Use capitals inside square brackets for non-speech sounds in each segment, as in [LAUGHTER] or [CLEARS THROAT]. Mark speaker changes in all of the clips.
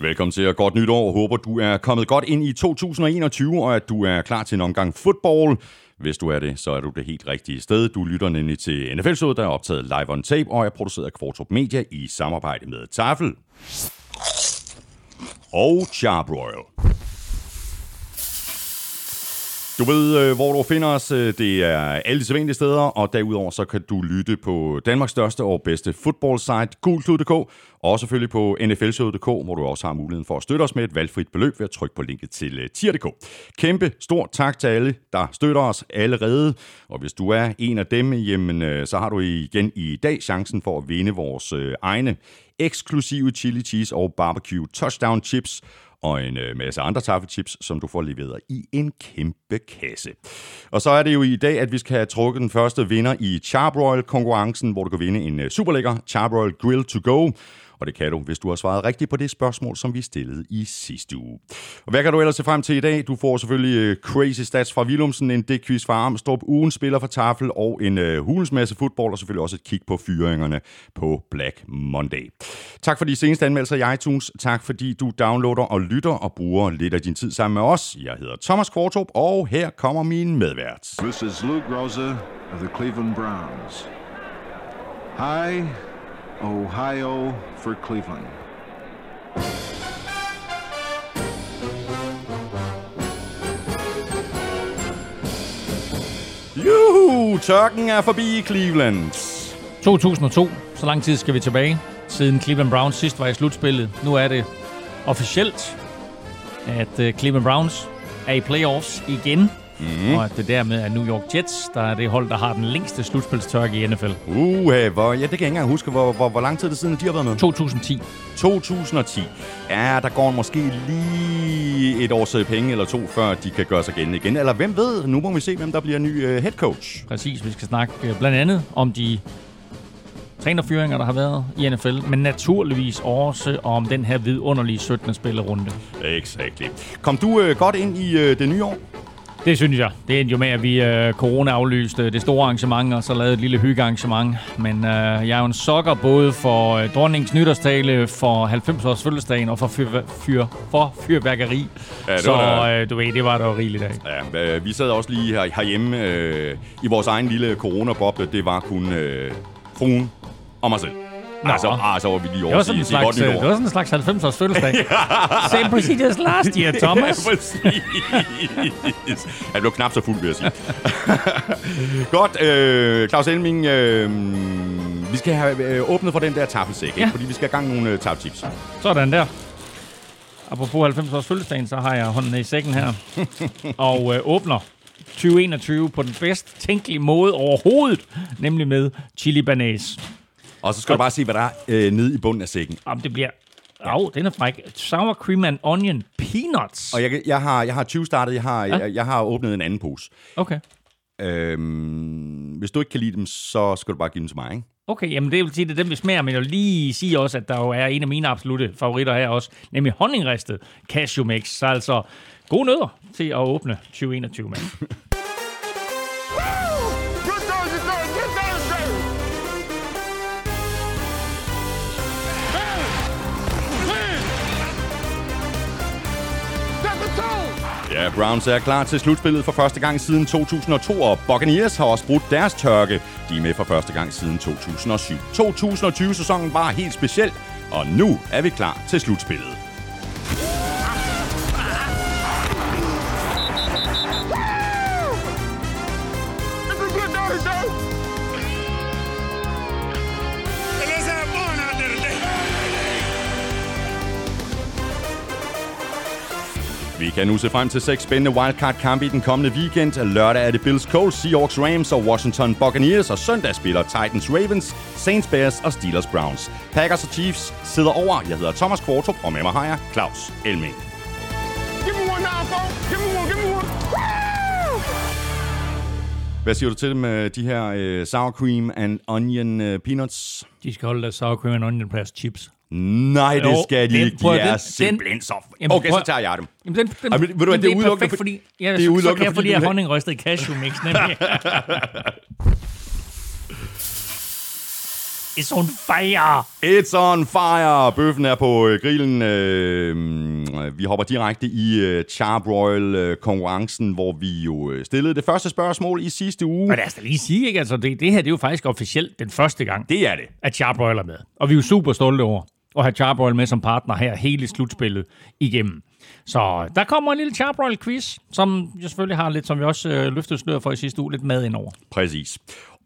Speaker 1: Velkommen til og godt nytår. Håber, du er kommet godt ind i 2021, og at du er klar til en omgang fodbold. Hvis du er det, så er du det helt rigtige sted. Du lytter nemlig til nfl der er optaget live on tape, og er produceret af Kvartrup Media i samarbejde med Tafel og Charbroil. Du ved, øh, hvor du finder os. Øh, det er alle de sædvanlige steder, og derudover så kan du lytte på Danmarks største og bedste fodboldsite, gulklud.dk, og selvfølgelig på nflshowet.dk, hvor du også har muligheden for at støtte os med et valgfrit beløb ved at trykke på linket til øh, tier.dk. Kæmpe stort tak til alle, der støtter os allerede, og hvis du er en af dem, jamen, så har du igen i dag chancen for at vinde vores egne eksklusive chili cheese og barbecue touchdown chips, og en øh, masse andre taffelchips, som du får leveret i en kæmpe kasse. Og så er det jo i dag, at vi skal have trukket den første vinder i Charbroil-konkurrencen, hvor du kan vinde en øh, super lækker Charbroil Grill to go. Og det kan du, hvis du har svaret rigtigt på det spørgsmål, som vi stillede i sidste uge. Og hvad kan du ellers se frem til i dag? Du får selvfølgelig øh, crazy stats fra Willumsen, en quiz fra Armstrong, ugen spiller fra Tafel og en uh, hulens masse fodbold, og selvfølgelig også et kig på fyringerne på Black Monday. Tak for de seneste anmeldelser i iTunes. Tak fordi du downloader og lytter og bruger lidt af din tid sammen med os. Jeg hedder Thomas Kvartrup, og her kommer min medvært.
Speaker 2: This is Luke Rosa of the Cleveland Browns. Hi, Ohio for Cleveland.
Speaker 1: Juhu! Tørken er forbi Cleveland.
Speaker 3: 2002. Så lang tid skal vi tilbage, siden Cleveland Browns sidst var i slutspillet. Nu er det officielt, at øh, Cleveland Browns er i playoffs igen. Mm. Og at det dermed er New York Jets, der er det hold, der har den længste slutspilstørke i NFL.
Speaker 1: Uh, hvor, ja, det kan jeg ikke engang huske. Hvor, hvor, hvor lang tid det siden, de har været med?
Speaker 3: 2010.
Speaker 1: 2010. Ja, der går måske lige et års penge eller to, før de kan gøre sig igen igen. Eller hvem ved? Nu må vi se, hvem der bliver ny uh, head coach.
Speaker 3: Præcis, vi skal snakke uh, blandt andet om de trænerfyringer, der har været i NFL, men naturligvis også om den her vidunderlige 17. spillerunde.
Speaker 1: Exakt. Kom du uh, godt ind i uh, det nye år?
Speaker 3: Det synes jeg. Det endte jo med, at vi øh, corona aflyste det store arrangement, og så lavede et lille hyggearrangement. Men øh, jeg er jo en sokker både for øh, dronningens nytårstale, for 90-års fødselsdagen og for, fyr, fyr, for fyrværkeri. Ja, det så var øh, du ved, det var jo rigeligt af.
Speaker 1: Ja, vi sad også lige her, herhjemme øh, i vores egen lille coronaboble. Det var kun øh, fruen og mig selv. Nå. Altså, ah, så var vi lige over
Speaker 3: det var sådan en slags, det var sådan en slags 90-års fødselsdag. [LAUGHS] Same procedures last year, [LAUGHS] Thomas. ja,
Speaker 1: præcis. Jeg blev knap så fuld, vil jeg sige. [LAUGHS] Godt, øh, Claus Elming, øh, vi skal have øh, åbnet for den der taffelsæk, ja. fordi vi skal have gang nogle øh, taffelchips.
Speaker 3: Sådan der. Apropos 90-års fødselsdagen, så har jeg hånden i sækken her. og øh, åbner 2021 på den bedst tænkelige måde overhovedet, nemlig med chili banase.
Speaker 1: Og så skal og, du bare se, hvad der er øh, nede i bunden af sækken.
Speaker 3: Om det bliver... Ja. Oh, den er fræk. Sour cream and onion peanuts.
Speaker 1: Og jeg, jeg har, jeg har 20 startet. Jeg har, ja? jeg, jeg har åbnet en anden pose.
Speaker 3: Okay.
Speaker 1: Øhm, hvis du ikke kan lide dem, så skal du bare give dem til mig, ikke?
Speaker 3: Okay, jamen det vil sige, det er dem, vi smager, men jeg vil lige sige også, at der jo er en af mine absolute favoritter her også, nemlig honningristet cashew mix. Så altså gode nødder til at åbne 2021 med. [LAUGHS]
Speaker 1: Browns er klar til slutspillet for første gang siden 2002, og Buccaneers har også brudt deres tørke. De er med for første gang siden 2007. 2020-sæsonen var helt speciel, og nu er vi klar til slutspillet. Vi kan nu se frem til seks spændende wildcard-kampe i den kommende weekend. Lørdag er det Bills Colts, Seahawks Rams og Washington Buccaneers, og søndag spiller Titans Ravens, Saints Bears og Steelers Browns. Packers og Chiefs sidder over. Jeg hedder Thomas Kvartrup, og med mig har jeg Claus Elming. Hvad siger du til med de her uh, sour cream and onion uh, peanuts?
Speaker 3: De skal holde deres sour cream and onion på chips.
Speaker 1: Nej, det skal de ikke. De er den, simpelthen så... Okay, så tager jeg dem.
Speaker 3: Jamen, den, den, Jamen, ved du hvad, det, er perfekt, fordi... Ja, det er udelukket, så kan jeg få de her honningrystede cashew mix, nemlig. [LAUGHS] It's on fire!
Speaker 1: It's on fire! Bøffen er på øh, grillen. Øh, vi hopper direkte i øh, Charbroil-konkurrencen, hvor vi jo øh, stillede det første spørgsmål i sidste uge.
Speaker 3: Men lad os da lige sige, ikke? Altså, det, det her det er jo faktisk officielt den første gang,
Speaker 1: Det er det.
Speaker 3: at Charbroil er med. Og vi er jo super stolte over at have Charbroil med som partner her hele slutspillet igennem. Så der kommer en lille Charbroil-quiz, som jeg selvfølgelig har lidt, som vi også øh, løftede sløret for i sidste uge, lidt med indover.
Speaker 1: Præcis.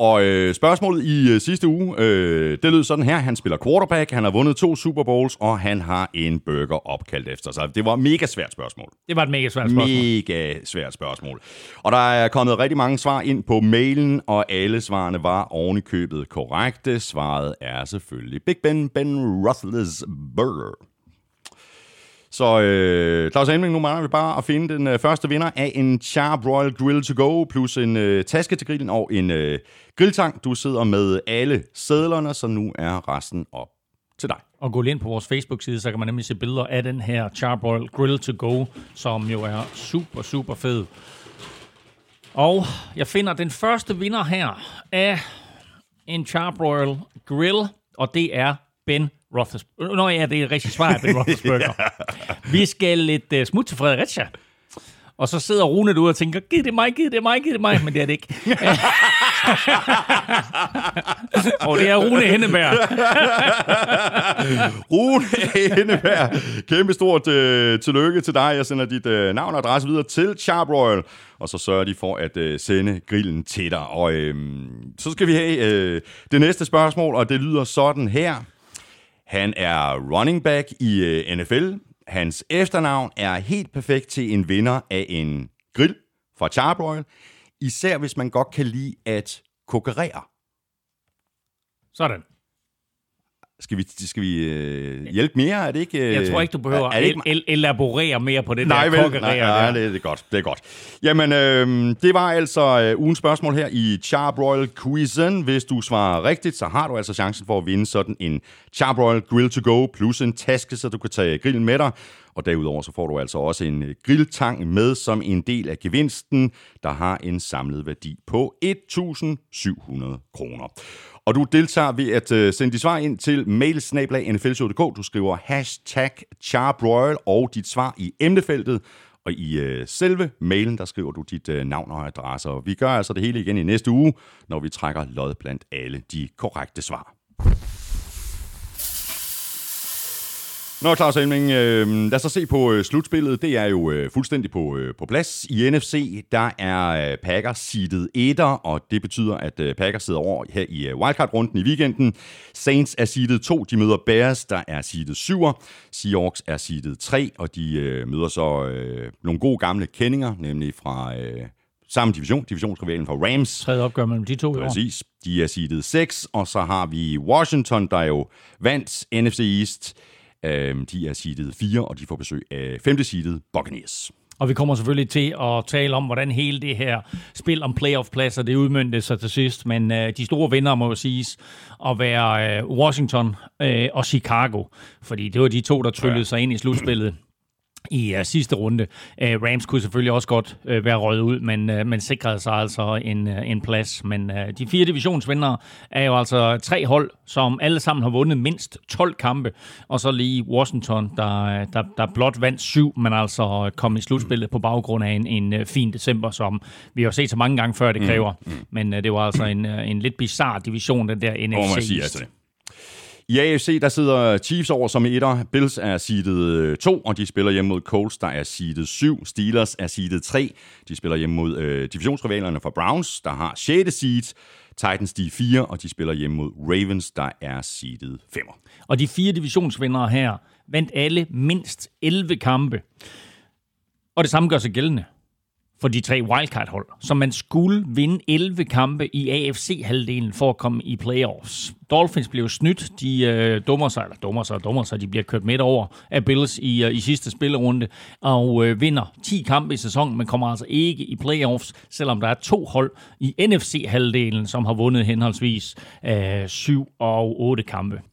Speaker 1: Og øh, spørgsmålet i øh, sidste uge, øh, det lød sådan her. Han spiller quarterback, han har vundet to Super Bowls, og han har en burger opkaldt efter sig. Det var et mega svært spørgsmål.
Speaker 3: Det var et mega svært spørgsmål.
Speaker 1: Mega svært spørgsmål. Og der er kommet rigtig mange svar ind på mailen, og alle svarene var oven i købet korrekte. Svaret er selvfølgelig Big Ben Ben Roethlisberger Burger. Så øh, Claus Elming, nu mangler vi bare at finde den øh, første vinder af en Charbroil Grill to go, plus en øh, taske til grillen og en øh, grilltang. Du sidder med alle sædlerne, så nu er resten op til dig.
Speaker 3: Og gå lige ind på vores Facebook-side, så kan man nemlig se billeder af den her Charbroil Grill to Go, som jo er super, super fed. Og jeg finder den første vinder her af en Charbroil Grill, og det er Ben Roethlisberger. Nå ja, det er rigtig svar Ben Roethlisberger. [LAUGHS] Vi skal lidt uh, smut til Fredericia. Og så sidder Rune derude og tænker, giv det mig, giv det mig, giv det mig, men det er det ikke. [LAUGHS] og det er Rune Henneberg. [LAUGHS]
Speaker 1: Rune Henneberg, kæmpe stort øh, tillykke til dig. Jeg sender dit øh, navn og adresse videre til Charbroil, og så sørger de for at øh, sende grillen til dig. Og øh, så skal vi have øh, det næste spørgsmål, og det lyder sådan her. Han er running back i øh, NFL. Hans efternavn er helt perfekt til en vinder af en grill fra Charbroil. Især hvis man godt kan lide at kokkerere.
Speaker 3: Sådan.
Speaker 1: Skal vi, skal vi øh, hjælpe mere? Er det ikke... Øh,
Speaker 3: Jeg tror ikke, du behøver
Speaker 1: er, er ikke,
Speaker 3: el- el- elaborere mere på det
Speaker 1: Nej,
Speaker 3: der
Speaker 1: vel, nej, nej,
Speaker 3: der.
Speaker 1: det, det er godt, det er godt. Jamen, øh, det var altså øh, ugens spørgsmål her i Charbroil Quizzen. Hvis du svarer rigtigt, så har du altså chancen for at vinde sådan en Charbroil Grill to Go plus en taske, så du kan tage grillen med dig. Og derudover så får du altså også en øh, grilltang med som en del af gevinsten, der har en samlet værdi på 1.700 kroner. Og du deltager ved at øh, sende dit svar ind til mailsnablag.nflshow.dk. Du skriver hashtag charbroil og dit svar i emnefeltet. Og i øh, selve mailen, der skriver du dit øh, navn og adresse. Og vi gør altså det hele igen i næste uge, når vi trækker lod blandt alle de korrekte svar. Nå, Claus Elming, øh, lad os så se på øh, slutspillet. Det er jo øh, fuldstændig på, øh, på plads. I NFC, der er øh, Packers seedet etter, og det betyder, at øh, Packers sidder over her i øh, wildcard-runden i weekenden. Saints er seedet 2, de møder Bears, der er seedet 7. Seahawks er seedet 3, og de øh, møder så øh, nogle gode gamle kendinger, nemlig fra øh, samme division, divisionsrivalen fra Rams.
Speaker 3: Tredje opgør mellem de to.
Speaker 1: Præcis. De er seedet 6, og så har vi Washington, der jo vandt NFC East. Øhm, de er seedet 4, og de får besøg af 5. seedet Buccaneers.
Speaker 3: Og vi kommer selvfølgelig til at tale om, hvordan hele det her spil om playoff-pladser, det udmyndte sig til sidst. Men øh, de store vinder må jo siges at være øh, Washington øh, og Chicago. Fordi det var de to, der tryllede ja. sig ind i slutspillet i uh, sidste runde. Uh, Rams kunne selvfølgelig også godt uh, være røget ud, men, uh, men sikrede sig altså en, uh, en plads. Men uh, de fire divisionsvindere er jo altså tre hold, som alle sammen har vundet mindst 12 kampe. Og så lige Washington, der, der, der blot vandt syv, men altså kom i slutspillet på baggrund af en, en fin december, som vi har set så mange gange før, det kræver. Mm. Mm. Men uh, det var altså en, en lidt bizarre division, den der NFC
Speaker 1: man altså det. I AFC, der sidder Chiefs over som etter. Bills er seedet øh, 2, og de spiller hjemme mod Colts, der er seedet 7. Steelers er seedet 3. De spiller hjemme mod øh, divisionsrivalerne fra Browns, der har 6. seed. Titans, de er 4, og de spiller hjemme mod Ravens, der er seedet 5.
Speaker 3: Og de fire divisionsvindere her vandt alle mindst 11 kampe. Og det samme gør sig gældende for de tre wildcard-hold. Så man skulle vinde 11 kampe i AFC-halvdelen for at komme i playoffs. Dolphins blev snydt. De øh, dummer sig, eller dummer sig og dummer sig. De bliver kørt midt over af Bills i, øh, i sidste spillerunde og øh, vinder 10 kampe i sæsonen, men kommer altså ikke i playoffs, selvom der er to hold i NFC-halvdelen, som har vundet henholdsvis øh, 7 og 8 kampe.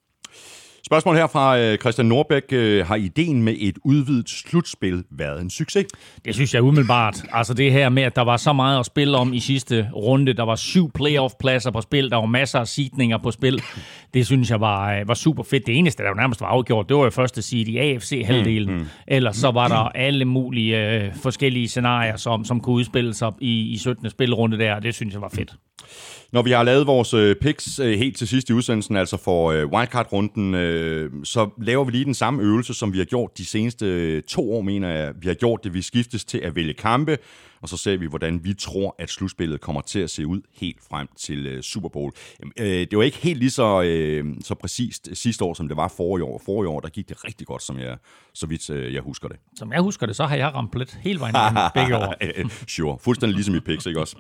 Speaker 1: Spørgsmål her fra øh, Christian Norbæk. Øh, har ideen med et udvidet slutspil været en succes?
Speaker 3: Det synes jeg umiddelbart. Altså det her med, at der var så meget at spille om i sidste runde. Der var syv playoff-pladser på spil. Der var masser af seedninger på spil. Det synes jeg var, øh, var super fedt. Det eneste, der nærmest var afgjort, det var jo første seed i AFC-halvdelen. Mm, mm. Ellers så var der alle mulige øh, forskellige scenarier, som, som kunne udspille sig i, i 17. spilrunde der. Det synes jeg var fedt.
Speaker 1: Når vi har lavet vores øh, picks øh, helt til sidst i udsendelsen, altså for øh, wildcard-runden, øh, så laver vi lige den samme øvelse, som vi har gjort de seneste øh, to år, mener jeg. Vi har gjort det, vi skiftes til at vælge kampe, og så ser vi, hvordan vi tror, at slutspillet kommer til at se ud helt frem til øh, Super Bowl. Øh, det var ikke helt lige så, øh, så præcist sidste år, som det var forrige år. Forrige år, der gik det rigtig godt, som jeg, så vidt øh, jeg husker det.
Speaker 3: Som jeg husker det, så har jeg ramt plet hele vejen [LAUGHS] begge år.
Speaker 1: sure, fuldstændig ligesom i picks, ikke også?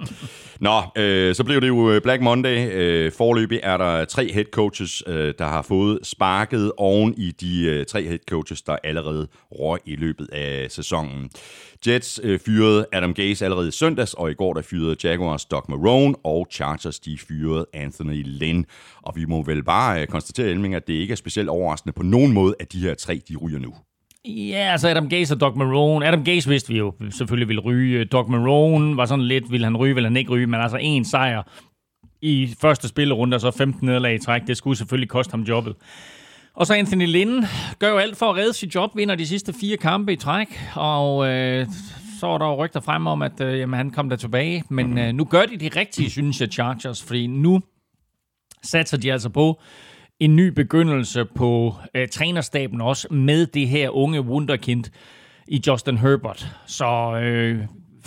Speaker 1: Nå, øh, så blev det jo øh, Black Monday. Øh, forløbig er der tre head coaches, øh, der har fået sparket oven i de øh, tre head coaches, der allerede røg i løbet af sæsonen. Jets øh, fyrede Adam Gase allerede i søndags, og i går der fyrede Jaguars Doug Marone, og Chargers de fyrede Anthony Lynn. Og vi må vel bare øh, konstatere, Elming, at det ikke er specielt overraskende på nogen måde, at de her tre de ryger nu.
Speaker 3: Ja, altså Adam Gase og Doc Marone. Adam Gase vidste vi jo selvfølgelig ville ryge. Doc Marone var sådan lidt, vil han ryge, ville han ikke ryge, men altså en sejr i første spillerunde, og så 15 nederlag i træk, det skulle selvfølgelig koste ham jobbet. Og så Anthony Lynn gør jo alt for at redde sit job, vinder de sidste fire kampe i træk, og øh, så er der jo rygter frem om, at øh, jamen, han kom der tilbage. Men øh, nu gør de det rigtige, synes jeg, Chargers, fordi nu satser de altså på en ny begyndelse på øh, trænerstaben også med det her unge wunderkind i Justin Herbert. Så øh,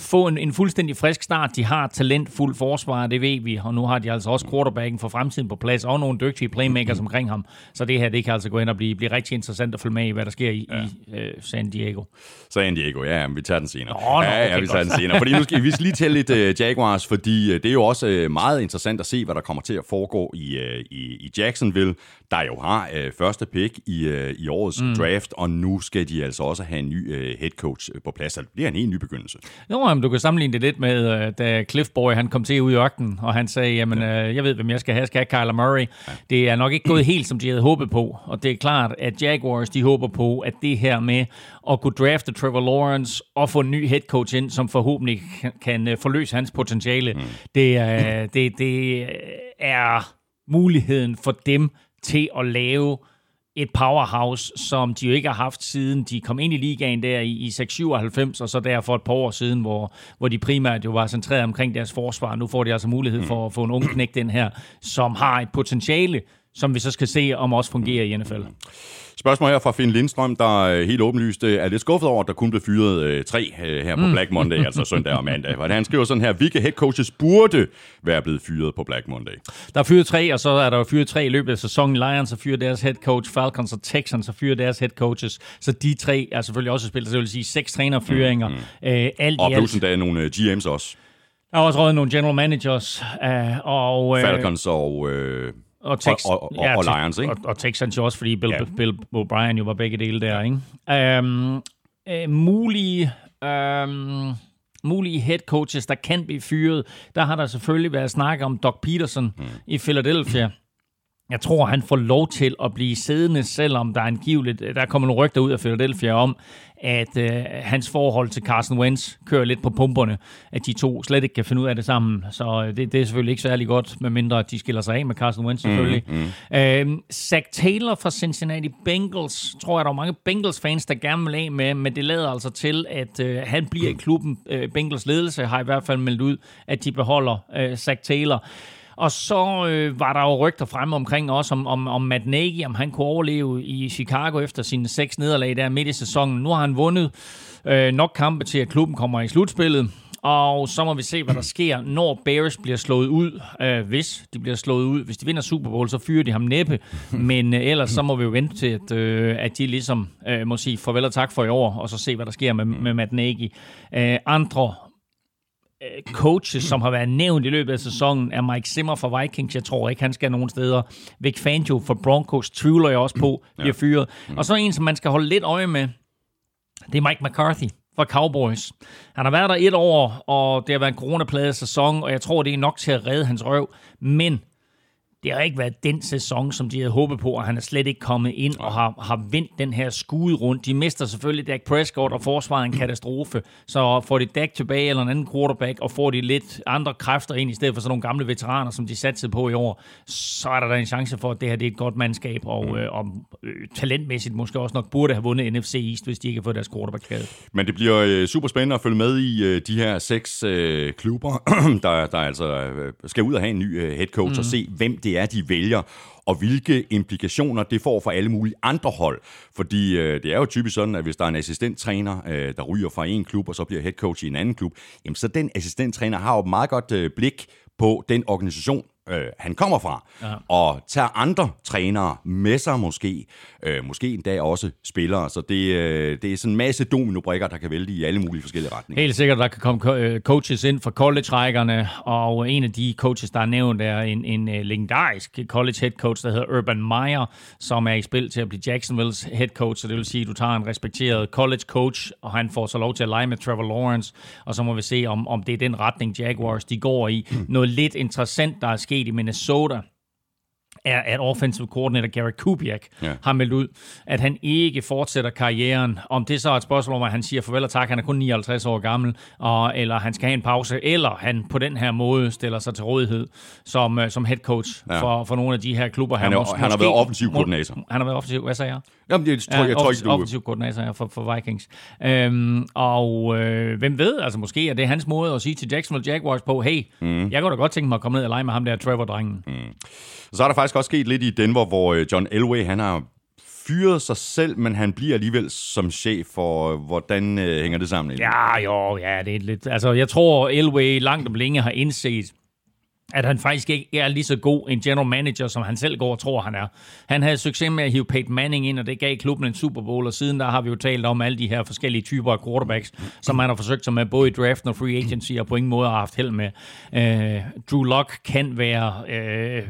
Speaker 3: få en, en fuldstændig frisk start. De har talentfuld forsvar, det ved vi, og nu har de altså også quarterbacken for fremtiden på plads, og nogle dygtige playmakers [CLEARS THROAT] omkring ham. Så det her, det kan altså gå ind og blive, blive rigtig interessant at følge med i, hvad der sker i, ja. i uh, San Diego.
Speaker 1: San Diego, ja, vi tager den senere. Nå, nå, ja, ja, vi tager den senere. Fordi nu skal vi lige tælle lidt uh, Jaguars, fordi uh, det er jo også uh, meget interessant at se, hvad der kommer til at foregå i, uh, i, i Jacksonville, der jo har uh, første pick i, uh, i årets mm. draft, og nu skal de altså også have en ny uh, head coach på plads. Altså, det bliver en helt ny begyndelse.
Speaker 3: Jo, jamen, du kan sammenligne det lidt med, øh, da Cliff Boy han kom til ud i ørkenen, og han sagde, jamen, ja. Øh, jeg ved, hvem jeg skal have. Skal have Kyler Murray. Ja. Det er nok ikke gået helt, som de havde håbet på. Og det er klart, at Jaguars, de håber på, at det her med at kunne drafte Trevor Lawrence og få en ny head coach ind, som forhåbentlig kan, kan øh, forløse hans potentiale, mm. det, er, det, det er muligheden for dem til at lave et powerhouse, som de jo ikke har haft siden de kom ind i ligaen der i, i 697, og så der for et par år siden, hvor, hvor de primært jo var centreret omkring deres forsvar. Nu får de altså mulighed for at få en ung knæk den her, som har et potentiale, som vi så skal se, om også fungerer i NFL.
Speaker 1: Spørgsmål her fra Finn Lindstrøm, der er helt åbenlyst er lidt skuffet over, at der kun blev fyret øh, tre øh, her på mm. Black Monday, altså søndag og mandag. Og han skriver sådan her, hvilke head coaches burde være blevet fyret på Black Monday?
Speaker 3: Der er fyret tre, og så er der jo fyret tre i løbet af sæsonen. Lions har fyret deres head coach, Falcons og Texans har fyret deres head coaches. Så de tre er selvfølgelig også spillet, så det vil sige seks trænerfyringer. Mm, mm.
Speaker 1: Øh, alt og plus er nogle uh, GM's også.
Speaker 3: Der er også rådet nogle general managers. Uh, og,
Speaker 1: uh, Falcons og... Uh, og, Tex- og, og, ja, og Lions, ikke?
Speaker 3: Og, og Texans jo også, fordi Bill, ja. Bill O'Brien jo var begge dele der, ikke? Um, uh, mulige... Um, mulige head coaches, der kan blive fyret. Der har der selvfølgelig været snak om Doc Peterson mm. i Philadelphia. Jeg tror, han får lov til at blive siddende, selvom der er angiveligt, der kommer nogle rygter ud af Philadelphia om, at øh, hans forhold til Carson Wentz kører lidt på pumperne, at de to slet ikke kan finde ud af det sammen. Så øh, det, det er selvfølgelig ikke særlig godt, medmindre at de skiller sig af med Carson Wentz selvfølgelig. Mm, mm. Øh, Zach Taylor fra Cincinnati Bengals, tror jeg, der er mange Bengals-fans, der gerne vil af med, men det lader altså til, at øh, han bliver i klubben. Øh, Bengals ledelse har i hvert fald meldt ud, at de beholder øh, Zach Taylor. Og så øh, var der jo rygter frem omkring også, om, om, om Matt Nagy, om han kunne overleve i Chicago efter sine seks nederlag der midt i sæsonen. Nu har han vundet øh, nok kampe til, at klubben kommer i slutspillet. Og så må vi se, hvad der sker, når Bears bliver slået ud. Øh, hvis de bliver slået ud. Hvis de vinder Super Bowl, så fyrer de ham næppe. Men øh, ellers så må vi jo vente til, at, øh, at de ligesom øh, må sige farvel og tak for i år, og så se, hvad der sker med, med Matt Nagy. Øh, andre coaches, som har været nævnt i løbet af sæsonen, er Mike Zimmer fra Vikings. Jeg tror ikke, han skal nogen steder. Vic Fangio for Broncos tvivler jeg også på, bliver fyret. Og så en, som man skal holde lidt øje med, det er Mike McCarthy fra Cowboys. Han har været der et år, og det har været en coronapladet sæson, og jeg tror, det er nok til at redde hans røv. Men det har ikke været den sæson, som de havde håbet på, og han er slet ikke kommet ind og har, har vendt den her skude rundt. De mister selvfølgelig Dak Prescott, og forsvaret en katastrofe. Så får de Dak tilbage eller en anden quarterback, og får de lidt andre kræfter ind, i stedet for sådan nogle gamle veteraner, som de satte på i år, så er der da en chance for, at det her det er et godt mandskab, og, mm. øh, og øh, talentmæssigt måske også nok burde have vundet NFC East, hvis de ikke har fået deres quarterback skadet.
Speaker 1: Men det bliver øh, super spændende at følge med i øh, de her seks øh, klubber, [CLEARS THROAT] der, der altså øh, skal ud og have en ny øh, head coach, mm. og se, hvem det er, de vælger og hvilke implikationer det får for alle mulige andre hold. Fordi øh, det er jo typisk sådan, at hvis der er en assistenttræner, øh, der ryger fra en klub, og så bliver head coach i en anden klub, jamen så den assistenttræner har jo meget godt øh, blik på den organisation, øh, han kommer fra, ja. og tager andre trænere med sig måske, øh, måske endda også spillere. Så det, øh, det er sådan en masse dominobrikker, der kan vælte i alle mulige forskellige retninger.
Speaker 3: Helt sikkert, der kan komme øh, coaches ind fra college-rækkerne, og en af de coaches, der er nævnt, er en, en øh, legendarisk college head coach, der hedder Urban Meyer, som er i spil til at blive Jacksonville's head coach, så det vil sige, at du tager en respekteret college coach, og han får så lov til at lege med Trevor Lawrence, og så må vi se, om, om det er den retning, Jaguars de går i. Noget lidt interessant, der er sket i Minnesota, er, at offensive coordinator Gary Kubiak ja. har meldt ud, at han ikke fortsætter karrieren. Om det så er et spørgsmål om, at han siger farvel og tak, han er kun 59 år gammel, og, eller han skal have en pause, eller han på den her måde stiller sig til rådighed som, uh, som head coach ja. for, for nogle af de her klubber.
Speaker 1: Han, er,
Speaker 3: måske,
Speaker 1: han har været offensiv koordinator.
Speaker 3: Han har været offensiv, hvad sagde jeg?
Speaker 1: Jamen, det tror, ja, jeg tror ikke, du...
Speaker 3: Offensiv koordinator for, for Vikings. Øhm, og øh, hvem ved, altså måske er det hans måde at sige til Jacksonville Jaguars på, hey, mm. jeg kunne da godt tænke mig at komme ned og lege med ham der Trevor-drengen. Mm.
Speaker 1: Så er der faktisk også sket lidt i Denver, hvor øh, John Elway, han har fyret sig selv, men han bliver alligevel som chef for, øh, hvordan øh, hænger det sammen?
Speaker 3: Ja, jo, ja, det er lidt... Altså, jeg tror, Elway langt om længe har indset, at han faktisk ikke er lige så god en general manager, som han selv går og tror, han er. Han havde succes med at hive Peyton Manning ind, og det gav klubben en Super Bowl, og siden der har vi jo talt om alle de her forskellige typer af quarterbacks, som man har forsøgt sig med, både i draften og free agency, og på ingen måde har haft held med. Øh, Drew Lock kan være... Øh,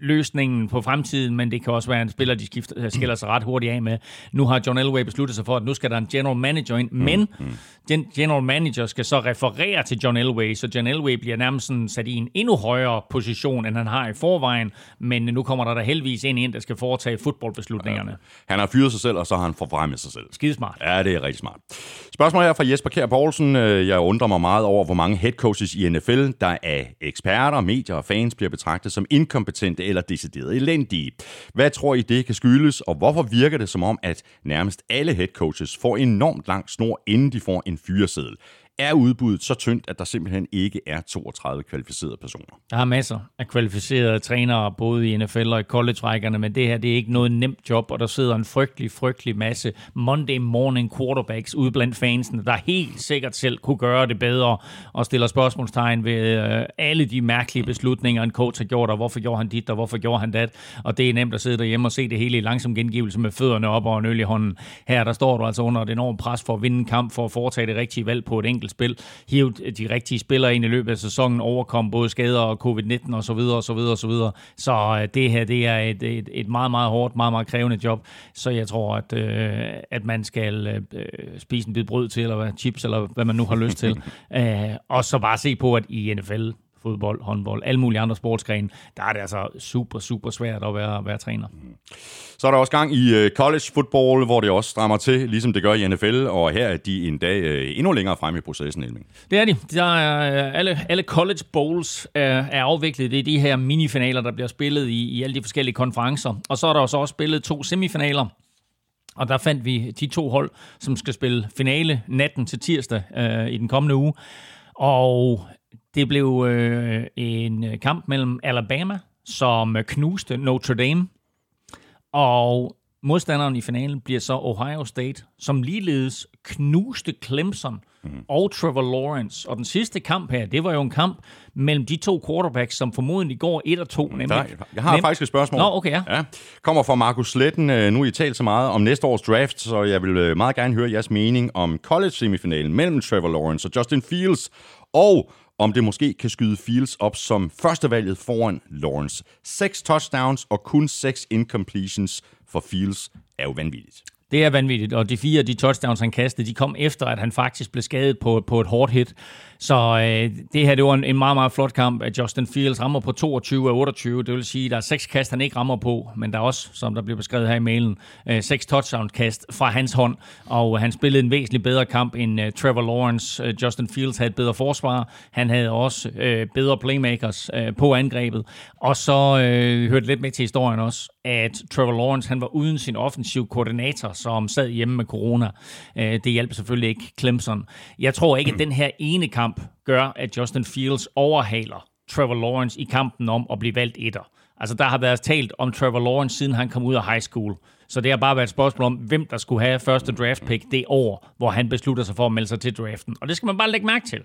Speaker 3: løsningen på fremtiden, men det kan også være en spiller, de skifter, skiller sig ret hurtigt af med. Nu har John Elway besluttet sig for, at nu skal der en general manager ind, mm, men mm. Den general manager skal så referere til John Elway, så John Elway bliver nærmest sådan sat i en endnu højere position, end han har i forvejen, men nu kommer der da heldigvis en ind, der skal foretage fodboldbeslutningerne. Ja.
Speaker 1: Han har fyret sig selv, og så har han forfremmet sig selv.
Speaker 3: Skidesmart.
Speaker 1: Ja, det er rigtig smart. Spørgsmål her fra Jesper Kjær Poulsen. Øh, jeg undrer mig meget over, hvor mange head coaches i NFL, der af eksperter, medier og fans bliver betragtet som inkompetente eller decideret elendige. Hvad tror I, det kan skyldes, og hvorfor virker det som om, at nærmest alle head coaches får enormt lang snor, inden de får en fyreseddel? Er udbuddet så tyndt, at der simpelthen ikke er 32 kvalificerede personer.
Speaker 3: Der er masser af kvalificerede trænere, både i NFL og i college-rækkerne, men det her det er ikke noget nemt job, og der sidder en frygtelig, frygtelig masse Monday morning quarterbacks ude blandt fansene, der helt sikkert selv kunne gøre det bedre, og stiller spørgsmålstegn ved øh, alle de mærkelige beslutninger, en coach har gjort, og hvorfor gjorde han dit, og hvorfor gjorde han dat, og det er nemt at sidde derhjemme og se det hele i langsom gengivelse med fødderne op og en øl i hånden. Her der står du altså under et enormt pres for at vinde en kamp, for at foretage det rigtige valg på et enkelt enkelt spil, hive de rigtige spillere ind i løbet af sæsonen, overkom både skader og covid-19 og så videre og så videre og så videre. Så øh, det her, det er et, et, et meget, meget hårdt, meget, meget krævende job. Så jeg tror, at, øh, at man skal øh, spise en bid brød til, eller hvad, chips, eller hvad man nu har lyst til. [LAUGHS] øh, og så bare se på, at i NFL, fodbold, håndbold, alle mulige andre sportsgrene, der er det altså super, super svært at være, være træner.
Speaker 1: Så er der også gang i uh, college football, hvor det også strammer til, ligesom det gør i NFL, og her er de en dag uh, endnu længere frem i processen, Elming.
Speaker 3: Det er de. Der er, uh, alle, alle college bowls uh, er afviklet. Det er de her minifinaler, der bliver spillet i, i alle de forskellige konferencer. Og så er der også spillet to semifinaler, og der fandt vi de to hold, som skal spille finale natten til tirsdag uh, i den kommende uge. Og det blev øh, en kamp mellem Alabama, som knuste Notre Dame, og modstanderen i finalen bliver så Ohio State, som ligeledes knuste Clemson mm. og Trevor Lawrence. Og den sidste kamp her, det var jo en kamp mellem de to quarterbacks, som formodentlig går 1 og 2. Nemlig,
Speaker 1: Der, jeg har nem- faktisk et spørgsmål.
Speaker 3: Nå, okay, ja.
Speaker 1: ja. Kommer fra Markus Sletten. Øh, nu I talt så meget om næste års draft, så jeg vil øh, meget gerne høre jeres mening om college-semifinalen mellem Trevor Lawrence og Justin Fields, og om det måske kan skyde Fields op som førstevalget foran Lawrence. Seks touchdowns og kun seks incompletions for Fields er jo vanvittigt.
Speaker 3: Det er vanvittigt, og de fire af de touchdowns, han kastede, de kom efter, at han faktisk blev skadet på, på et hårdt hit. Så øh, det her, det var en, en meget, meget flot kamp, at Justin Fields rammer på 22 af 28. Det vil sige, at der er seks kast, han ikke rammer på, men der er også, som der bliver beskrevet her i mailen, øh, seks touchdown-kast fra hans hånd, og han spillede en væsentlig bedre kamp end øh, Trevor Lawrence. Øh, Justin Fields havde et bedre forsvar. Han havde også øh, bedre playmakers øh, på angrebet. Og så øh, hørte lidt med til historien også, at Trevor Lawrence han var uden sin offensiv koordinator, som sad hjemme med corona. Øh, det hjalp selvfølgelig ikke Clemson. Jeg tror ikke, at den her ene kamp gør, at Justin Fields overhaler Trevor Lawrence i kampen om at blive valgt etter. Altså, der har været talt om Trevor Lawrence, siden han kom ud af high school. Så det har bare været et spørgsmål om, hvem der skulle have første draft pick det år, hvor han beslutter sig for at melde sig til draften. Og det skal man bare lægge mærke til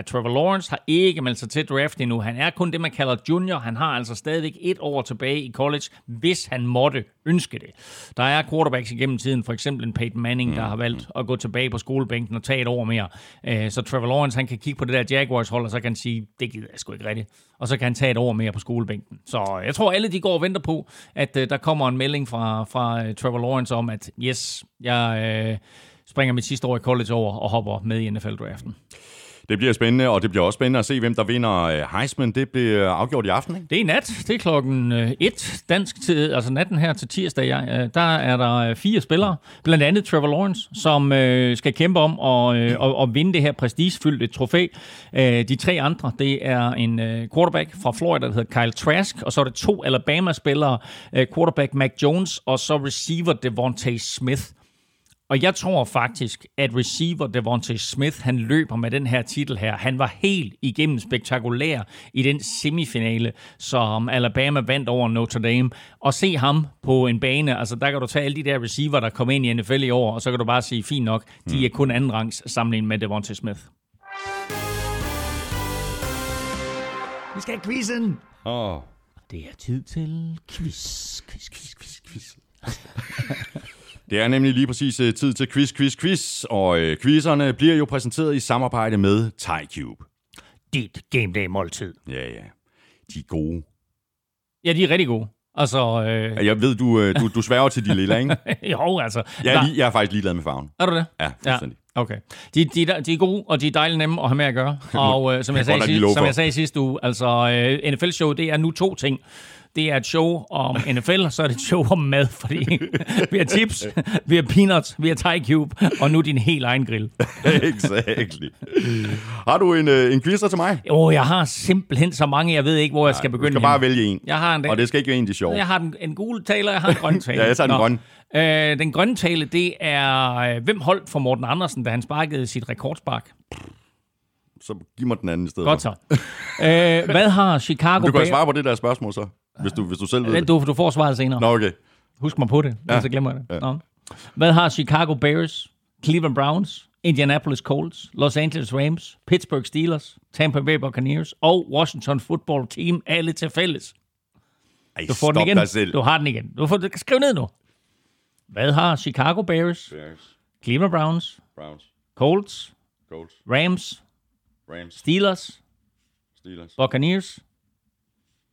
Speaker 3: at Trevor Lawrence har ikke meldt sig til draft endnu. Han er kun det, man kalder junior. Han har altså stadigvæk et år tilbage i college, hvis han måtte ønske det. Der er quarterbacks igennem tiden, for eksempel en Peyton Manning, der har valgt at gå tilbage på skolebænken og tage et år mere. Øh, så Trevor Lawrence, han kan kigge på det der Jaguars-hold, og så kan han sige, det gider jeg sgu ikke rigtigt. Og så kan han tage et år mere på skolebænken. Så jeg tror, alle de går og venter på, at øh, der kommer en melding fra, fra øh, Trevor Lawrence om, at yes, jeg øh, springer mit sidste år i college over og hopper med i NFL-draften.
Speaker 1: Det bliver spændende, og det bliver også spændende at se, hvem der vinder øh, Heisman. Det bliver afgjort i aften, ikke?
Speaker 3: Det er nat. Det er klokken øh, 1 dansk tid, altså natten her til tirsdag. Øh, der er der fire spillere, blandt andet Trevor Lawrence, som skal kæmpe om at, at, at vinde det her prestigefyldte trofæ. De tre andre, det er en quarterback fra Florida, der hedder Kyle Trask, og så er det to Alabama-spillere, quarterback Mac Jones, og så receiver Devontae Smith. Og jeg tror faktisk, at receiver Devontae Smith, han løber med den her titel her. Han var helt igennem spektakulær i den semifinale, som Alabama vandt over Notre Dame. Og se ham på en bane, altså der kan du tage alle de der receiver, der kom ind i NFL i år, og så kan du bare sige, fint nok, de mm. er kun anden rangs sammenlignet med Devontae Smith. Vi skal have quizzen!
Speaker 1: Åh. Oh.
Speaker 3: Det er tid til quiz, quiz, quiz, quiz, quiz. [LAUGHS]
Speaker 1: Det er nemlig lige præcis uh, tid til quiz, quiz, quiz, og uh, quizzerne bliver jo præsenteret i samarbejde med TyCube.
Speaker 3: Dit game day måltid.
Speaker 1: Ja, ja. De er gode.
Speaker 3: Ja, de er rigtig gode. Altså, øh...
Speaker 1: Jeg ved, du, øh, du, du sværger til de lille, ikke? [LAUGHS]
Speaker 3: jo, altså.
Speaker 1: Jeg er, lige, jeg er faktisk ligeglad med farven.
Speaker 3: Er du det?
Speaker 1: Ja, fuldstændig.
Speaker 3: Ja. Okay. De, de, de er gode, og de er dejligt nemme at have med at gøre. [LAUGHS] Og øh, som, jeg sagde, sidst, som jeg sagde sidste uge, altså øh, NFL-show, det er nu to ting det er et show om NFL, så er det et show om mad, fordi vi har chips, vi har peanuts, vi har Thai Cube, og nu din helt egen grill.
Speaker 1: exactly. Har du en, øh, en quiz til mig?
Speaker 3: Jo, oh, jeg har simpelthen så mange, jeg ved ikke, hvor jeg skal begynde. Du
Speaker 1: skal bare vælge en.
Speaker 3: Jeg har en,
Speaker 1: og det skal ikke være en, de sjov.
Speaker 3: Jeg har en, en gul taler, jeg har en grøn [LAUGHS] taler.
Speaker 1: ja, jeg tager den grønne.
Speaker 3: Øh, den grønne tale, det er, øh, hvem holdt for Morten Andersen, da han sparkede sit rekordspark?
Speaker 1: Så giv mig den anden i stedet.
Speaker 3: Godt så. øh, hvad har [LAUGHS] Chicago
Speaker 1: Du kan svare på det der spørgsmål så. Hvis du, hvis du selv ved det.
Speaker 3: Du, du får svaret senere.
Speaker 1: Nå, okay.
Speaker 3: Husk mig på det, ja. så glemmer jeg det. Ja. Nå. Hvad har Chicago Bears, Cleveland Browns, Indianapolis Colts, Los Angeles Rams, Pittsburgh Steelers, Tampa Bay Buccaneers og Washington Football Team alle til fælles?
Speaker 1: Ej,
Speaker 3: du får den igen. Selv. Du har den igen. Du får du kan skrive ned nu. Hvad har Chicago Bears,
Speaker 1: Bears.
Speaker 3: Cleveland Browns,
Speaker 1: Browns,
Speaker 3: Colts,
Speaker 1: Colts,
Speaker 3: Rams,
Speaker 1: Rams,
Speaker 3: Steelers,
Speaker 1: Steelers,
Speaker 3: Buccaneers,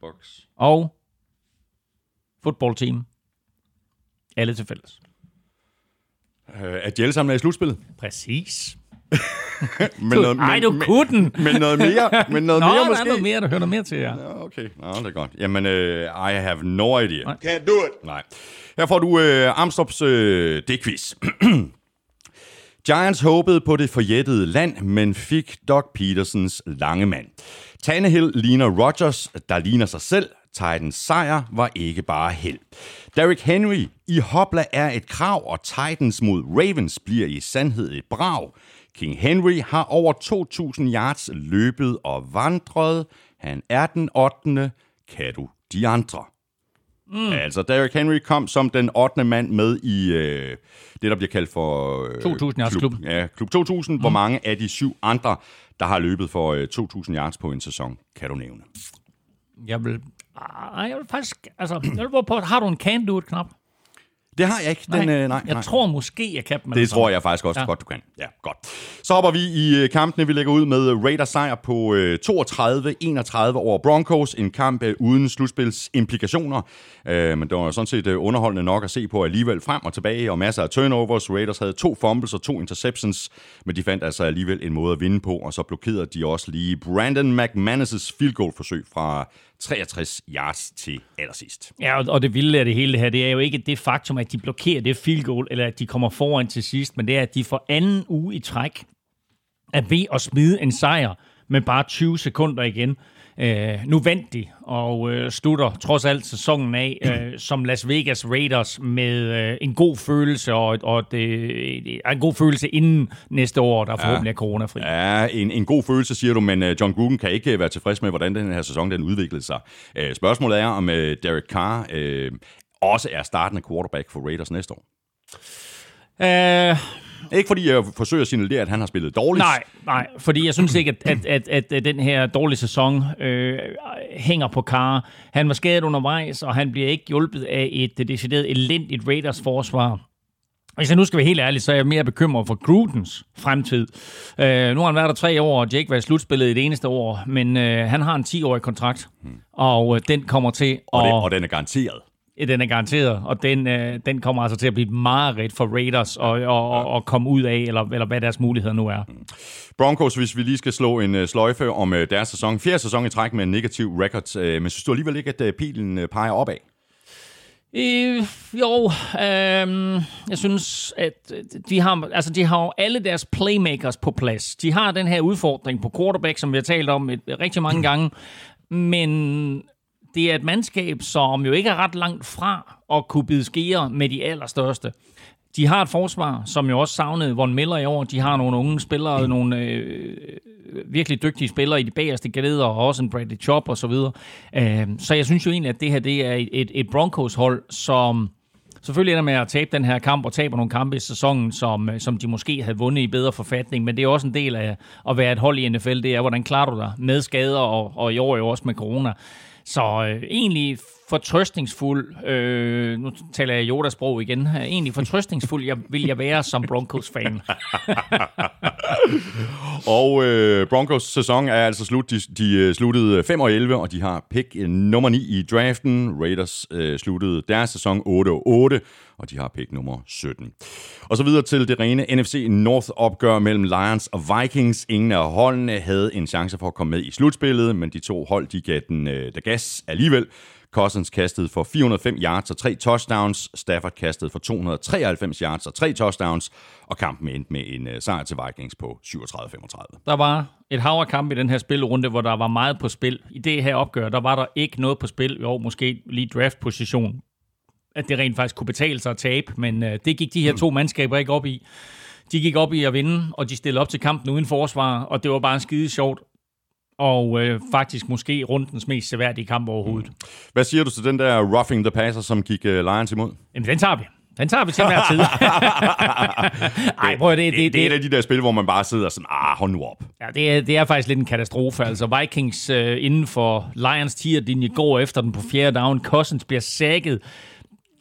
Speaker 1: Bucks
Speaker 3: og football team. Alle til fælles.
Speaker 1: Øh, at de alle sammen er i slutspillet?
Speaker 3: Præcis. [LAUGHS]
Speaker 1: men du, noget,
Speaker 3: ej, du
Speaker 1: men,
Speaker 3: kunne den.
Speaker 1: Men noget mere, men noget [LAUGHS]
Speaker 3: Nå,
Speaker 1: mere
Speaker 3: der
Speaker 1: måske?
Speaker 3: er noget mere, der hører noget mere til, ja.
Speaker 1: ja okay, Nå, det er godt. Jamen, uh, I have no idea.
Speaker 3: Nej.
Speaker 2: Can't do it.
Speaker 1: Nej. Her får du uh, Armstrongs uh, det-quiz. [CLEARS THROAT] Giants håbede på det forjættede land, men fik Doc Petersens lange mand. Tannehill ligner Rodgers, der ligner sig selv. Titans sejr var ikke bare held. Derrick Henry i Hopla er et krav, og Titans mod Ravens bliver i sandhed et brag. King Henry har over 2.000 yards løbet og vandret. Han er den 8. Kan du de andre? Mm. Altså, Derrick Henry kom som den 8. mand med i øh, det, der bliver kaldt for... Øh,
Speaker 3: 2000 yards klub.
Speaker 1: Ja, klub 2000. Mm. Hvor mange af de syv andre, der har løbet for øh, 2000 yards på en sæson, kan du nævne?
Speaker 3: Jeg vil... Ej, jeg vil faktisk... Altså, [CLEARS THROAT] jeg vil på, har du en can-do-it-knap?
Speaker 1: Det har jeg ikke. Den,
Speaker 3: Nej,
Speaker 1: øh, nej,
Speaker 3: jeg
Speaker 1: nej.
Speaker 3: tror måske, jeg kan dem.
Speaker 1: Det tror jeg faktisk også ja. Godt, du kan. Ja, godt. Så hopper vi i øh, kampene. Vi lægger ud med Raiders sejr på øh, 32-31 over Broncos. En kamp øh, uden slutspilsimplikationer. Øh, men det var sådan set øh, underholdende nok at se på alligevel frem og tilbage, og masser af turnovers. Raiders havde to fumbles og to interceptions, men de fandt altså alligevel en måde at vinde på, og så blokerede de også lige Brandon McManus' field goal forsøg fra 63 yards til allersidst.
Speaker 3: Ja, og- det vilde af det hele det her, det er jo ikke det faktum, at de blokerer det field goal, eller at de kommer foran til sidst, men det er, at de for anden uge i træk er ved at smide en sejr med bare 20 sekunder igen. Øh, nu vandt de og øh, slutter trods alt sæsonen af øh, som Las Vegas Raiders med øh, en god følelse og, og det, er en god følelse inden næste år, der forhåbentlig er coronafri.
Speaker 1: Ja, en, en god følelse, siger du, men uh, John Gruden kan ikke uh, være tilfreds med, hvordan den her sæson den udviklede sig. Uh, spørgsmålet er, om uh, Derek Carr uh, også er startende quarterback for Raiders næste år.
Speaker 3: Øh,
Speaker 1: Ikke fordi jeg forsøger at signalere, at han har spillet dårligt.
Speaker 3: Nej, nej, fordi jeg synes ikke, at, at, at, at, den her dårlige sæson øh, hænger på Carr. Han var skadet undervejs, og han bliver ikke hjulpet af et decideret elendigt Raiders forsvar. Hvis jeg nu skal være helt ærlig, så er jeg mere bekymret for Grudens fremtid. Øh, nu har han været der tre år, og Jake var i slutspillet i det eneste år, men øh, han har en 10-årig kontrakt, og øh, den kommer til at...
Speaker 1: Og, og den er garanteret.
Speaker 3: Den er garanteret, og den, øh, den kommer altså til at blive et mareridt for Raiders at og, og, og komme ud af, eller, eller hvad deres muligheder nu er.
Speaker 1: Broncos, hvis vi lige skal slå en uh, sløjfe om uh, deres sæson. Fjerde sæson i træk med en negativ record, uh, men synes du alligevel ikke, at uh, pilen uh, peger opad?
Speaker 3: Øh, jo, øh, jeg synes, at de har, altså, de har jo alle deres playmakers på plads. De har den her udfordring på quarterback, som vi har talt om et, rigtig mange gange, men det er et mandskab, som jo ikke er ret langt fra at kunne bide skære med de allerstørste. De har et forsvar, som jo også savnede Von Miller i år. De har nogle unge spillere, nogle øh, øh virkelig dygtige spillere i de bagerste glæder, og også en Bradley Chop og så videre. Øh, så jeg synes jo egentlig, at det her det er et, et, Broncos-hold, som selvfølgelig ender med at tabe den her kamp og taber nogle kampe i sæsonen, som, øh, som de måske havde vundet i bedre forfatning. Men det er også en del af at være et hold i NFL. Det er, hvordan klarer du dig med skader, og, og i år jo også med corona. Så øh, egentlig fortrøstningsfuld, øh, nu taler jeg Yoda-sprog igen, øh, egentlig fortrøstningsfuld jeg, vil jeg være som Broncos-fan. [LAUGHS] [LAUGHS]
Speaker 1: Og øh, Broncos sæson er altså slut. De, de øh, sluttede 5 og 11, og de har pick øh, nummer 9 i draften. Raiders øh, sluttede deres sæson 8 og 8, og de har pick nummer 17. Og så videre til det rene NFC North-opgør mellem Lions og Vikings. Ingen af holdene havde en chance for at komme med i slutspillet, men de to hold de gav den øh, der gas alligevel. Cousins kastede for 405 yards og tre touchdowns. Stafford kastede for 293 yards og tre touchdowns. Og kampen endte med en øh, sejr til Vikings på 37-35.
Speaker 3: Der var et hav af kamp i den her spilrunde, hvor der var meget på spil. I det her opgør, der var der ikke noget på spil. Jo, måske lige draftposition. At det rent faktisk kunne betale sig at tabe, men øh, det gik de her to mandskaber ikke op i. De gik op i at vinde, og de stillede op til kampen uden forsvar, og det var bare skide sjovt. Og øh, faktisk måske rundens mest seværdige kamp overhovedet.
Speaker 1: Hvad siger du til den der roughing the passer, som gik uh, Lions imod?
Speaker 3: Jamen, den tager vi. Den tager vi til hver tid. [LAUGHS] [LAUGHS] Ej, prøv det,
Speaker 1: Det, det, det er et af de der spil, hvor man bare sidder sådan, ah, hold nu op.
Speaker 3: ja, det, er, det er faktisk lidt en katastrofe. Altså, Vikings øh, inden for Lions tier-linje går efter den på fjerde down. Cousins bliver sækket.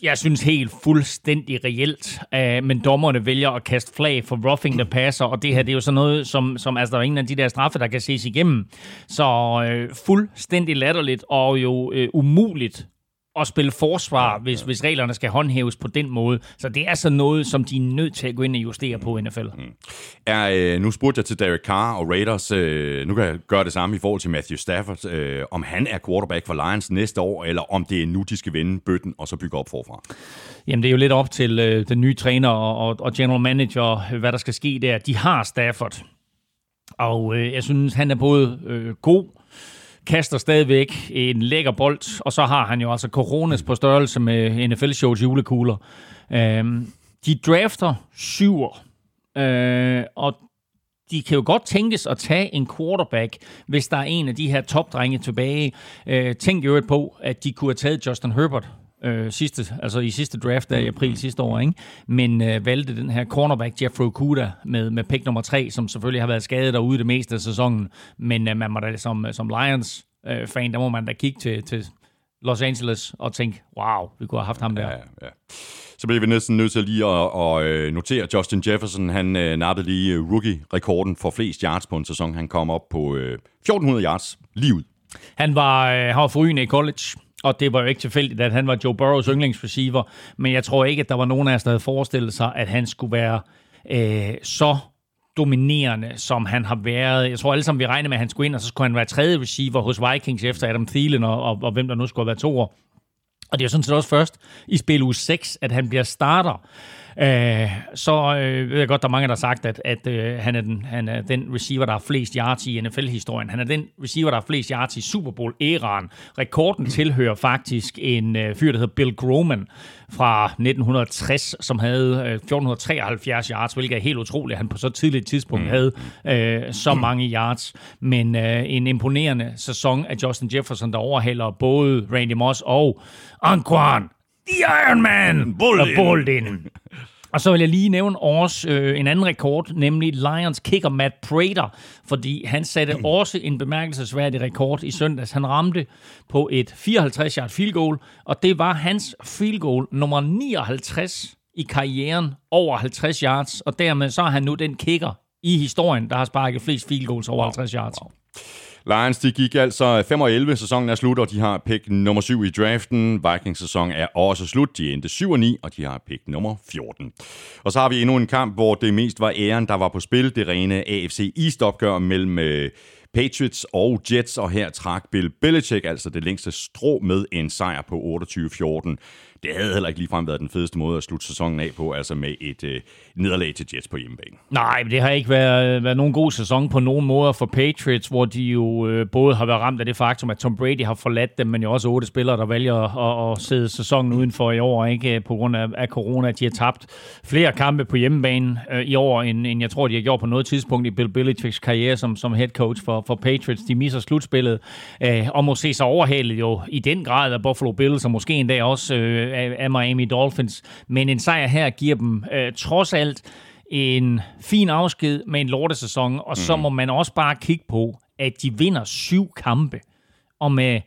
Speaker 3: Jeg synes helt fuldstændig reelt, øh, men dommerne vælger at kaste flag for roughing the passer, og det her det er jo sådan noget, som, som altså, der er ingen af de der straffe, der kan ses igennem. Så øh, fuldstændig latterligt og jo øh, umuligt at spille forsvar, hvis, hvis reglerne skal håndhæves på den måde. Så det er sådan noget, som de er nødt til at gå ind og justere på i NFL.
Speaker 1: Er, øh, nu spurgte jeg til Derek Carr og Raiders. Øh, nu kan jeg gøre det samme i forhold til Matthew Stafford. Øh, om han er quarterback for Lions næste år, eller om det er nu, de skal vende bøtten og så bygge op forfra.
Speaker 3: Jamen, det er jo lidt op til øh, den nye træner og, og, general manager, hvad der skal ske der. De har Stafford, og øh, jeg synes, han er både øh, god, kaster stadigvæk en lækker bold, og så har han jo altså coronas på størrelse med NFL-shows julekugler. Øhm, de drafter syver, øh, og de kan jo godt tænkes at tage en quarterback, hvis der er en af de her topdrenge tilbage. Øh, tænk jo på, at de kunne have taget Justin Herbert øh, sidste, altså i sidste draft der i april sidste år, ikke? men øh, valgte den her cornerback Jeffrey Okuda med, med pick nummer 3, som selvfølgelig har været skadet derude det meste af sæsonen, men øh, man må da som, som Lions øh, fan, der må man da kigge til, til Los Angeles og tænke, wow, vi kunne have haft ham der.
Speaker 1: Ja, ja. Så bliver vi næsten nødt til lige at, at øh, notere, Justin Jefferson, han øh, nappede lige rookie-rekorden for flest yards på en sæson. Han kom op på øh, 1400 yards lige ud.
Speaker 3: Han var, øh, han var forrygende i college. Og det var jo ikke tilfældigt, at han var Joe Burrows yndlingsreceiver, men jeg tror ikke, at der var nogen af os, der havde forestillet sig, at han skulle være øh, så dominerende, som han har været. Jeg tror alle sammen, vi regnede med, at han skulle ind, og så skulle han være tredje receiver hos Vikings efter Adam Thielen, og, og, og hvem der nu skulle have været to år. Og det er jo sådan set også først i spil uge 6, at han bliver starter. Øh, så øh, ved jeg godt, der er mange, der har sagt, at, at øh, han, er den, han er den receiver, der har flest yards i NFL-historien. Han er den receiver, der har flest yards i Super Bowl-æraen. Rekorden tilhører faktisk en øh, fyr, der hedder Bill Groman fra 1960, som havde øh, 1473 yards, hvilket er helt utroligt, at han på så tidligt tidspunkt mm. havde øh, så mange yards. Men øh, en imponerende sæson af Justin Jefferson, der overhaler både Randy Moss og Anquan The Iron Man! Bullin. Bullin. Og så vil jeg lige nævne også øh, en anden rekord, nemlig Lions kicker Matt Prater, fordi han satte mm. også en bemærkelsesværdig rekord i søndags. Han ramte på et 54-yard field goal, og det var hans field goal nummer 59 i karrieren over 50 yards, og dermed så er han nu den kicker i historien, der har sparket flest field goals over 50 yards. Wow.
Speaker 1: Lions, de gik altså 5 og 11. Sæsonen er slut, og de har pick nummer 7 i draften. Vikings sæson er også slut. De endte 7 og 9, og de har pick nummer 14. Og så har vi endnu en kamp, hvor det mest var æren, der var på spil. Det rene AFC East-opgør mellem øh, Patriots og Jets, og her trak Bill Belichick altså det længste strå med en sejr på 28-14 det havde heller ikke ligefrem været den fedeste måde at slutte sæsonen af på, altså med et øh, nederlag til Jets på hjemmebane.
Speaker 3: Nej, men det har ikke været, øh, været nogen god sæson på nogen måder for Patriots, hvor de jo øh, både har været ramt af det faktum, at Tom Brady har forladt dem, men jo også otte spillere, der vælger at, at sidde sæsonen udenfor i år, ikke øh, på grund af, af corona. De har tabt flere kampe på hjemmebane øh, i år, end, end jeg tror, de har gjort på noget tidspunkt i Bill Belichicks karriere som, som head coach for, for Patriots. De misser slutspillet øh, og må se sig overhalet jo i den grad af Buffalo Bills, og måske endda også øh, af, af Miami Dolphins. Men en sejr her giver dem øh, trods alt en fin afsked med en lortesæson, og mm. så må man også bare kigge på, at de vinder syv kampe, og med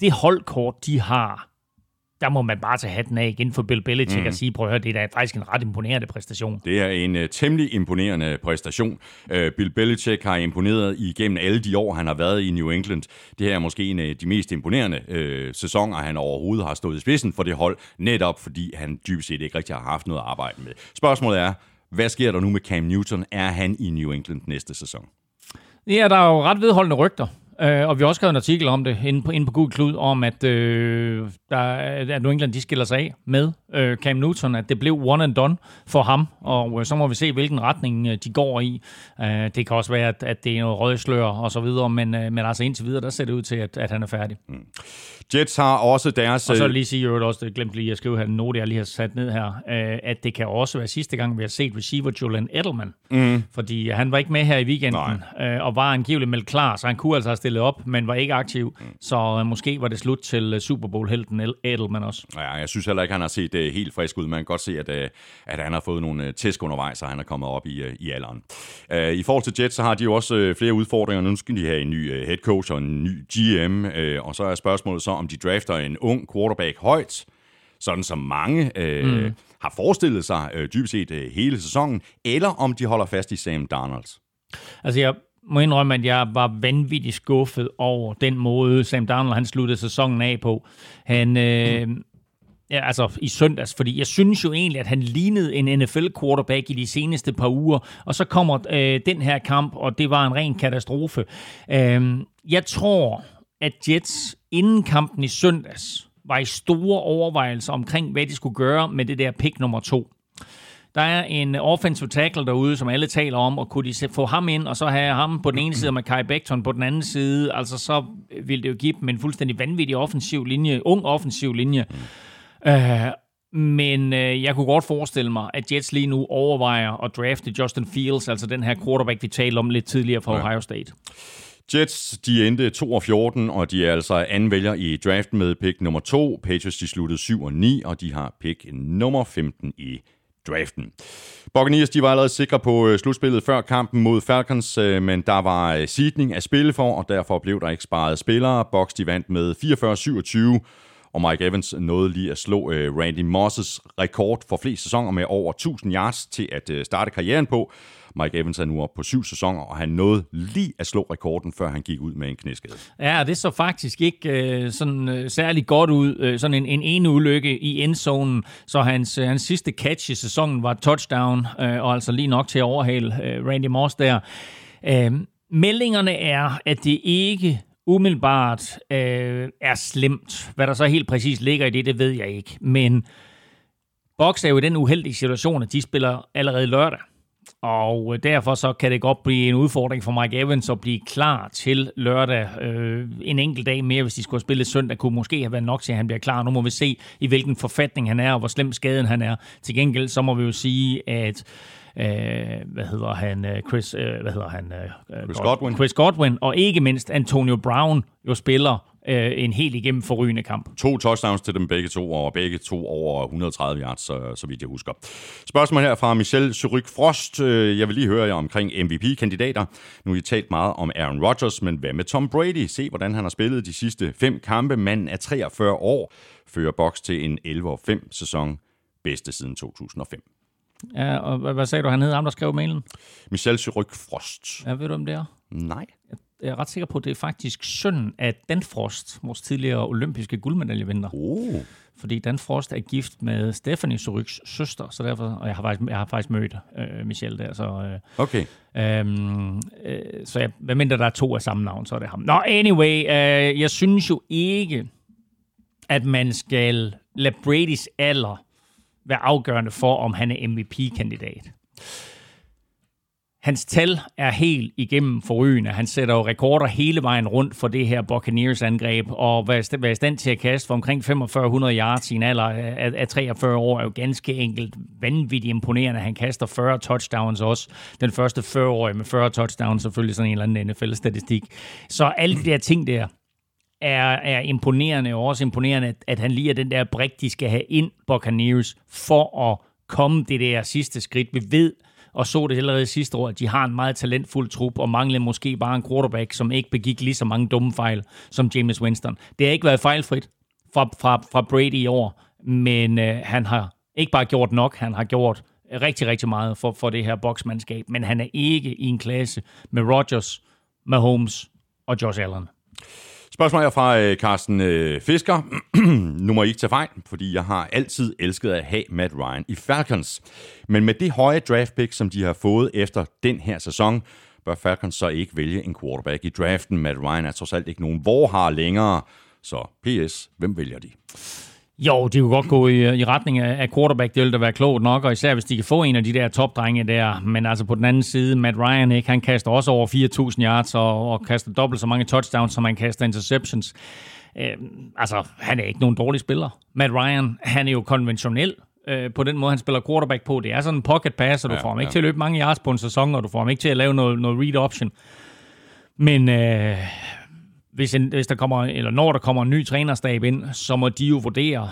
Speaker 3: det holdkort, de har, der må man bare tage hatten af igen for Bill Belichick mm. og sige, prøv at høre, det er faktisk en ret imponerende præstation.
Speaker 1: Det er en uh, temmelig imponerende præstation. Uh, Bill Belichick har imponeret igennem alle de år, han har været i New England. Det her er måske en af de mest imponerende uh, sæsoner, han overhovedet har stået i spidsen for det hold, netop fordi han dybest set ikke rigtig har haft noget at arbejde med. Spørgsmålet er, hvad sker der nu med Cam Newton? Er han i New England næste sæson?
Speaker 3: Ja, der er jo ret vedholdende rygter Uh, og vi har også skrevet en artikel om det inde på, inde på Google Klud, om at, uh, der, at New England de skiller sig af med uh, Cam Newton, at det blev one and done for ham, og uh, så må vi se, hvilken retning uh, de går i. Uh, det kan også være, at, at det er noget rødslør og så videre, men, uh, men altså indtil videre, der ser det ud til, at, at han er færdig. Mm.
Speaker 1: Jets har også deres...
Speaker 3: Og så lige sige, at også, det glemte lige at skrive her, en note, jeg lige har sat ned her, uh, at det kan også være sidste gang, vi har set receiver Julian Edelman, mm. fordi han var ikke med her i weekenden, uh, og var angiveligt meldt klar, så han kunne altså have stillet op, men var ikke aktiv. Mm. Så uh, måske var det slut til uh, Super Bowl-helten Edelman også.
Speaker 1: Ja, jeg synes heller ikke, han har set uh, helt frisk ud. Man kan godt se, at, uh, at han har fået nogle uh, tæsk undervejs, og han er kommet op i, uh, i alderen. Uh, I forhold til Jets, så har de jo også uh, flere udfordringer. Nu skal de have en ny uh, head coach og en ny GM, uh, og så er spørgsmålet så, om de drafter en ung quarterback højt, sådan som mange uh, mm. har forestillet sig uh, dybest set uh, hele sæsonen, eller om de holder fast i Sam Darnold.
Speaker 3: Altså, jeg må indrømme, at jeg var vanvittigt skuffet over den måde, Sam Darnold han sluttede sæsonen af på. Han, øh, ja, altså i søndags, fordi jeg synes jo egentlig, at han lignede en NFL-quarterback i de seneste par uger, og så kommer øh, den her kamp, og det var en ren katastrofe. Øh, jeg tror, at Jets inden kampen i søndags var i store overvejelser omkring, hvad de skulle gøre med det der pick nummer to. Der er en offensive tackle derude, som alle taler om, og kunne de få ham ind, og så have ham på den ene side, og Kai Becton på den anden side, altså så ville det jo give dem en fuldstændig vanvittig offensiv linje, ung offensiv linje. Uh, men øh, jeg kunne godt forestille mig, at Jets lige nu overvejer at drafte Justin Fields, altså den her quarterback, vi talte om lidt tidligere fra ja. Ohio State.
Speaker 1: Jets, de endte 2 og 14, og de er altså anden vælger i draften med pick nummer 2. Patriots, de sluttede 7 og 9, og de har pick nummer 15 i draften. Buccaneers de var allerede sikre på øh, slutspillet før kampen mod Falcons, øh, men der var øh, sidning af spil for, og derfor blev der ikke sparet spillere. Bucks de vandt med 44-27, og Mike Evans nåede lige at slå Randy Mosses rekord for flest sæsoner med over 1000 yards til at starte karrieren på. Mike Evans er nu oppe på syv sæsoner, og han nåede lige at slå rekorden, før han gik ud med en knæskade.
Speaker 3: Ja, det så faktisk ikke øh, sådan øh, særlig godt ud. Øh, sådan en, en ene ulykke i endzonen, så hans, øh, hans sidste catch i sæsonen var touchdown, øh, og altså lige nok til at overhale øh, Randy Moss der. Øh, meldingerne er, at det ikke umiddelbart øh, er slemt. Hvad der så helt præcis ligger i det, det ved jeg ikke. Men Box er jo i den uheldige situation, at de spiller allerede lørdag. Og øh, derfor så kan det godt blive en udfordring for Mike Evans at blive klar til lørdag. Øh, en enkelt dag mere, hvis de skulle spille søndag, kunne måske have været nok til, at han bliver klar. Nu må vi se, i hvilken forfatning han er, og hvor slem skaden han er. Til gengæld så må vi jo sige, at øh, hvad hedder han, øh, Chris, øh, hvad hedder han,
Speaker 1: øh, Chris Godwin.
Speaker 3: Chris Godwin, og ikke mindst Antonio Brown jo spiller øh, en helt igennem forrygende kamp.
Speaker 1: To touchdowns til dem begge to, og begge to over 130 yards, så, så vidt jeg husker. Spørgsmål her fra Michel Suryk Frost. Øh, jeg vil lige høre jer omkring MVP-kandidater. Nu har I talt meget om Aaron Rodgers, men hvad med Tom Brady? Se, hvordan han har spillet de sidste fem kampe. Manden er 43 år, fører boks til en 11-5 sæson, bedste siden 2005.
Speaker 3: Ja, og hvad, hvad sagde du, han hed ham, der skrev mailen?
Speaker 1: Michel Suryk Frost.
Speaker 3: Ja, ved du, om det er?
Speaker 1: Nej.
Speaker 3: Jeg er ret sikker på, at det er faktisk søn af Dan Frost, vores tidligere olympiske guldmedaljevinder.
Speaker 1: Oh.
Speaker 3: Fordi Dan Frost er gift med Stephanie Suryks søster, så derfor, og jeg har faktisk, jeg har faktisk mødt øh, Michelle der, så... Øh,
Speaker 1: okay.
Speaker 3: Øhm, øh, så jeg, hvad mindre der er to af samme navn, så er det ham. Nå, anyway, øh, jeg synes jo ikke, at man skal lade Brady's alder være afgørende for, om han er MVP-kandidat. Hans tal er helt igennem forrygende. Han sætter jo rekorder hele vejen rundt for det her Buccaneers-angreb, og være i stand til at kaste for omkring 4500 yards i en alder af 43 år er jo ganske enkelt vanvittigt imponerende. Han kaster 40 touchdowns også. Den første 40-årige med 40 touchdowns, selvfølgelig sådan en eller anden NFL-statistik. Så alle de der ting der, er, er imponerende, og også imponerende, at han lige er den der brik, de skal have ind Buccaneers, for at komme det der sidste skridt. Vi ved, og så det allerede sidste år, at de har en meget talentfuld trup, og mangler måske bare en quarterback, som ikke begik lige så mange dumme fejl som James Winston. Det har ikke været fejlfrit fra, fra, fra Brady i år, men øh, han har ikke bare gjort nok, han har gjort rigtig, rigtig meget for, for det her boksmandskab, men han er ikke i en klasse med Rodgers, Mahomes og Josh Allen.
Speaker 1: Spørgsmålet er fra øh, Carsten øh, Fisker. [CLEARS THROAT] nu må I ikke tage fejl, fordi jeg har altid elsket at have Matt Ryan i Falcons. Men med det høje draft pick, som de har fået efter den her sæson, bør Falcons så ikke vælge en quarterback i draften. Matt Ryan er trods alt ikke nogen har længere. Så PS, hvem vælger de?
Speaker 3: Jo, de kunne godt gå i, i retning af, quarterback. Det ville da være klogt nok, og især hvis de kan få en af de der topdrenge der. Men altså på den anden side, Matt Ryan, ikke, han kaster også over 4.000 yards og, og kaster dobbelt så mange touchdowns, som han kaster interceptions. Øh, altså, han er ikke nogen dårlig spiller. Matt Ryan, han er jo konventionel øh, på den måde, han spiller quarterback på. Det er sådan en pocket pass, og du ja, får ham ikke ja. til at løbe mange yards på en sæson, og du får ham ikke til at lave noget, noget read option. Men øh, hvis, en, hvis der kommer, eller når der kommer en ny trænerstab ind, så må de jo vurdere,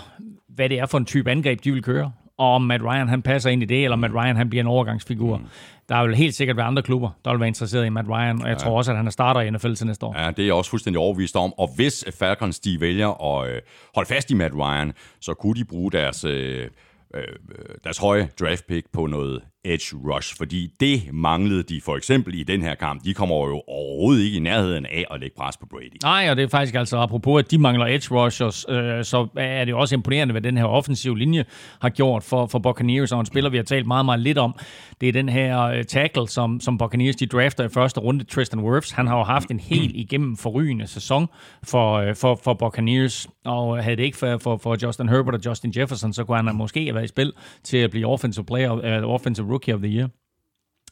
Speaker 3: hvad det er for en type angreb, de vil køre. Og om Matt Ryan han passer ind i det, eller Matt Ryan han bliver en overgangsfigur. Mm. Der vil helt sikkert være andre klubber, der vil være interesseret i Matt Ryan, og jeg ja. tror også, at han er starter i NFL til næste år.
Speaker 1: Ja, det er jeg også fuldstændig overbevist om. Og hvis Falcons de vælger at øh, holde fast i Matt Ryan, så kunne de bruge deres... Øh, øh, deres høje draft pick på noget edge rush, fordi det manglede de for eksempel i den her kamp. De kommer jo overhovedet ikke i nærheden af at lægge pres på Brady.
Speaker 3: Nej, og det er faktisk altså apropos, at de mangler edge rushers, øh, så er det også imponerende, hvad den her offensive linje har gjort for, for Buccaneers, og en spiller, vi har talt meget, meget lidt om. Det er den her uh, tackle, som, som Buccaneers de drafter i første runde, Tristan Wirfs. Han har jo haft en helt [CLEARS THROAT] igennem forrygende sæson for, uh, for, for Buccaneers, og havde det ikke for, for, for Justin Herbert og Justin Jefferson, så kunne han måske have været i spil til at blive offensive player, uh, offensive Rookie of the Year.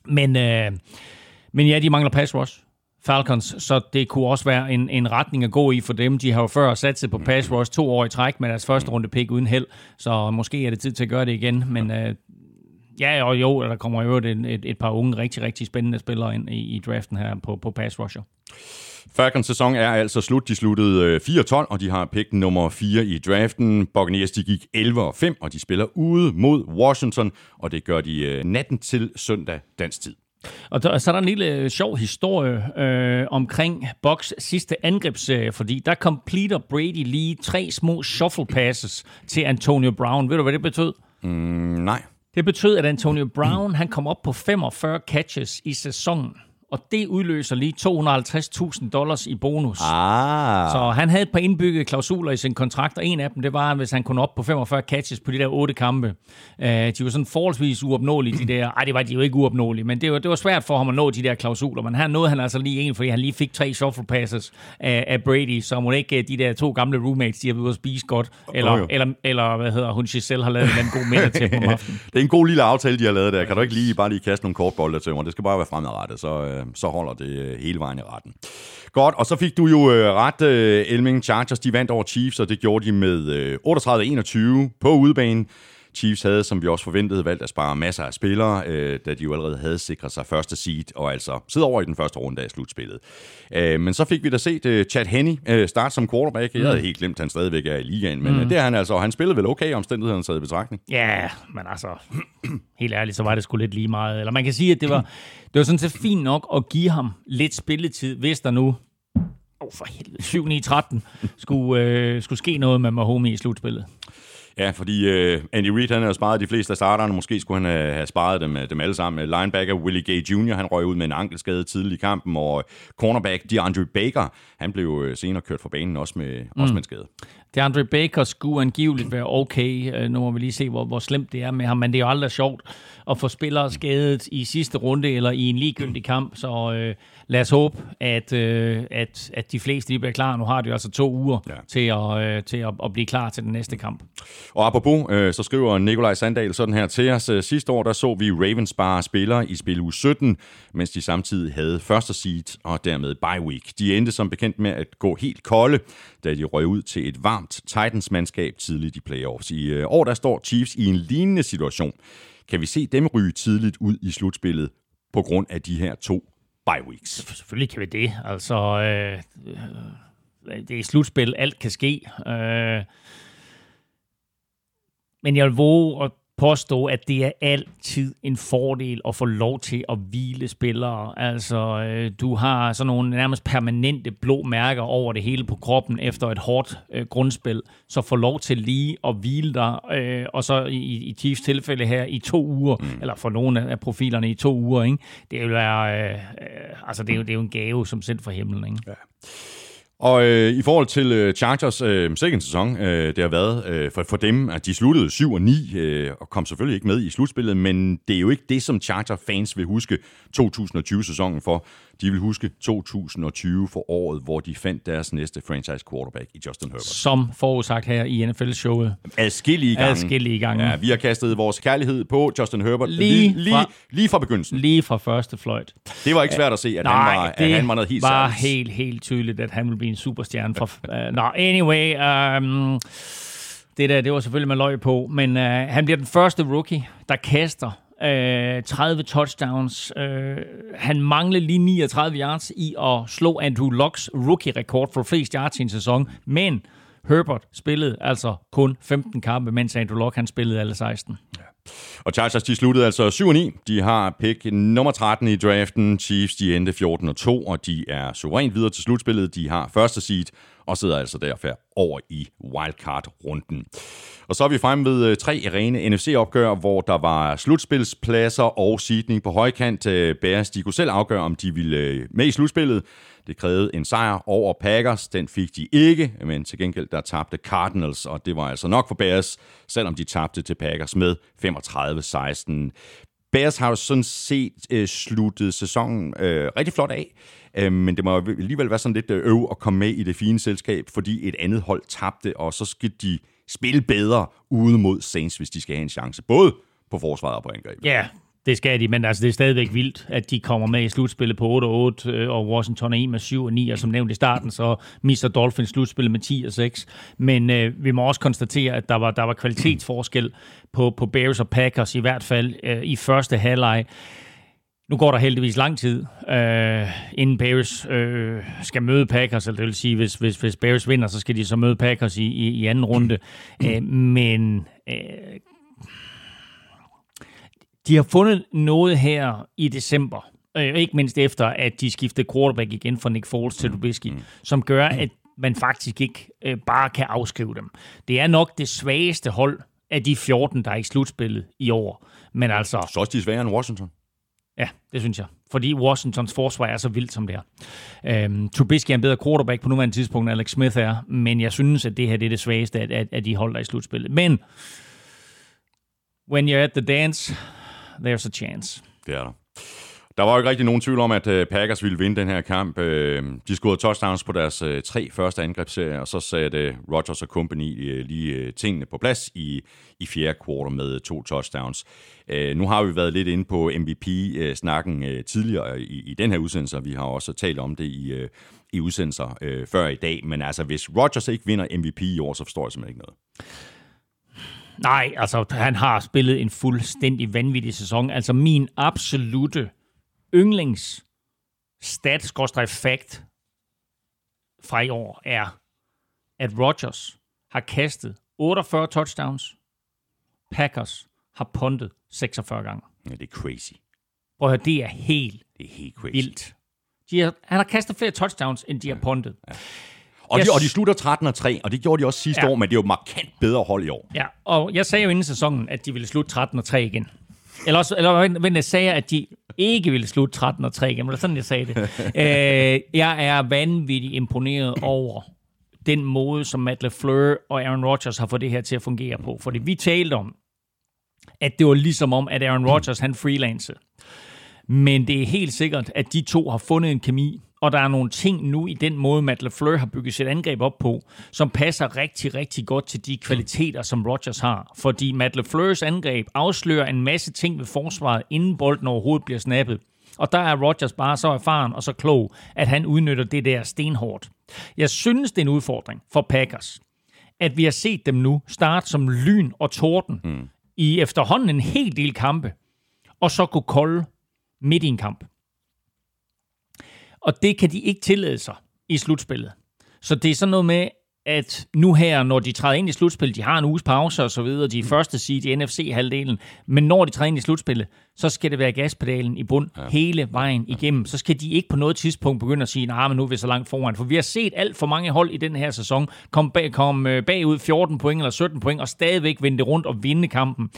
Speaker 3: Men, øh, men ja, de mangler pass rush. Falcons, så det kunne også være en, en retning at gå i for dem. De har jo før sat sig på pass rush to år i træk med deres første runde pick uden held, så måske er det tid til at gøre det igen, men øh, ja, og jo, der kommer jo et, et, et par unge, rigtig, rigtig spændende spillere ind i, i draften her på, på pass rusher.
Speaker 1: Falcons sæson er altså slut. De sluttede 4-12, øh, og de har pick nummer 4 i draften. Buccaneers de gik 11-5, og de spiller ude mod Washington, og det gør de øh, natten til søndag dansk tid.
Speaker 3: Og der, så er der en lille øh, sjov historie øh, omkring Box sidste angrebsserie, fordi der completer Brady lige tre små shuffle passes til Antonio Brown. Ved du, hvad det betød?
Speaker 1: Mm, nej.
Speaker 3: Det betød, at Antonio Brown han kom op på 45 catches i sæsonen og det udløser lige 250.000 dollars i bonus.
Speaker 1: Ah.
Speaker 3: Så han havde et par indbyggede klausuler i sin kontrakt, og en af dem, det var, hvis han kunne op på 45 catches på de der otte kampe. Uh, de var sådan forholdsvis uopnåelige, de der. Ej, det var de jo ikke uopnåelige, men det var, det var svært for ham at nå de der klausuler. Men her nåede han altså lige en, fordi han lige fik tre shuffle passes af, af Brady, så må ikke de der to gamle roommates, de har været at spise godt. Eller, oh, eller, eller, hvad hedder hun, Giselle har lavet en god middag til på [LAUGHS] aftenen.
Speaker 1: det er en god lille aftale, de har lavet der. Kan du ikke lige bare lige kaste nogle kortbolde til mig? Det skal bare være fremadrettet, så, øh, så holder det øh, hele vejen i retten. Godt, og så fik du jo øh, ret, øh, Elming Chargers, de vandt over Chiefs, og det gjorde de med øh, 38-21 på udebanen. Chiefs havde, som vi også forventede, valgt at spare masser af spillere, øh, da de jo allerede havde sikret sig første seed, og altså sidder over i den første runde af slutspillet. Øh, men så fik vi da set øh, Chad Henney øh, starte som quarterback. Jeg havde mm. helt glemt, at han stadigvæk er i ligaen, men mm. Øh, det er han altså, og han spillede vel okay omstændigheden taget i betragtning.
Speaker 3: Ja, men altså, [CLEARS THROAT] helt ærligt, så var det sgu lidt lige meget. Eller man kan sige, at det var, [CLEARS THROAT] det var sådan set fint nok at give ham lidt spilletid, hvis der nu oh, for helvede, 7-9-13 [LAUGHS] skulle, øh, skulle ske noget med Mahomes i slutspillet.
Speaker 1: Ja, fordi uh, Andy Reid han har sparet de fleste af starterne. Måske skulle han uh, have sparet dem, dem alle sammen. Linebacker Willie Gay Jr. han røg ud med en ankelskade tidlig i kampen, og cornerback DeAndre Baker han blev uh, senere kørt for banen også med, mm. også med en skade.
Speaker 3: DeAndre Baker skulle angiveligt være okay. Nu må vi lige se, hvor, hvor slemt det er med ham, men det er jo aldrig sjovt at få spillere skadet i sidste runde eller i en ligegyldig kamp, så uh, lad os håbe, at, uh, at, at de fleste de bliver klar. Nu har de altså to uger ja. til, at, uh, til at, at blive klar til den næste kamp.
Speaker 1: Og apropos, øh, så skriver Nikolaj Sandal sådan her til os. Øh, sidste år der så vi Ravens bare spillere i spil uge 17, mens de samtidig havde første seed og dermed bye week. De endte som bekendt med at gå helt kolde, da de røg ud til et varmt Titans-mandskab tidligt i playoffs. I øh, år der står Chiefs i en lignende situation. Kan vi se dem ryge tidligt ud i slutspillet på grund af de her to bye weeks?
Speaker 3: Selvfølgelig kan vi det. Altså, øh, øh det er slutspil. Alt kan ske. Øh, men jeg vil våge at påstå, at det er altid en fordel at få lov til at hvile spillere. Altså, øh, du har sådan nogle nærmest permanente blå mærker over det hele på kroppen efter et hårdt øh, grundspil, så få lov til lige at hvile dig, øh, og så i, i Chiefs tilfælde her i to uger, mm. eller for nogle af profilerne i to uger, ikke? det vil være, øh, øh, altså det er, jo, det er jo en gave som sendt fra himlen. Ikke? Ja.
Speaker 1: Og øh, i forhold til øh, Chargers øh, second sæson, øh, det har været øh, for, for dem, at de sluttede 7 og 9 øh, og kom selvfølgelig ikke med i slutspillet, men det er jo ikke det, som Charger-fans vil huske 2020-sæsonen for. De vil huske 2020 for året, hvor de fandt deres næste franchise quarterback i Justin Herbert.
Speaker 3: Som forudsagt her i NFL-showet.
Speaker 1: Adskillige gange.
Speaker 3: Adskillige gange.
Speaker 1: Ja, vi har kastet vores kærlighed på Justin Herbert lige, lige, fra, lige fra begyndelsen.
Speaker 3: Lige fra første fløjt.
Speaker 1: Det var ikke svært at se, at, Nej, han, var, at han var noget helt
Speaker 3: var særligt. helt, helt tydeligt, at han ville blive en superstjerne. For, uh, no, anyway... Um, det der, det var selvfølgelig med løg på, men uh, han bliver den første rookie, der kaster øh, 30 touchdowns. Øh, han mangler lige 39 yards i at slå Andrew Locks rookie-rekord for flest yards i en sæson, men Herbert spillede altså kun 15 kampe, mens Andrew Luck han spillede alle 16. Ja.
Speaker 1: Og Chargers, de sluttede altså 7-9. De har pick nummer 13 i draften. Chiefs, de endte 14-2, og de er suverænt videre til slutspillet. De har første seed og sidder altså derfor over i wildcard-runden. Og så er vi fremme ved øh, tre rene NFC-opgør, hvor der var slutspilspladser og sidning på højkant. Øh, Bears, de kunne selv afgøre, om de ville øh, med i slutspillet. Det krævede en sejr over Packers. Den fik de ikke, men til gengæld der tabte Cardinals, og det var altså nok for Bears, selvom de tabte til Packers med 35-16. Bears har jo sådan set øh, sluttet sæsonen øh, rigtig flot af, øh, men det må alligevel være sådan lidt øh, øv at komme med i det fine selskab, fordi et andet hold tabte, og så skal de spille bedre ude mod Saints, hvis de skal have en chance, både på forsvaret og på angrebet.
Speaker 3: Ja, det skal de, men altså, det er stadigvæk vildt, at de kommer med i slutspillet på 8-8, øh, og Washington er 1 med 7 og 9, og som nævnt i starten, så mister Dolphins slutspillet med 10 og 6. Men øh, vi må også konstatere, at der var, der var kvalitetsforskel på, på Bears og Packers, i hvert fald øh, i første halvleg. Nu går der heldigvis lang tid, øh, inden Bears øh, skal møde Packers, eller det vil sige, hvis, hvis, hvis Bears vinder, så skal de så møde Packers i, i, i anden runde. Øh, men øh, de har fundet noget her i december, øh, ikke mindst efter, at de skiftede quarterback igen fra Nick Foles til Trubisky, mm. som gør, at man faktisk ikke øh, bare kan afskrive dem. Det er nok det svageste hold af de 14, der er i slutspillet i år. Men altså...
Speaker 1: Så også de sværere end Washington.
Speaker 3: Ja, det synes jeg. Fordi Washingtons forsvar er så vildt, som det er. Øhm, Trubisky er en bedre quarterback på nuværende tidspunkt, end Alex Smith er. Men jeg synes, at det her det er det svageste af, af, af de hold, der i slutspillet. Men when you're at the dance, there's a chance.
Speaker 1: Det er der. Der var jo ikke rigtig nogen tvivl om, at øh, Packers ville vinde den her kamp. Øh, de scorede touchdowns på deres øh, tre første angrebsserier, og så satte Rodgers og company lige tingene på plads i, i fjerde kvartal med to touchdowns. Nu har vi været lidt inde på MVP-snakken tidligere i, i den her udsendelse, og vi har også talt om det i, i udsendelser før i dag. Men altså, hvis Rodgers ikke vinder MVP i år, så forstår jeg simpelthen ikke noget.
Speaker 3: Nej, altså han har spillet en fuldstændig vanvittig sæson. Altså min absolute yndlings stat fact fra i år er, at Rodgers har kastet 48 touchdowns, Packers har puntet 46 gange.
Speaker 1: Ja, det er crazy.
Speaker 3: Prøv at høre, det er helt,
Speaker 1: det er helt crazy.
Speaker 3: vildt. De har, han har kastet flere touchdowns, end de har puntet. Ja.
Speaker 1: Og, de, og de slutter 13 og 3, og det gjorde de også sidste ja. år, men det er jo markant bedre hold i år.
Speaker 3: Ja, og jeg sagde jo inden sæsonen, at de ville slutte 13 og 3 igen. Eller, også, eller men jeg sagde, at de ikke ville slutte 13 og 3 igen. Det var sådan, jeg sagde det. [LAUGHS] øh, jeg er vanvittigt imponeret over den måde, som Matt LaFleur og Aaron Rodgers har fået det her til at fungere på. Fordi vi talte om, at det var ligesom om, at Aaron Rodgers han freelance. Men det er helt sikkert, at de to har fundet en kemi, og der er nogle ting nu i den måde, Matt LaFleur har bygget sit angreb op på, som passer rigtig, rigtig godt til de kvaliteter, som Rodgers har. Fordi Matt LaFleurs angreb afslører en masse ting ved forsvaret, inden bolden overhovedet bliver snappet. Og der er Rodgers bare så erfaren og så klog, at han udnytter det der stenhårdt. Jeg synes, det er en udfordring for Packers, at vi har set dem nu starte som lyn og torden mm. i efterhånden en hel del kampe, og så gå kolde midt i en kamp. Og det kan de ikke tillade sig i slutspillet. Så det er sådan noget med, at nu her, når de træder ind i slutspillet, de har en uges pause og så videre, de er første seed i NFC-halvdelen, men når de træder ind i slutspillet, så skal det være gaspedalen i bund ja. hele vejen igennem. Så skal de ikke på noget tidspunkt begynde at sige, nej, nah, men nu er vi så langt foran. For vi har set alt for mange hold i den her sæson komme bag, kom øh, bagud 14 point eller 17 point, og stadigvæk vende det rundt og vinde kampen.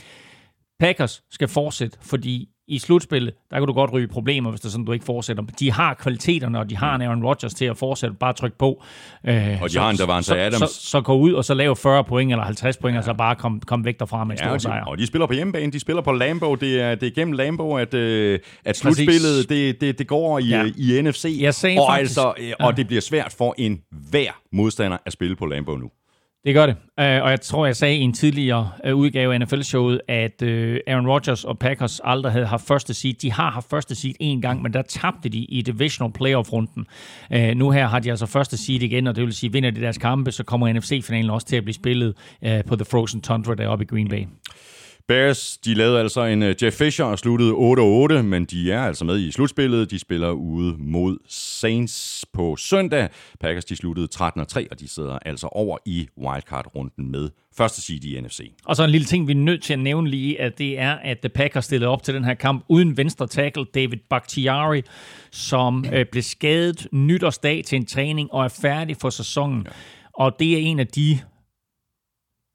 Speaker 3: Packers skal fortsætte, fordi i slutspillet, der kan du godt ryge problemer, hvis det er sådan, du ikke fortsætter. De har kvaliteterne, og de har en Aaron Rodgers til at fortsætte, bare trykke på.
Speaker 1: Øh, og de så, har en Davante
Speaker 3: så,
Speaker 1: Adams.
Speaker 3: Så, så, så, gå ud og så lave 40 point eller 50 point, ja. og så bare komme kom væk derfra med en ja, stor sejr.
Speaker 1: Og de spiller på hjemmebane, de spiller på Lambo. Det er, det er gennem Lambo, at, øh, at slutspillet det, det, det går i, ja. i NFC.
Speaker 3: Jeg sagde
Speaker 1: og,
Speaker 3: faktisk,
Speaker 1: altså, øh, og det bliver svært for en hver modstander at spille på Lambo nu.
Speaker 3: Det gør det. Øh, og jeg tror, jeg sagde i en tidligere øh, udgave af NFL-showet, at øh, Aaron Rodgers og Packers aldrig havde haft første seed. De har haft første seed en gang, men der tabte de i divisional playoff-runden. Nu her har de altså første seed igen, og det vil sige, vinder de deres kampe, så kommer NFC-finalen også til at blive spillet på The Frozen Tundra deroppe i Green Bay.
Speaker 1: Bears, de lavede altså en uh, Jeff Fisher og sluttede 8-8, men de er altså med i slutspillet. De spiller ude mod Saints på søndag. Packers, de sluttede 13-3, og de sidder altså over i wildcard-runden med første seed i NFC.
Speaker 3: Og så en lille ting, vi er nødt til at nævne lige, at det er, at The Packers stillede op til den her kamp uden venstre tackle David Bakhtiari, som uh, blev skadet nytårsdag til en træning og er færdig for sæsonen. Ja. Og det er en af de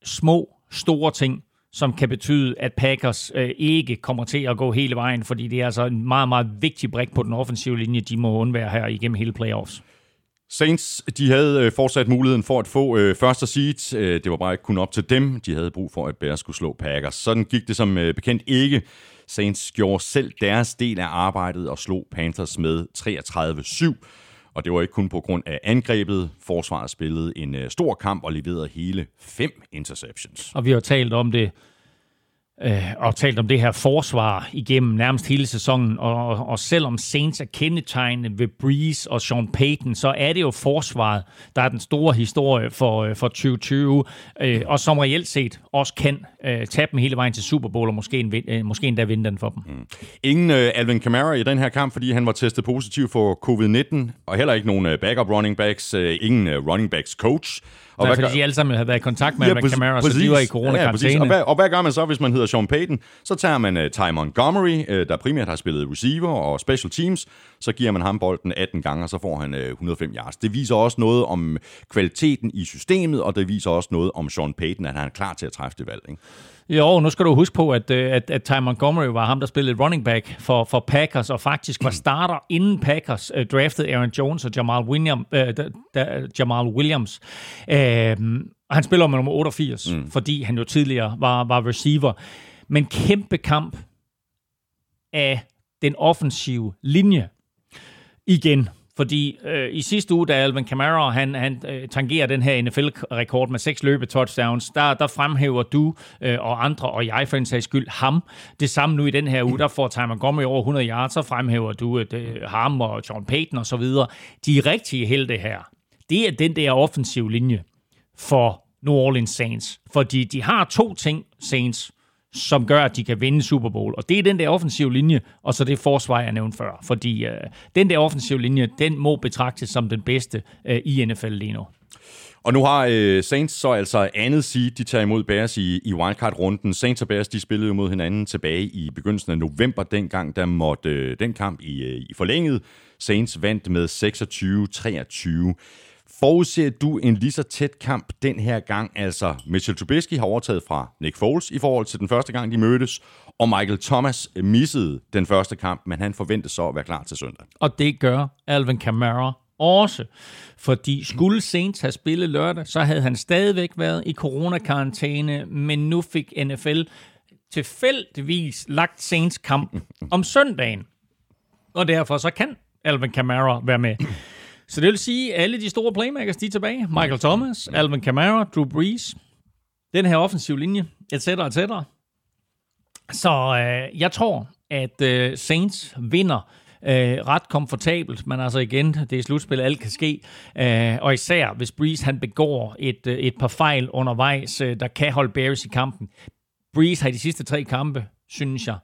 Speaker 3: små, store ting, som kan betyde, at Packers øh, ikke kommer til at gå hele vejen, fordi det er altså en meget, meget vigtig brik på den offensive linje, de må undvære her igennem hele playoffs.
Speaker 1: Saints, de havde øh, fortsat muligheden for at få øh, første seed. Øh, det var bare ikke kun op til dem. De havde brug for, at Bears skulle slå Packers. Sådan gik det som øh, bekendt ikke. Saints gjorde selv deres del af arbejdet og slog Panthers med 33-7. Og det var ikke kun på grund af angrebet. Forsvaret spillede en øh, stor kamp og leverede hele fem interceptions.
Speaker 3: Og vi har talt om det øh, og talt om det her forsvar igennem nærmest hele sæsonen, og, og, og selvom Saints er kendetegnet ved Breeze og Sean Payton, så er det jo forsvaret, der er den store historie for, øh, for 2020, øh, og som reelt set også kan øh, tage dem hele vejen til Super Bowl, og måske, en, øh, måske endda vinde den for dem. Mm.
Speaker 1: Ingen øh, Alvin Kamara i den her kamp, fordi han var testet positiv for covid-19, og heller ikke nogen øh, backup running backs, øh, ingen øh, running backs coach,
Speaker 3: og ja, fordi gør... de alle sammen havde været i kontakt med ja, Alvin Kamara, så de var i corona-karantæne. Ja,
Speaker 1: og, hvad, og hvad gør man så, hvis man hedder Sean Payton? Så tager man uh, Ty Montgomery, uh, der primært har spillet receiver og special teams, så giver man ham bolden 18 gange, og så får han uh, 105 yards. Det viser også noget om kvaliteten i systemet, og det viser også noget om Sean Payton, at han er klar til at træffe det valg. Ikke?
Speaker 3: Jo, nu skal du huske på, at, øh, at, at Ty Montgomery var ham, der spillede running back for, for Packers, og faktisk var starter inden Packers uh, draftede Aaron Jones og Jamal, William, uh, da, da, Jamal Williams. Uh, han spiller med nummer 88, mm. fordi han jo tidligere var, var receiver. Men kæmpe kamp af den offensive linje igen. Fordi øh, i sidste uge, da Alvin Kamara han, han øh, tangerer den her NFL-rekord med seks løbe touchdowns, der, der fremhæver du øh, og andre, og jeg for en sags skyld, ham. Det samme nu i den her uge, der får Ty Montgomery over 100 yards, så fremhæver du øh, ham og John Payton og så videre. De rigtige helte her, det er den der offensive linje for New Orleans Saints. Fordi de har to ting, Saints, som gør, at de kan vinde Super Bowl. Og det er den der offensive linje, og så det forsvar, jeg nævnte før. Fordi øh, den der offensive linje, den må betragtes som den bedste øh, i NFL lige nu.
Speaker 1: Og nu har øh, Saints så altså andet seed, de tager imod Bears i, i wildcard-runden. Saints og Bears, de spillede jo mod hinanden tilbage i begyndelsen af november, dengang der måtte øh, den kamp i, øh, i forlænget. Saints vandt med 26-23. Forudser du en lige så tæt kamp den her gang? Altså, Mitchell Trubisky har overtaget fra Nick Foles i forhold til den første gang, de mødtes, og Michael Thomas missede den første kamp, men han forventes så at være klar til søndag.
Speaker 3: Og det gør Alvin Kamara også. Fordi skulle Saints have spillet lørdag, så havde han stadigvæk været i coronakarantæne, men nu fik NFL tilfældigvis lagt Saints kamp om søndagen. Og derfor så kan Alvin Kamara være med. Så det vil sige, at alle de store playmakers, de er tilbage. Michael Thomas, Alvin Kamara, Drew Brees, den her offensiv linje, etc., etc. Så øh, jeg tror, at øh, Saints vinder øh, ret komfortabelt, men altså igen, det er slutspil, alt kan ske. Øh, og især hvis Breeze han begår et, øh, et par fejl undervejs, øh, der kan holde Bears i kampen. Breeze har i de sidste tre kampe, synes jeg,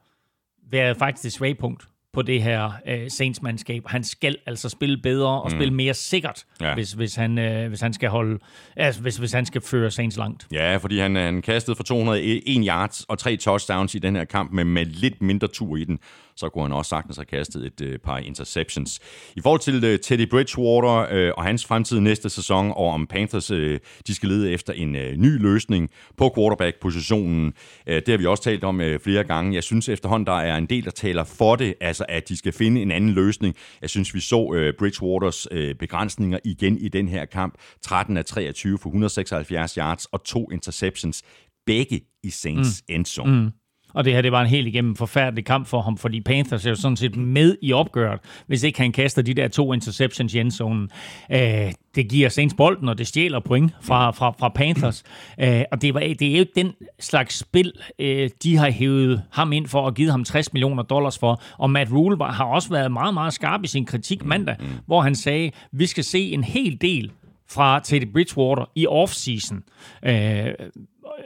Speaker 3: været faktisk det svage punkt på det her øh, Saints-mandskab. Han skal altså spille bedre og mm. spille mere sikkert, ja. hvis, hvis, han, øh, hvis han skal holde, altså, hvis, hvis han skal føre Saints langt.
Speaker 1: Ja, fordi han, han kastede for 201 yards og tre touchdowns i den her kamp, men med lidt mindre tur i den så kunne han også sagtens have kastet et øh, par interceptions. I forhold til øh, Teddy Bridgewater øh, og hans fremtid næste sæson, og om Panthers øh, de skal lede efter en øh, ny løsning på quarterback-positionen, øh, det har vi også talt om øh, flere gange. Jeg synes efterhånden, der er en del, der taler for det, altså at de skal finde en anden løsning. Jeg synes, vi så øh, Bridgewaters øh, begrænsninger igen i den her kamp. 13 af 23 for 176 yards og to interceptions begge i Saints mm. endzone. Mm.
Speaker 3: Og det her, det var en helt igennem forfærdelig kamp for ham, fordi Panthers er jo sådan set med i opgøret, hvis ikke han kaster de der to interceptions i endzonen. Øh, det giver Saints bolden, og det stjæler point fra, fra, fra Panthers. Øh, og det, var, det er jo den slags spil, øh, de har hævet ham ind for og givet ham 60 millioner dollars for. Og Matt Rule var, har også været meget, meget skarp i sin kritik mandag, hvor han sagde, vi skal se en hel del fra Teddy Bridgewater i offseason. Øh,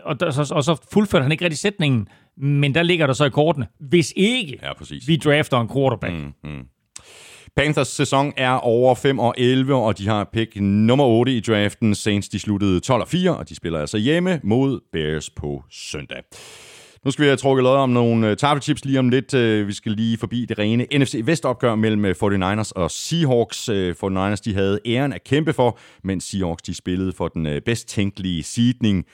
Speaker 3: og, og, og så fuldførte han ikke rigtig sætningen, men der ligger der så i kortene, hvis ikke ja, præcis. vi drafter en quarterback. Mm, mm.
Speaker 1: Panthers sæson er over 5 og 11, og de har pick nummer 8 i draften. Saints de sluttede 12 og 4, og de spiller altså hjemme mod Bears på søndag. Nu skal vi have trukket lod om nogle uh, tafelchips lige om lidt. Uh, vi skal lige forbi det rene NFC Vest-opgør mellem 49ers og Seahawks. Uh, 49ers de havde æren at kæmpe for, mens Seahawks de spillede for den bedst tænkelige seedning.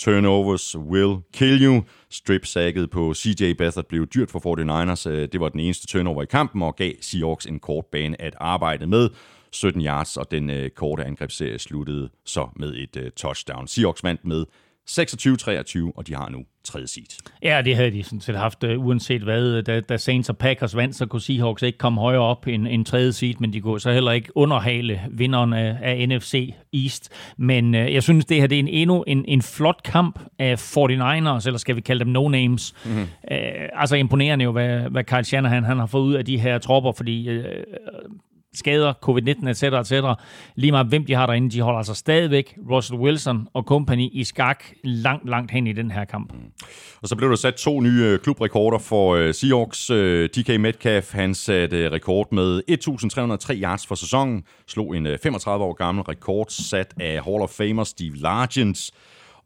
Speaker 1: Turnovers will kill you. Strip-sækket på CJ Beathard blev dyrt for 49ers. Øh, det var den eneste turnover i kampen og gav Seahawks en kort bane at arbejde med. 17 yards, og den øh, korte angrebsserie sluttede så med et øh, touchdown. Seahawks vandt med 26-23, og de har nu tredje seed.
Speaker 3: Ja, det havde de sådan set haft, uh, uanset hvad. Da, da Saints og Packers vandt, så kunne Seahawks ikke komme højere op end en tredje seed, men de kunne så heller ikke underhale vinderen af, af NFC East. Men uh, jeg synes, det her det er en, endnu en, en flot kamp af 49ers, eller skal vi kalde dem no-names. Mm-hmm. Uh, altså imponerende jo, hvad, hvad Kyle Shanahan han har fået ud af de her tropper, fordi uh, skader, covid-19, etc., etc. Lige meget hvem de har derinde, de holder altså stadigvæk Russell Wilson og company i skak langt, langt hen i den her kamp. Mm.
Speaker 1: Og så blev der sat to nye øh, klubrekorder for øh, Seahawks. Øh, DK Metcalf, han satte rekord med 1.303 yards for sæsonen, slog en 35 år gammel rekord sat af Hall of Famer Steve Largent,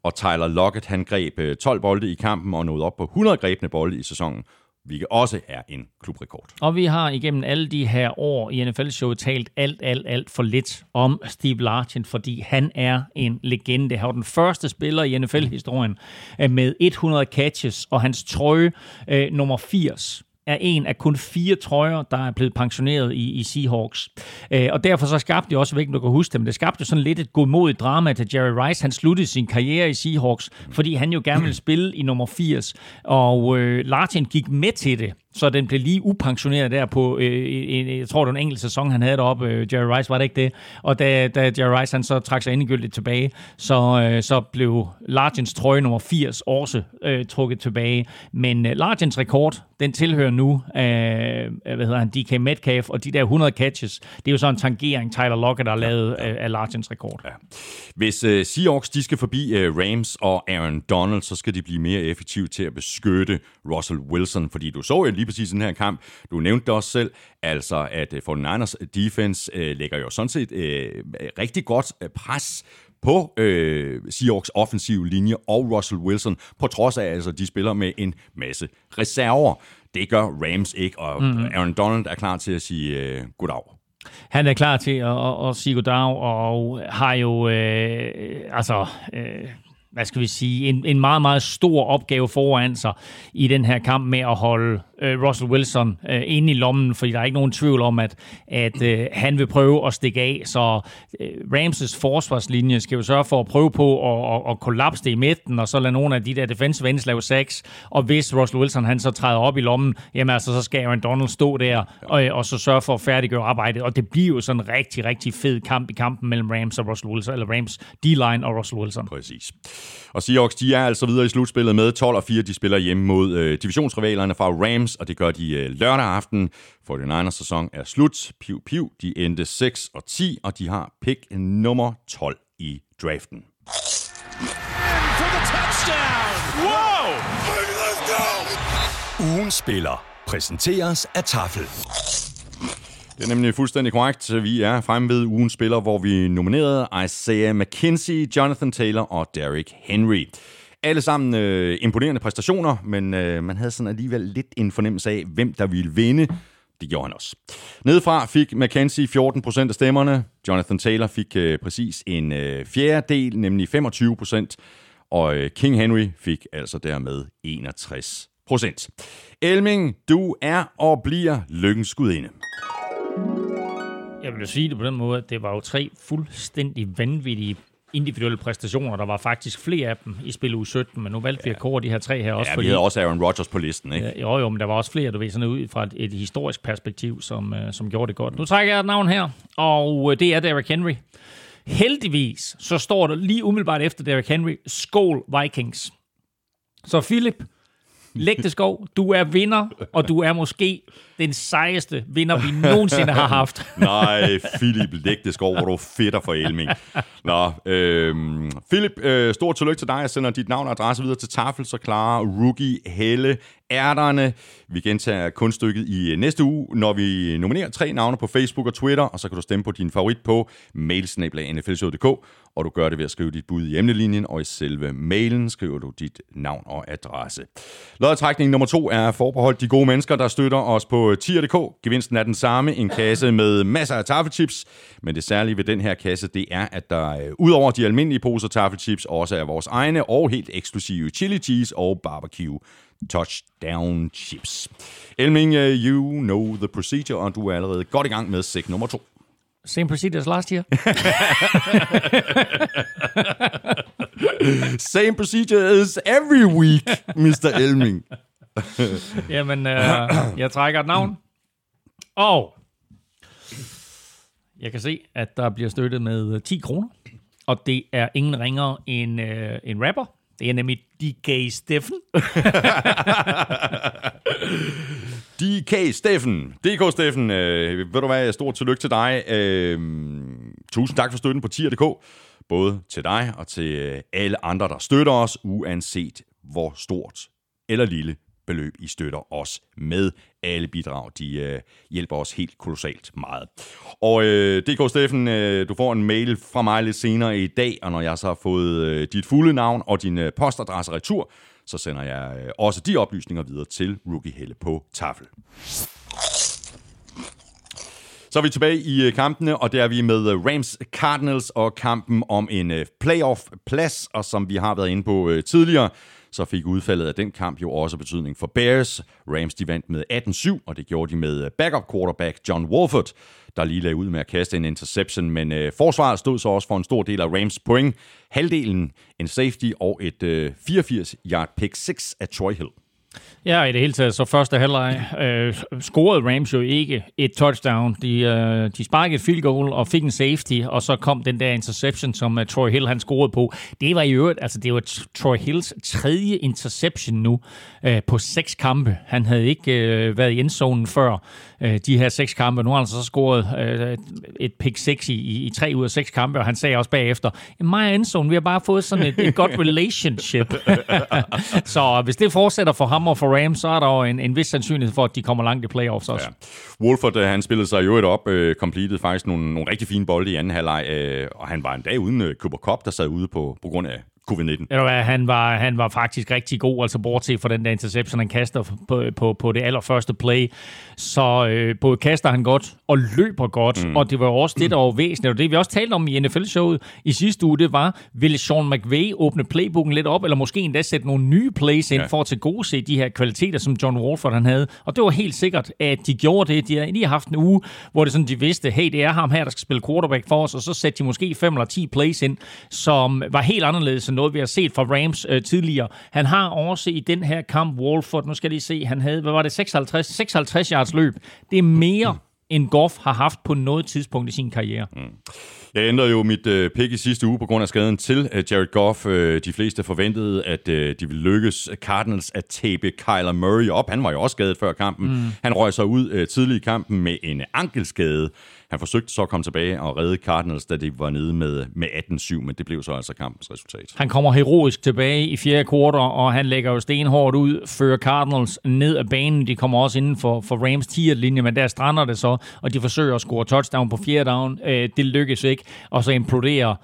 Speaker 1: og Tyler Lockett, han greb 12 bolde i kampen og nåede op på 100 grebne bolde i sæsonen hvilket også er en klubrekord.
Speaker 3: Og vi har igennem alle de her år i NFL-showet talt alt, alt, alt for lidt om Steve Largent, fordi han er en legende. Han var den første spiller i NFL-historien øh, med 100 catches, og hans trøje øh, nummer 80 er en af kun fire trøjer, der er blevet pensioneret i, i Seahawks. Øh, og derfor så skabte det også, ikke du kan huske det, men det skabte sådan lidt et godmodigt drama til Jerry Rice. Han sluttede sin karriere i Seahawks, fordi han jo gerne ville spille i nummer 80, og øh, Lartin gik med til det så den blev lige upensioneret der på, øh, en, jeg tror det var en enkelt sæson, han havde deroppe, øh, Jerry Rice, var det ikke det? Og da, da Jerry Rice han så trak sig endegyldigt tilbage, så, øh, så blev Largens trøje nummer 80 også øh, trukket tilbage. Men øh, Largens rekord, den tilhører nu af, hvad hedder han, DK Metcalf, og de der 100 catches, det er jo så en tangering, Tyler Lockett har lavet ja. af Largens rekord. Ja.
Speaker 1: Hvis øh, Seahawks de skal forbi øh, Rams og Aaron Donald, så skal de blive mere effektive til at beskytte Russell Wilson, fordi du så jo lige præcis den her kamp, du nævnte det også selv, altså at uh, 49ers defense uh, lægger jo sådan set uh, rigtig godt uh, pres på øh, Seahawks offensiv linje og Russell Wilson, på trods af, at altså, de spiller med en masse reserver. Det gør Rams ikke, og mm-hmm. Aaron Donald er klar til at sige øh, goddag.
Speaker 3: Han er klar til at, at, at sige goddag, og har jo øh, altså øh, hvad skal vi sige, en, en meget, meget stor opgave foran sig i den her kamp med at holde øh, Russell Wilson øh, inde i lommen, fordi der er ikke nogen tvivl om, at, at øh, han vil prøve at stikke af. Så øh, Ramses forsvarslinje skal jo sørge for at prøve på at, at, at kollapse det i midten, og så lade nogle af de der defensive ends lave sex. Og hvis Russell Wilson han så træder op i lommen, jamen altså, så skal Aaron Donald stå der og, og så sørge for at færdiggøre arbejdet. Og det bliver jo sådan en rigtig, rigtig fed kamp i kampen mellem Rams og Russell Wilson, eller Rams D-line og Russell Wilson.
Speaker 1: Præcis. Og Seahawks, de er altså videre i slutspillet med 12 og 4. De spiller hjemme mod øh, divisionsrivalerne fra Rams, og det gør de øh, lørdag aften. For den ers sæson er slut. Piv, piv. De endte 6 og 10, og de har pick nummer 12 i draften.
Speaker 4: Ugen spiller præsenteres af Tafel.
Speaker 1: Det er nemlig fuldstændig korrekt. Vi er fremme ved ugens spiller, hvor vi nominerede Isaiah McKenzie, Jonathan Taylor og Derrick Henry. Alle sammen øh, imponerende præstationer, men øh, man havde sådan alligevel lidt en fornemmelse af, hvem der ville vinde. Det gjorde han også. Nedefra fik McKenzie 14% af stemmerne. Jonathan Taylor fik øh, præcis en øh, fjerdedel, nemlig 25%. Og øh, King Henry fik altså dermed 61%. Elming, du er og bliver lykkens gudinde.
Speaker 3: Jeg vil jo sige det på den måde, at det var jo tre fuldstændig vanvittige individuelle præstationer. Der var faktisk flere af dem i spil u 17, men nu valgte ja. vi at kåre de her tre her også.
Speaker 1: Ja, fordi, vi havde også Aaron Rodgers på listen, ikke?
Speaker 3: Ja, jo, jo, men der var også flere, du ved, sådan ud fra et, et historisk perspektiv, som, uh, som gjorde det godt. Nu trækker jeg et navn her, og uh, det er Derrick Henry. Heldigvis, så står der lige umiddelbart efter Derrick Henry, Skål Vikings. Så Philip, Læg det skov, du er vinder, og du er måske den sejeste vinder, vi nogensinde har haft. [LAUGHS]
Speaker 1: Nej, Philip Lægteskov, hvor du fedter for Elming. Nå, øh, Philip, øh, stort tillykke til dig. Jeg sender dit navn og adresse videre til Tafel, så klarer rookie Helle ærterne. Vi gentager kunststykket i øh, næste uge, når vi nominerer tre navne på Facebook og Twitter, og så kan du stemme på din favorit på mailsnabla.nflshow.dk, og du gør det ved at skrive dit bud i emnelinjen, og i selve mailen skriver du dit navn og adresse. Lodtrækning nummer to er forbeholdt de gode mennesker, der støtter os på øh, tier.dk. Gevinsten er den samme, en kasse med masser af taffelchips, men det særlige ved den her kasse, det er, at der øh, ud over de almindelige poser taffelchips, også er vores egne og helt eksklusive chili cheese og barbecue touchdown chips. Elming, uh, you know the procedure, og du er allerede godt i gang med sæk nummer to.
Speaker 3: Same procedure as last year. [LAUGHS]
Speaker 1: Same procedure as every week, Mr. Elming. [LAUGHS]
Speaker 3: Jamen, øh, jeg trækker et navn. Og jeg kan se, at der bliver støttet med 10 kroner. Og det er ingen ringer end øh, en rapper. Det er nemlig DK Steffen. [LAUGHS]
Speaker 1: DK Steffen, DK Steffen, øh, ved du hvad, stort tillykke til dig. Øh, tusind tak for støtten på tier.dk, både til dig og til øh, alle andre, der støtter os, uanset hvor stort eller lille beløb, I støtter os med. Alle bidrag, de øh, hjælper os helt kolossalt meget. Og øh, DK Steffen, øh, du får en mail fra mig lidt senere i dag, og når jeg så har fået øh, dit fulde navn og din øh, postadresse retur, så sender jeg øh, også de oplysninger videre til Rookie Helle på tafel. Så er vi tilbage i øh, kampene, og der er vi med øh, Rams Cardinals og kampen om en øh, playoff-plads, og som vi har været inde på tidligere, så fik udfaldet af den kamp jo også betydning for Bears. Rams de vandt med 18-7, og det gjorde de med øh, backup quarterback John Wolford, der lige lagde ud med at kaste en interception, men øh, forsvaret stod så også for en stor del af Rams point. Halvdelen en safety og et øh, 84-yard pick 6 af Troy Hill.
Speaker 3: Ja, i det hele taget, så første halvleg øh, scorede Rams jo ikke et touchdown. De, øh, de sparkede et field goal og fik en safety, og så kom den der interception, som uh, Troy Hill han scorede på. Det var i øvrigt, altså det var Troy Hills tredje interception nu øh, på seks kampe. Han havde ikke øh, været i endzonen før øh, de her seks kampe. Nu har han så scoret øh, et pick 6 i, i, i tre ud af seks kampe, og han sagde også bagefter, mig og endzone, vi har bare fået sådan et, et godt [LAUGHS] relationship. [LAUGHS] så hvis det fortsætter for ham og for Rams, så er der jo en, en vis sandsynlighed for, at de kommer langt i playoffs også.
Speaker 1: Ja. Wolford, øh, han spillede sig jo et op, øh, completed faktisk nogle, nogle rigtig fine bolde i anden halvleg, øh, og han var en dag uden øh, Cooper Cup, der sad ude på, på grund af covid-19.
Speaker 3: Eller hvad, han var, han var faktisk rigtig god, altså bortset fra den der interception, han kaster på, på, på det allerførste play. Så øh, både kaster han godt og løber godt, mm. og det var også det, der var væsentligt. Og det vi også talte om i NFL-showet i sidste uge, det var, ville Sean McVay åbne playbooken lidt op, eller måske endda sætte nogle nye plays ind ja. for at se de her kvaliteter, som John Wolford han havde. Og det var helt sikkert, at de gjorde det. De har lige haft en uge, hvor det sådan, de vidste, hey, det er ham her, der skal spille quarterback for os, og så satte de måske fem eller ti plays ind, som var helt anderledes noget, vi har set fra Rams øh, tidligere. Han har også i den her kamp, Wolford, nu skal lige se, han havde, hvad var det, 56, 56 yards løb. Det er mere, mm. end Goff har haft på noget tidspunkt i sin karriere. Mm.
Speaker 1: Jeg ændrede jo mit øh, pick i sidste uge på grund af skaden til øh, Jared Goff. Øh, de fleste forventede, at øh, de ville lykkes Cardinals at tabe Kyler Murray op. Han var jo også skadet før kampen. Mm. Han røg sig ud øh, tidlig i kampen med en ankelskade. Han forsøgte så at komme tilbage og redde Cardinals, da de var nede med, med 18-7, men det blev så altså kampens resultat.
Speaker 3: Han kommer heroisk tilbage i fjerde kvartal, og han lægger jo stenhårdt ud, fører Cardinals ned af banen. De kommer også inden for, for Rams 10-linje, men der strander det så, og de forsøger at score touchdown på fjerde down. Øh, det lykkes ikke, og så imploderer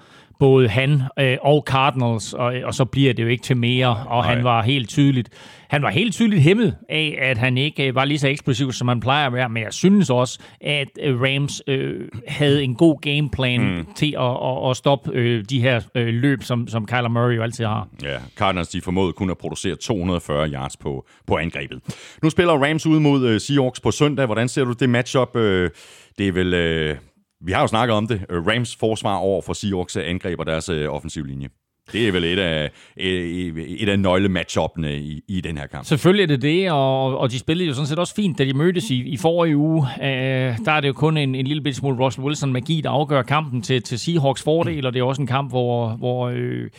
Speaker 3: både han øh, og Cardinals, og, og så bliver det jo ikke til mere, og Nej. han var helt tydeligt han var helt tydeligt hæmmet af, at han ikke øh, var lige så eksplosiv, som han plejer at være, men jeg synes også, at øh, Rams øh, havde en god gameplan mm. til at, at, at stoppe øh, de her øh, løb, som, som Kyler Murray jo altid har.
Speaker 1: Ja, Cardinals de formåede kun at producere 240 yards på, på angrebet. Nu spiller Rams ud mod øh, Seahawks på søndag. Hvordan ser du det matchup? Øh, det er vel... Øh vi har jo snakket om det. Øh, Rams forsvar over for Seahawks øh, angreber deres øh, offensiv linje. Det er vel et af, et, af nøglematchupene i, i den her kamp.
Speaker 3: Selvfølgelig er det det, og, og de spillede jo sådan set også fint, da de mødtes i, i forrige uge. Øh, der er det jo kun en, en lille smule Russell Wilson-magi, der afgør kampen til, til Seahawks fordel, og det er også en kamp, hvor, hvor øh,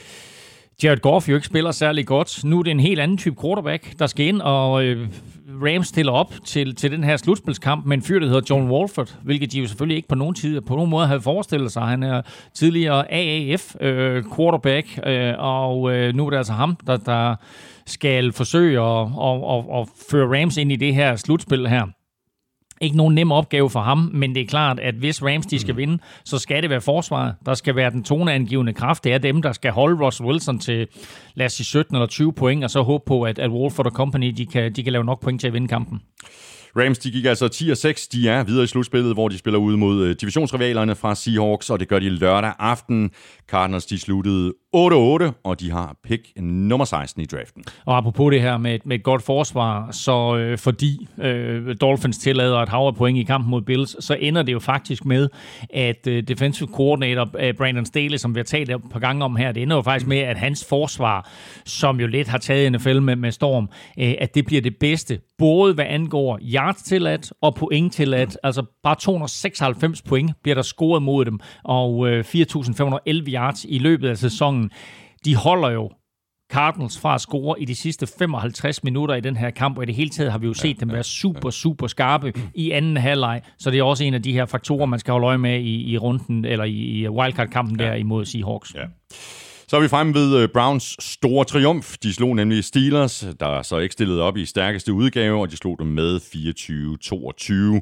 Speaker 3: Jared Goff jo ikke spiller særlig godt. Nu er det en helt anden type quarterback, der skal ind, og øh, Rams stiller op til, til den her slutspilskamp med en fyr, der hedder John Walford, hvilket de jo selvfølgelig ikke på nogen tid på nogen måde havde forestillet sig. Han er tidligere AAF øh, quarterback, øh, og øh, nu er det altså ham, der, der skal forsøge at, at, at, at føre Rams ind i det her slutspil her ikke nogen nem opgave for ham, men det er klart, at hvis Rams de skal mm. vinde, så skal det være forsvaret. Der skal være den toneangivende kraft. Det er dem, der skal holde Ross Wilson til, lad os sige, 17 eller 20 point, og så håbe på, at, at Wolford og Company de kan, de kan lave nok point til at vinde kampen.
Speaker 1: Rams de gik altså 10 og 6. De er videre i slutspillet, hvor de spiller ud mod øh, divisionsrivalerne fra Seahawks, og det gør de lørdag aften. Cardinals de sluttede 8-8, og de har pick nummer 16 i draften.
Speaker 3: Og apropos det her med, med et godt forsvar, så øh, fordi øh, Dolphins tillader et hav point i kampen mod Bills, så ender det jo faktisk med, at øh, defensive coordinator øh, Brandon Staley, som vi har talt et par gange om her, det ender jo faktisk med, at hans forsvar, som jo lidt har taget NFL med, med storm, øh, at det bliver det bedste, både hvad angår yards tilladt og point tilladt. Altså bare 296 point bliver der scoret mod dem, og øh, 4.511 yards i løbet af sæsonen. De holder jo Cardinals fra at score i de sidste 55 minutter i den her kamp, og i det hele taget har vi jo set ja, dem være super, super skarpe i anden halvleg, så det er også en af de her faktorer, man skal holde øje med i, i runden, eller i, i wildcard-kampen ja. der imod Seahawks. Ja.
Speaker 1: Så er vi fremme ved øh, Browns store triumf. De slog nemlig Steelers, der så ikke stillede op i stærkeste udgave, og de slog dem med 24-22.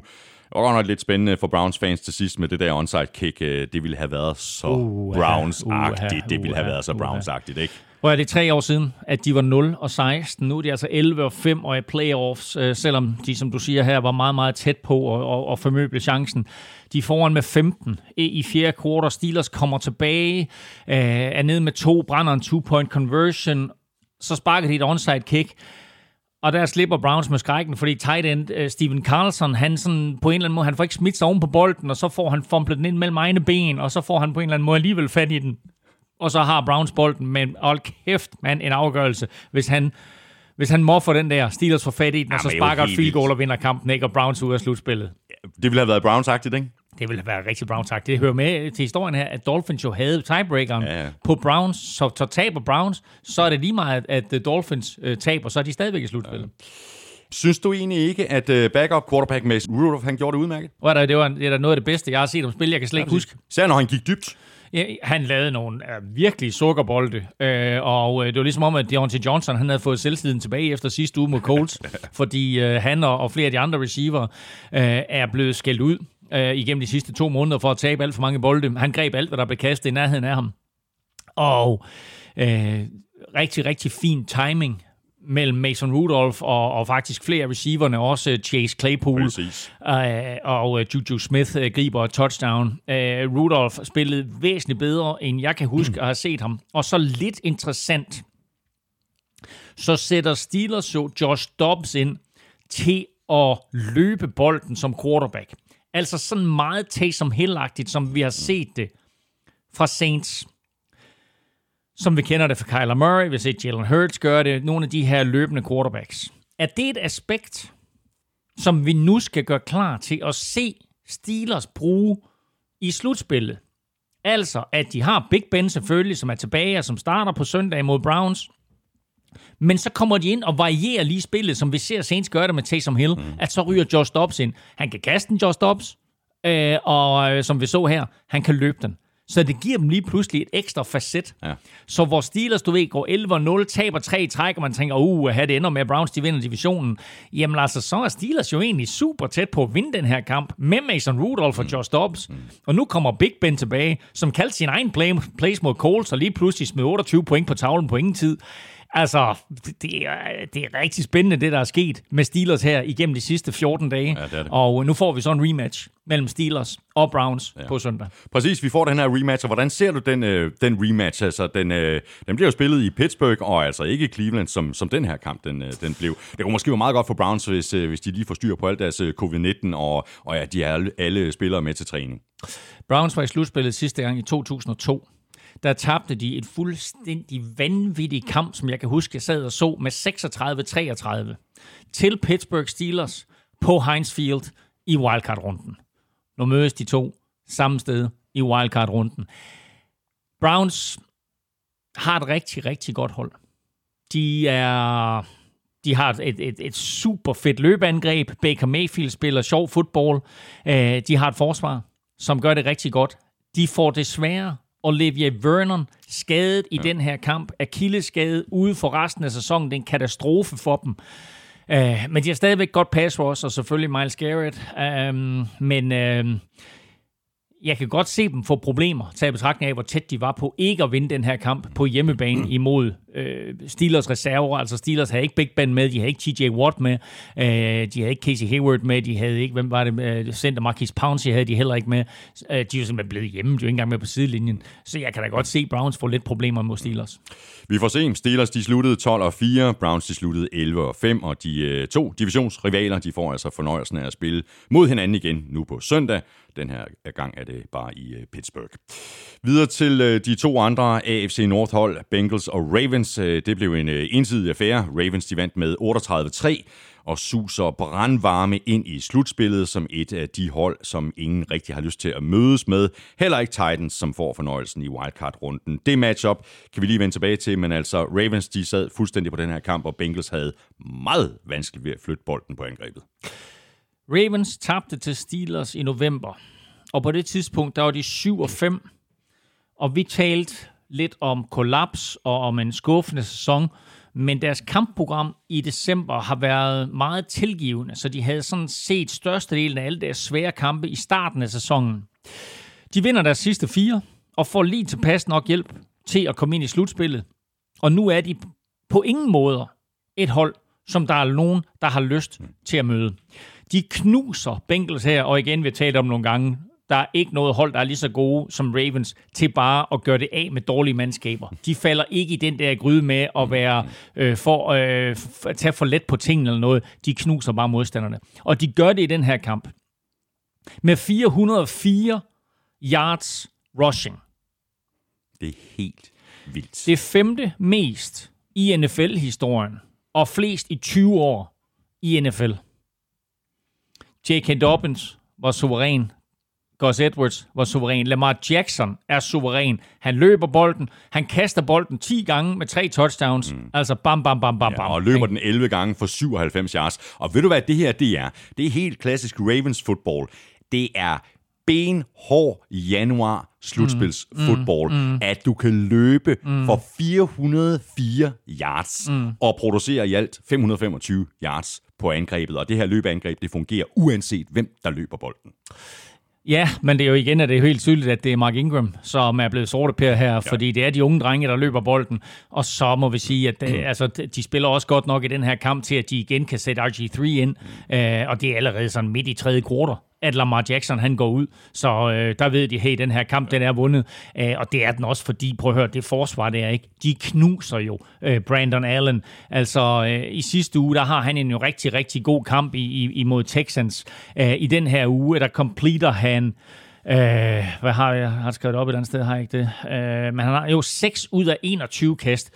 Speaker 1: Og godt nok lidt spændende for Browns fans til sidst med det der onside kick. Øh, det ville have været så uh, Browns-agtigt. Uh, det ville have været så Browns-agtigt, ikke?
Speaker 3: Hvor er det tre år siden, at de var 0 og 16. Nu er de altså 11 og 5 og i playoffs, øh, selvom de, som du siger her, var meget, meget tæt på at, at, at formøble chancen. De er foran med 15 i fjerde kvartal. Steelers kommer tilbage, øh, er nede med to, brænder en two-point conversion, så sparker de et onside kick. Og der slipper Browns med skrækken, fordi tight end uh, Steven Carlson, han sådan på en eller anden måde, han får ikke smidt sig oven på bolden, og så får han fumblet den ind mellem egne ben, og så får han på en eller anden måde alligevel fat i den. Og så har Browns bolden, men hold kæft, mand, en afgørelse, hvis han hvis han moffer den der, Steelers får fat i den, ja, og så sparker et field goal og vinder kampen, ikke? Og Browns ud af slutspillet.
Speaker 1: Det ville have været Browns-agtigt, ikke?
Speaker 3: Det ville været rigtig Browns-agtigt. Det hører med til historien her, at Dolphins jo havde tiebreakeren ja, ja. på Browns, så, så taber Browns, så er det lige meget, at Dolphins uh, taber, så er de stadigvæk i slutspillet. Ja.
Speaker 1: Synes du egentlig ikke, at uh, backup quarterback med Rudolph, han gjorde det udmærket?
Speaker 3: Det var, det var, det var noget af det bedste, jeg har set om spil. Jeg kan slet ikke huske.
Speaker 1: Særligt når han gik dybt.
Speaker 3: Ja, han lavede nogle uh, virkelig sukkerbolde, uh, og uh, det var ligesom om, at Deontay Johnson han havde fået selvtiden tilbage efter sidste uge mod Colts, [LAUGHS] fordi uh, han og, og flere af de andre receiver uh, er blevet skældt ud uh, igennem de sidste to måneder for at tabe alt for mange bolde. Han greb alt, hvad der blev kastet i nærheden af ham. Og uh, rigtig, rigtig fin timing mellem Mason Rudolph og, og faktisk flere af receiverne, også Chase Claypool øh, og uh, Juju Smith uh, griber et touchdown. Uh, Rudolph spillede væsentligt bedre, end jeg kan huske at have set ham. Og så lidt interessant, så sætter Steelers jo Josh Dobbs ind til at løbe bolden som quarterback. Altså sådan meget Taysom Hill-agtigt, som vi har set det fra Saints som vi kender det fra Kyler Murray, vi ser Jalen Hurts gøre det, nogle af de her løbende quarterbacks. Er det et aspekt, som vi nu skal gøre klar til at se Steelers bruge i slutspillet? Altså, at de har Big Ben selvfølgelig, som er tilbage og som starter på søndag mod Browns. Men så kommer de ind og varierer lige spillet, som vi ser Saints gøre det med Taysom Hill, mm. at så ryger Josh Dobbs ind. Han kan kaste den, Josh Dobbs, øh, og øh, som vi så her, han kan løbe den. Så det giver dem lige pludselig et ekstra facet. Ja. Så hvor Steelers, du ved, går 11-0, taber tre træk, og man tænker, uh, det ender med, at Browns de vinder divisionen. Jamen altså, så er Steelers jo egentlig super tæt på at vinde den her kamp med Mason Rudolph og mm. Josh Dobbs. Mm. Og nu kommer Big Ben tilbage, som kaldte sin egen play, plays mod Colts, og lige pludselig smed 28 point på tavlen på ingen tid. Altså, det er, det er rigtig spændende, det der er sket med Steelers her igennem de sidste 14 dage. Ja, det det. Og nu får vi så en rematch mellem Steelers og Browns ja. på søndag.
Speaker 1: Præcis, vi får den her rematch, og hvordan ser du den, øh, den rematch? Altså, den, øh, den bliver jo spillet i Pittsburgh, og altså ikke i Cleveland, som, som den her kamp den, øh, den blev. Det kunne måske være meget godt for Browns, hvis, øh, hvis de lige får styr på alt deres øh, covid-19, og, og ja, de er alle, alle spillere med til træning.
Speaker 3: Browns var i slutspillet sidste gang i 2002 der tabte de et fuldstændig vanvittigt kamp, som jeg kan huske, jeg sad og så med 36-33 til Pittsburgh Steelers på Heinz Field i wildcard-runden. Nu mødes de to samme sted i wildcard-runden. Browns har et rigtig, rigtig godt hold. De er... De har et, et, et super fedt løbeangreb. Baker Mayfield spiller sjov fodbold. Øh, de har et forsvar, som gør det rigtig godt. De får desværre Olivia Vernon skadet i ja. den her kamp. Achilles skadet ude for resten af sæsonen. Det er en katastrofe for dem. Uh, men de har stadigvæk godt pass rush, og selvfølgelig Miles Garrett. Uh, men uh, jeg kan godt se dem få problemer, taget betragtning af, hvor tæt de var på ikke at vinde den her kamp på hjemmebane [CLEARS THROAT] imod øh, Steelers reserver. Altså Steelers havde ikke Big Ben med, de havde ikke TJ Watt med, øh, de havde ikke Casey Hayward med, de havde ikke, hvem var det, øh, Center Marquis Pouncey havde de heller ikke med. Øh, de er jo simpelthen blevet hjemme, de er jo ikke engang med på sidelinjen. Så jeg kan da godt se Browns få lidt problemer mod Steelers.
Speaker 1: Vi får se, Steelers de sluttede 12 og 4, Browns de sluttede 11 og 5, og de øh, to divisionsrivaler, de får altså fornøjelsen af at spille mod hinanden igen nu på søndag. Den her gang er det bare i øh, Pittsburgh. Videre til øh, de to andre AFC North hold, Bengals og Ravens Ravens. Øh, det blev en øh, ensidig affære. Ravens de vandt med 38-3 og suser brandvarme ind i slutspillet som et af de hold, som ingen rigtig har lyst til at mødes med. Heller ikke Titans, som får fornøjelsen i wildcard-runden. Det matchup kan vi lige vende tilbage til, men altså Ravens de sad fuldstændig på den her kamp, og Bengals havde meget vanskeligt ved at flytte bolden på angrebet.
Speaker 3: Ravens tabte til Steelers i november, og på det tidspunkt, der var de 7 og 5, og vi talte lidt om kollaps og om en skuffende sæson, men deres kampprogram i december har været meget tilgivende, så de havde sådan set størstedelen af alle deres svære kampe i starten af sæsonen. De vinder deres sidste fire, og får lige tilpas nok hjælp til at komme ind i slutspillet. Og nu er de på ingen måder et hold, som der er nogen, der har lyst til at møde. De knuser Bengals her, og igen, vi har talt om nogle gange, der er ikke noget hold, der er lige så gode som Ravens til bare at gøre det af med dårlige mandskaber. De falder ikke i den der gryde med at være øh, for øh, tage for let på tingene eller noget. De knuser bare modstanderne. Og de gør det i den her kamp. Med 404 yards rushing.
Speaker 1: Det er helt vildt.
Speaker 3: Det femte mest i NFL-historien, og flest i 20 år i NFL. J.K. Dobbins var suveræn. Gus Edwards var suveræn. Lamar Jackson er suveræn. Han løber bolden. Han kaster bolden 10 gange med tre touchdowns. Mm. Altså bam, bam, bam, bam,
Speaker 1: Ja,
Speaker 3: bam.
Speaker 1: og løber den 11 gange for 97 yards. Og ved du hvad det her det er? Det er helt klassisk Ravens football. Det er benhård januar slutspils mm, football, mm, at du kan løbe mm, for 404 yards mm, og producere i alt 525 yards på angrebet. Og det her løbeangreb, det fungerer uanset hvem der løber bolden.
Speaker 3: Ja, men det er jo igen, at det er helt tydeligt, at det er Mark Ingram, som er blevet sorte per her, ja. fordi det er de unge drenge, der løber bolden. Og så må vi sige, at øh, altså, de spiller også godt nok i den her kamp til, at de igen kan sætte RG3 ind. Øh, og det er allerede sådan midt i tredje kvartal, at Lamar Jackson han går ud. Så øh, der ved de, hey, den her kamp, den er vundet. Øh, og det er den også, fordi, prøv at høre, det forsvar, det er ikke. De knuser jo øh, Brandon Allen. Altså, øh, i sidste uge, der har han en jo rigtig, rigtig god kamp i, i, imod Texans. Øh, I den her uge, der completer han Øh, hvad har jeg? Jeg har skrevet op et andet sted, har jeg ikke det? Øh, men han har jo 6 ud af 21 kast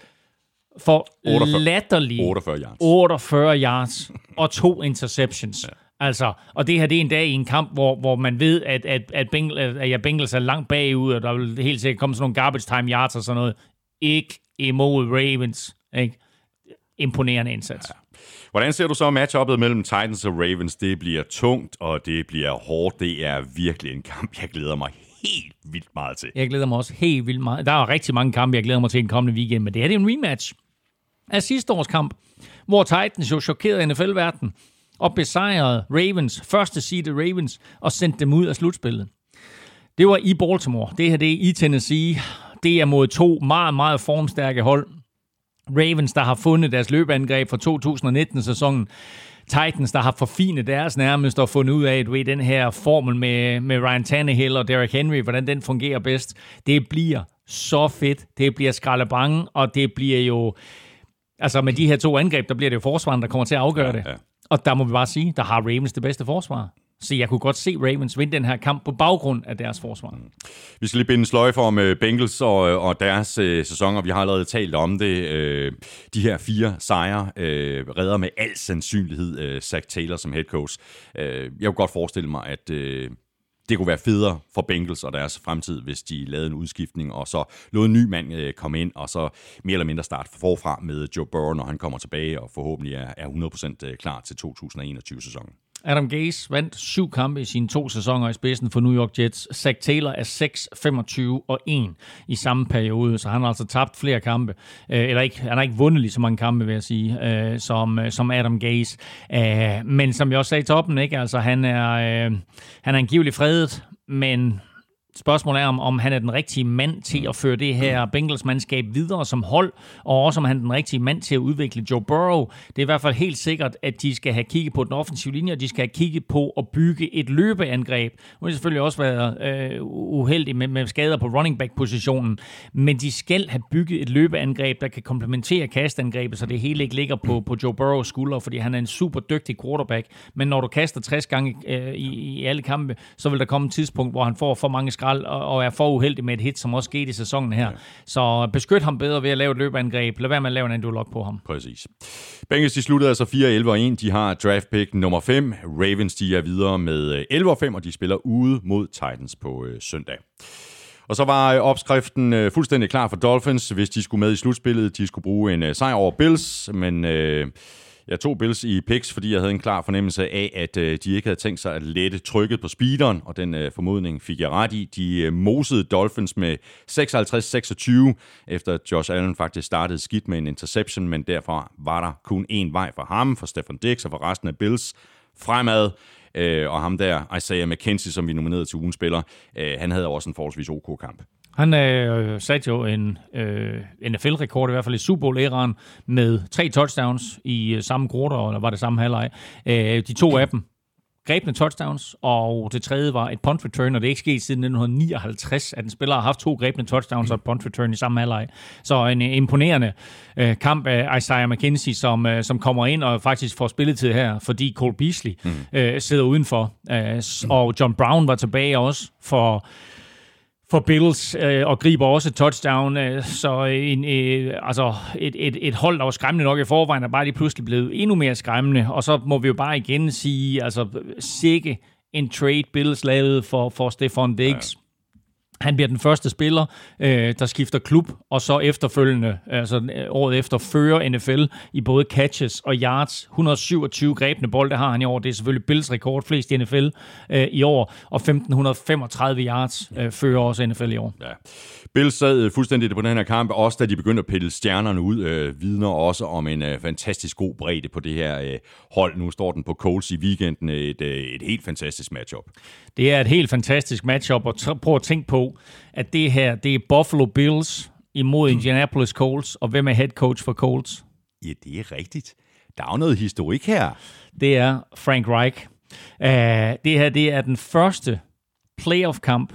Speaker 3: for
Speaker 1: 48
Speaker 3: latterlige
Speaker 1: 48 yards.
Speaker 3: 48 yards og to interceptions. Ja. Altså, og det her det er en dag i en kamp, hvor, hvor man ved, at, at, at, Bengals, at ja, Bengals er langt bagud, og der vil helt sikkert komme sådan nogle garbage time yards og sådan noget. Ikke imod Ravens. Ikke? Imponerende indsats. Ja.
Speaker 1: Hvordan ser du så matchuppet mellem Titans og Ravens? Det bliver tungt, og det bliver hårdt. Det er virkelig en kamp, jeg glæder mig helt vildt meget til.
Speaker 3: Jeg glæder mig også helt vildt meget. Der er rigtig mange kampe, jeg glæder mig til den kommende weekend, men det her det er en rematch af sidste års kamp, hvor Titans jo chokerede NFL-verdenen og besejrede Ravens, første seed Ravens, og sendte dem ud af slutspillet. Det var i Baltimore. Det her det er i Tennessee. Det er mod to meget, meget formstærke hold. Ravens, der har fundet deres løbeangreb fra 2019-sæsonen. Titans, der har forfinet deres nærmest og fundet ud af, at ved den her formel med, med Ryan Tannehill og Derrick Henry, hvordan den fungerer bedst, det bliver så fedt. Det bliver skraldebange, og det bliver jo... Altså med de her to angreb, der bliver det jo forsvaren, der kommer til at afgøre det.
Speaker 1: ja.
Speaker 3: Og der må vi bare sige, der har Ravens det bedste forsvar. Så jeg kunne godt se Ravens vinde den her kamp på baggrund af deres forsvar. Mm.
Speaker 1: Vi skal lige binde en sløjfe om øh, Bengals og, øh, og deres øh, uh, sæsoner. Vi har allerede talt om det. Øh, de her fire sejre øh, redder med al sandsynlighed øh, Zach Taylor som head coach. Øh, jeg kunne godt forestille mig, at øh, det kunne være federe for Bengals og deres fremtid, hvis de lavede en udskiftning, og så lod en ny mand øh, komme ind, og så mere eller mindre starte forfra med Joe Burrow, når han kommer tilbage, og forhåbentlig er, er 100% øh, klar til 2021-sæsonen.
Speaker 3: Adam Gase vandt syv kampe i sine to sæsoner i spidsen for New York Jets. Zach Taylor er 6, 25 og 1 i samme periode, så han har altså tabt flere kampe. Øh, eller ikke, han har ikke vundet lige så mange kampe, vil jeg sige, øh, som, øh, som Adam Gase. Men som jeg også sagde i toppen, ikke? Altså, han er, han er angiveligt fredet, men Spørgsmålet er, om, om han er den rigtige mand til at føre det her Bengals-mandskab videre som hold, og også om han er den rigtige mand til at udvikle Joe Burrow. Det er i hvert fald helt sikkert, at de skal have kigget på den offensive linje, og de skal have kigget på at bygge et løbeangreb. Nu har selvfølgelig også været øh, uheldige med, med skader på running back-positionen, men de skal have bygget et løbeangreb, der kan komplementere kastangrebet, så det hele ikke ligger på, på Joe Burrows skuldre, fordi han er en super dygtig quarterback. Men når du kaster 60 gange øh, i, i alle kampe, så vil der komme et tidspunkt, hvor han får for mange skrald og, og er for uheldig med et hit, som også skete i sæsonen her. Ja. Så beskyt ham bedre ved at lave et løbeangreb. Lad være med at lave en lock på ham.
Speaker 1: Præcis. Bengals de sluttede altså 4-11 og 1. De har draft pick nummer 5. Ravens de er videre med 11 og 5, og de spiller ude mod Titans på øh, søndag. Og så var øh, opskriften øh, fuldstændig klar for Dolphins, hvis de skulle med i slutspillet. De skulle bruge en øh, sejr over Bills, men øh, jeg tog Bills i picks, fordi jeg havde en klar fornemmelse af, at øh, de ikke havde tænkt sig at lette trykket på speederen, og den øh, formodning fik jeg ret i. De øh, mosede Dolphins med 56-26, efter Josh Allen faktisk startede skidt med en interception, men derfor var der kun én vej for ham, for Stefan Dix og for resten af Bills fremad. Øh, og ham der, Isaiah McKenzie, som vi nominerede til ugen spiller, øh, han havde også en forholdsvis OK kamp.
Speaker 3: Han øh, satte jo en øh, NFL-rekord, i hvert fald i Super Bowl-æraen, med tre touchdowns i øh, samme quarter, eller var det samme halvleg. Øh, de to af dem grebne touchdowns, og det tredje var et punt return, og det er ikke sket siden 1959, at en spiller har haft to grebne touchdowns og et punt return i samme halvleg. Så en imponerende øh, kamp af Isaiah McKenzie, som, øh, som kommer ind og faktisk får spilletid her, fordi Cole Beasley mm. øh, sidder udenfor. Øh, og John Brown var tilbage også for for Bills øh, og griber også touchdown. Øh, så en, øh, altså et, et, et hold, der var skræmmende nok i forvejen, er bare lige pludselig blevet endnu mere skræmmende. Og så må vi jo bare igen sige, altså sikke en trade Bills lavede for, for Stefan Diggs. Ja han bliver den første spiller, øh, der skifter klub, og så efterfølgende, altså øh, året efter, fører NFL i både catches og yards. 127 grebne bolde har han i år. Det er selvfølgelig Bills rekord flest i NFL øh, i år, og 1535 yards øh, fører også NFL i år. Ja.
Speaker 1: Bills sad fuldstændig på den her kamp, også da de begyndte at pille stjernerne ud, øh, vidner også om en øh, fantastisk god bredde på det her øh, hold. Nu står den på Coles i weekenden, et, øh, et helt fantastisk matchup.
Speaker 3: Det er et helt fantastisk matchup, og prøv at tænke på, at det her, det er Buffalo Bills imod Indianapolis Colts, og hvem er head coach for Colts?
Speaker 1: Ja, det er rigtigt. Der er jo noget historik her.
Speaker 3: Det er Frank Reich. Uh, det her, det er den første playoff-kamp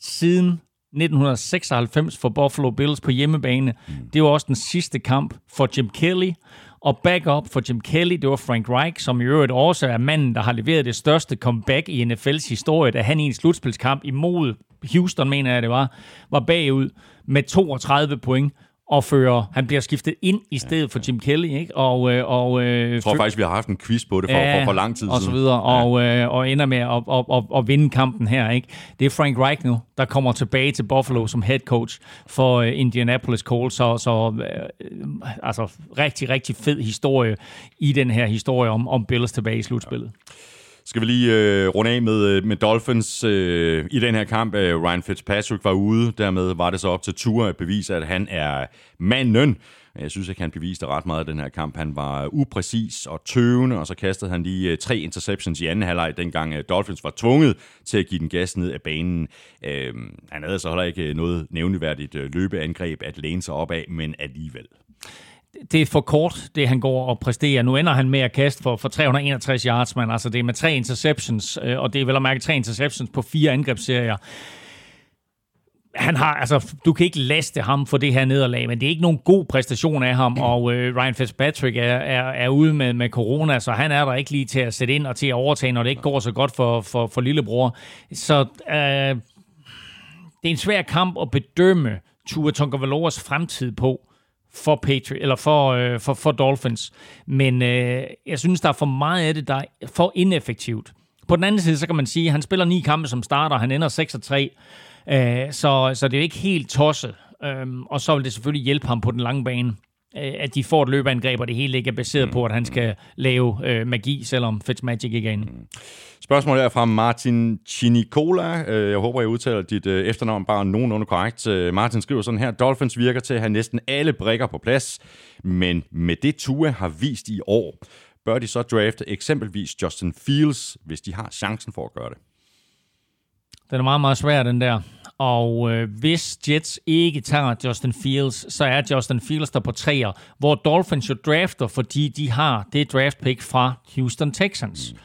Speaker 3: siden 1996 for Buffalo Bills på hjemmebane. Mm. Det var også den sidste kamp for Jim Kelly, og backup for Jim Kelly, det var Frank Reich, som i øvrigt også er manden, der har leveret det største comeback i NFL's historie, da han i en slutspilskamp imod Houston, mener jeg det var, var bagud med 32 point og fører, han bliver skiftet ind i stedet for Jim Kelly, ikke? Og,
Speaker 1: øh, og, øh, jeg tror faktisk, vi har haft en quiz på det for, ja, for, for lang tid
Speaker 3: og
Speaker 1: siden.
Speaker 3: Så videre, ja. og, øh, og ender med at, at, at, at vinde kampen her, ikke? Det er Frank Reich nu, der kommer tilbage til Buffalo som head coach for Indianapolis Colts, så, så øh, altså rigtig, rigtig fed historie i den her historie om, om Bills tilbage i slutspillet. Ja.
Speaker 1: Skal vi lige øh, runde af med, øh, med Dolphins øh, i den her kamp. Øh, Ryan Fitzpatrick var ude, dermed var det så op til tur at bevise, at han er manden. Jeg synes ikke, han beviste ret meget i den her kamp. Han var upræcis og tøvende, og så kastede han lige øh, tre interceptions i anden halvleg, dengang øh, Dolphins var tvunget til at give den gas ned af banen. Øh, han havde så heller ikke noget nævneværdigt løbeangreb at læne sig op af, men alligevel
Speaker 3: det er for kort, det han går og præsterer. Nu ender han med at kaste for, for 361 yards, men altså det er med tre interceptions, øh, og det er vel at mærke tre interceptions på fire angrebsserier. Han har, altså, du kan ikke laste ham for det her nederlag, men det er ikke nogen god præstation af ham, og øh, Ryan Fitzpatrick er, er, er ude med, med corona, så han er der ikke lige til at sætte ind og til at overtage, når det ikke går så godt for, for, for lillebror. Så øh, det er en svær kamp at bedømme Tua Tonga fremtid på for Patriot, eller for, øh, for, for Dolphins. Men øh, jeg synes, der er for meget af det, der er for ineffektivt. På den anden side, så kan man sige, at han spiller ni kampe som starter, han ender 6 3, øh, så, så det er jo ikke helt tosset. Øh, og så vil det selvfølgelig hjælpe ham på den lange bane at de får et løbeangreb, og det hele ikke er baseret på, at han skal lave øh, magi, selvom Fitzmagic ikke er inde. Mm.
Speaker 1: Spørgsmålet er fra Martin Chinicola. Øh, jeg håber, jeg udtaler dit øh, efternavn bare nogenlunde korrekt. Øh, Martin skriver sådan her. Dolphins virker til at have næsten alle brækker på plads, men med det Tua har vist i år, bør de så drafte eksempelvis Justin Fields, hvis de har chancen for at gøre det.
Speaker 3: Den er meget, meget svær, den der. Og øh, hvis Jets ikke tager Justin Fields, så er Justin Fields der på træer, hvor Dolphins jo drafter, fordi de har det draft pick fra Houston Texans. Mm.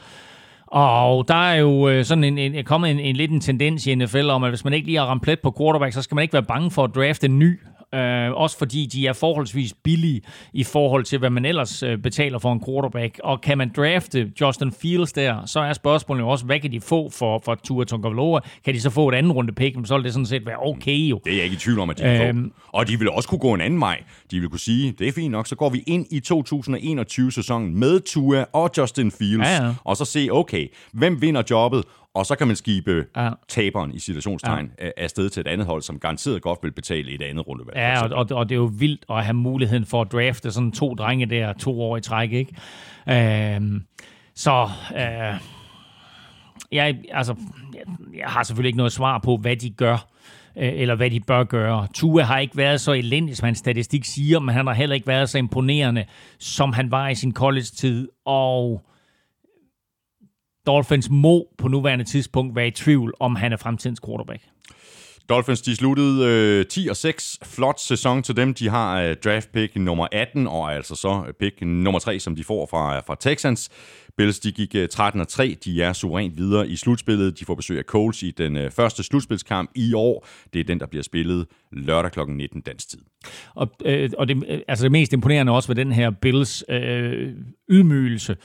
Speaker 3: Og der er jo øh, sådan en, en, kommet en, en lidt en tendens i NFL om, at hvis man ikke lige har ramt plet på quarterback, så skal man ikke være bange for at drafte en ny Øh, også fordi de er forholdsvis billige i forhold til, hvad man ellers øh, betaler for en quarterback. Og kan man drafte Justin Fields der, så er spørgsmålet jo også, hvad kan de få for, for Tua Tagovailoa? Kan de så få et andet runde pick? Så vil det sådan set være okay jo.
Speaker 1: Det er jeg ikke i tvivl om, at de kan øhm, få. Og de vil også kunne gå en anden vej. De vil kunne sige, det er fint nok, så går vi ind i 2021-sæsonen med Tua og Justin Fields, ja, ja. og så se, okay, hvem vinder jobbet, og så kan man skibe ja. taberen i situationstegn ja. afsted til et andet hold, som garanteret godt vil betale et andet rundevalg.
Speaker 3: Ja, og, og, og det er jo vildt at have muligheden for at drafte sådan to drenge der to år i træk, ikke? Øhm, så øh, jeg, altså, jeg, jeg har selvfølgelig ikke noget svar på, hvad de gør øh, eller hvad de bør gøre. Tua har ikke været så elendig, som hans statistik siger, men han har heller ikke været så imponerende, som han var i sin college-tid, og Dolphins må på nuværende tidspunkt være i tvivl, om han er fremtidens quarterback.
Speaker 1: Dolphins de sluttede øh, 10 og 6. Flot sæson til dem. De har øh, draft pick nummer 18, og altså så pick nummer 3, som de får fra, fra Texans. Bills de gik øh, 13 og 3. De er suverænt videre i slutspillet. De får besøg af Colts i den øh, første slutspilskamp i år. Det er den, der bliver spillet lørdag kl. 19 dansk tid.
Speaker 3: Og, øh, og det, øh, altså det mest imponerende også ved den her Bills øh, ydmygelse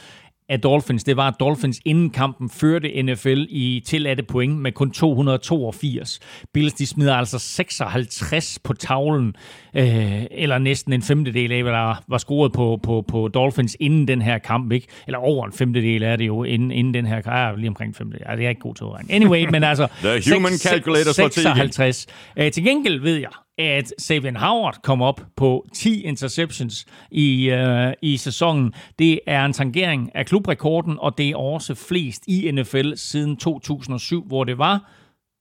Speaker 3: af Dolphins, det var, at Dolphins inden kampen førte NFL i tilladte point med kun 282. Bills, de smider altså 56 på tavlen, øh, eller næsten en femtedel af, hvad der var scoret på, på, på Dolphins inden den her kamp, ikke? Eller over en femtedel er det jo inden, inden den her kamp. Ja, lige omkring femtedel. Ja, det er ikke god til at regne. Anyway, men altså... [LAUGHS]
Speaker 1: The human 6, calculator
Speaker 3: 56. Uh, til gengæld ved jeg, at Sabian Howard kom op på 10 interceptions i, øh, i sæsonen. Det er en tangering af klubrekorden, og det er også flest i NFL siden 2007, hvor det var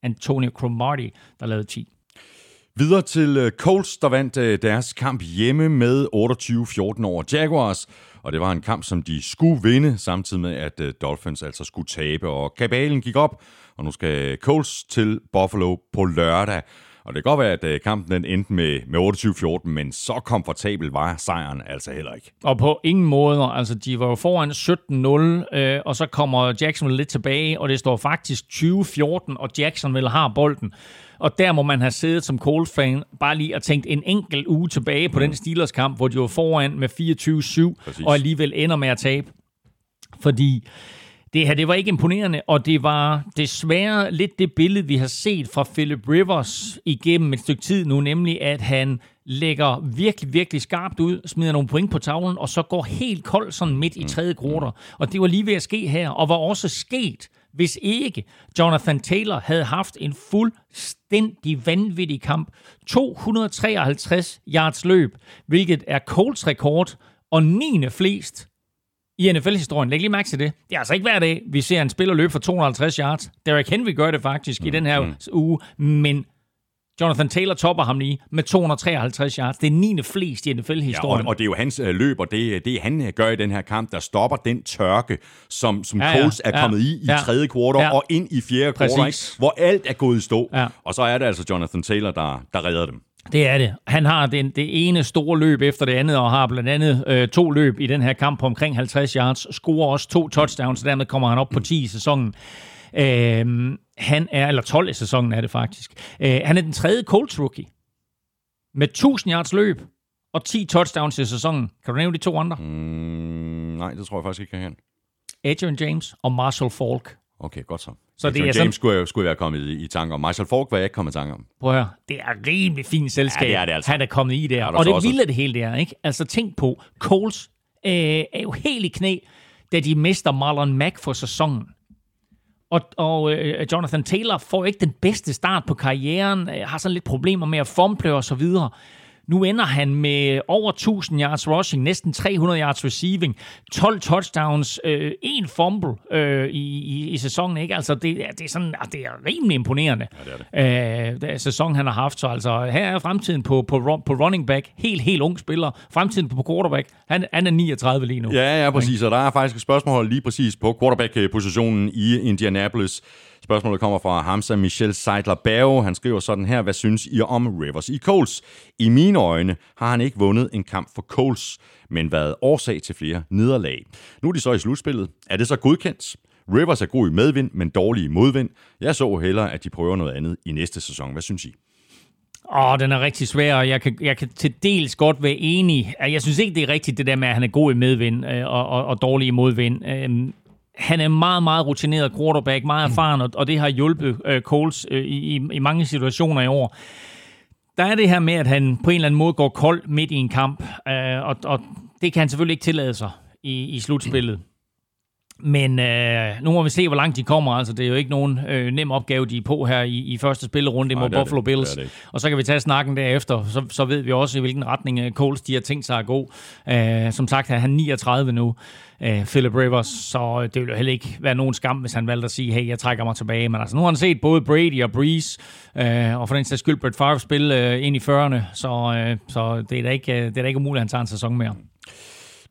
Speaker 3: Antonio Cromartie, der lavede 10.
Speaker 1: Videre til øh, Colts, der vandt øh, deres kamp hjemme med 28-14 over Jaguars. Og det var en kamp, som de skulle vinde, samtidig med, at øh, Dolphins altså skulle tabe. Og kabalen gik op, og nu skal Colts til Buffalo på lørdag. Og det kan godt være, at øh, kampen den endte med, med 28-14, men så komfortabel var sejren altså heller ikke.
Speaker 3: Og på ingen måde. Altså, de var jo foran 17-0, øh, og så kommer Jacksonville lidt tilbage, og det står faktisk 20-14, og Jacksonville har bolden. Og der må man have siddet som Colts-fan bare lige og tænkt en enkelt uge tilbage på mm. den Steelers-kamp, hvor de var foran med 24-7, og alligevel ender med at tabe. Fordi det her, det var ikke imponerende, og det var desværre lidt det billede, vi har set fra Philip Rivers igennem et stykke tid nu, nemlig at han lægger virkelig, virkelig skarpt ud, smider nogle point på tavlen, og så går helt kold sådan midt i tredje kvartal. Og det var lige ved at ske her, og var også sket, hvis ikke Jonathan Taylor havde haft en fuldstændig vanvittig kamp. 253 yards løb, hvilket er Colts rekord, og 9. flest i NFL-historien. Læg lige mærke til det. Det er altså ikke hver dag, vi ser en spiller løbe for 250 yards. Derrick Henry gør det faktisk mm, i den her mm. uge, men Jonathan Taylor topper ham lige med 253 yards. Det er 9. flest i NFL-historien.
Speaker 1: Ja, og, og det er jo hans øh, løb, og det, det han øh, gør i den her kamp, der stopper den tørke, som, som ja, Colts ja, er kommet i i ja, tredje kvartal ja, og ind i fjerde kvartal, hvor alt er gået i stå. Ja. Og så er det altså Jonathan Taylor, der, der redder dem.
Speaker 3: Det er det. Han har den, det ene store løb efter det andet, og har blandt andet øh, to løb i den her kamp på omkring 50 yards. Scorer også to touchdowns, så dermed kommer han op på 10 i sæsonen. Øh, han er, eller 12 i sæsonen er det faktisk. Øh, han er den tredje Colts rookie med 1000 yards løb og 10 touchdowns i sæsonen. Kan du nævne de to andre? Mm,
Speaker 1: nej, det tror jeg faktisk ikke, jeg kan.
Speaker 3: Adrian James og Marshall Falk.
Speaker 1: Okay, godt så. Så det er James sådan, skulle, skulle være kommet i, i tanke om. Marshall Falk var jeg ikke kommet i tanke om.
Speaker 3: Prøv at høre, det er rimelig fint selskab, ja, det er det altså. han er kommet i der. Og det vilde det hele der, ikke? Altså tænk på, Coles øh, er jo helt i knæ, da de mister Marlon Mack for sæsonen. Og, og øh, Jonathan Taylor får ikke den bedste start på karrieren, øh, har sådan lidt problemer med at fumble og så videre. Nu ender han med over 1000 yards rushing, næsten 300 yards receiving, 12 touchdowns, øh, en fumble øh, i, i, i sæsonen. Ikke? Altså, det, det, er sådan, det er rimelig imponerende, ja, det er det. Øh, sæson, han har haft. Så altså, her er fremtiden på, på, på running back. Helt, helt ung spiller. Fremtiden på quarterback. Han, han er 39 lige nu.
Speaker 1: Ja, ja, præcis. Og der er faktisk et spørgsmål lige præcis på quarterback-positionen i Indianapolis. Spørgsmålet kommer fra Hamza Michel Seidler Bave. Han skriver sådan her, hvad synes I om Rivers i Coles? I mine øjne har han ikke vundet en kamp for Coles, men været årsag til flere nederlag. Nu er de så i slutspillet. Er det så godkendt? Rivers er god i medvind, men dårlig i modvind. Jeg så hellere, at de prøver noget andet i næste sæson. Hvad synes I?
Speaker 3: Åh, den er rigtig svær, og jeg kan, jeg kan til dels godt være enig. Jeg synes ikke, det er rigtigt det der med, at han er god i medvind øh, og, og, og dårlig i modvind. Øhm, han er meget, meget rutineret quarterback, meget erfaren, og, og det har hjulpet øh, Coles øh, i, i mange situationer i år. Der er det her med, at han på en eller anden måde går kold midt i en kamp, øh, og, og det kan han selvfølgelig ikke tillade sig i, i slutspillet. Men øh, nu må vi se, hvor langt de kommer. Altså, det er jo ikke nogen øh, nem opgave, de er på her i, i første spillerunde mod Buffalo det. Bills. Det det. Og så kan vi tage snakken derefter. Så, så ved vi også, i hvilken retning øh, Coles de har tænkt sig at gå. Øh, som sagt er han 39 nu, øh, Philip Rivers, så det vil jo heller ikke være nogen skam, hvis han valgte at sige, hey, jeg trækker mig tilbage. Men altså, nu har han set både Brady og Breeze, øh, og for den sags skyld Brett Favre spille øh, ind i 40'erne, så, øh, så det, er da ikke, det er da ikke umuligt, at han tager en sæson mere.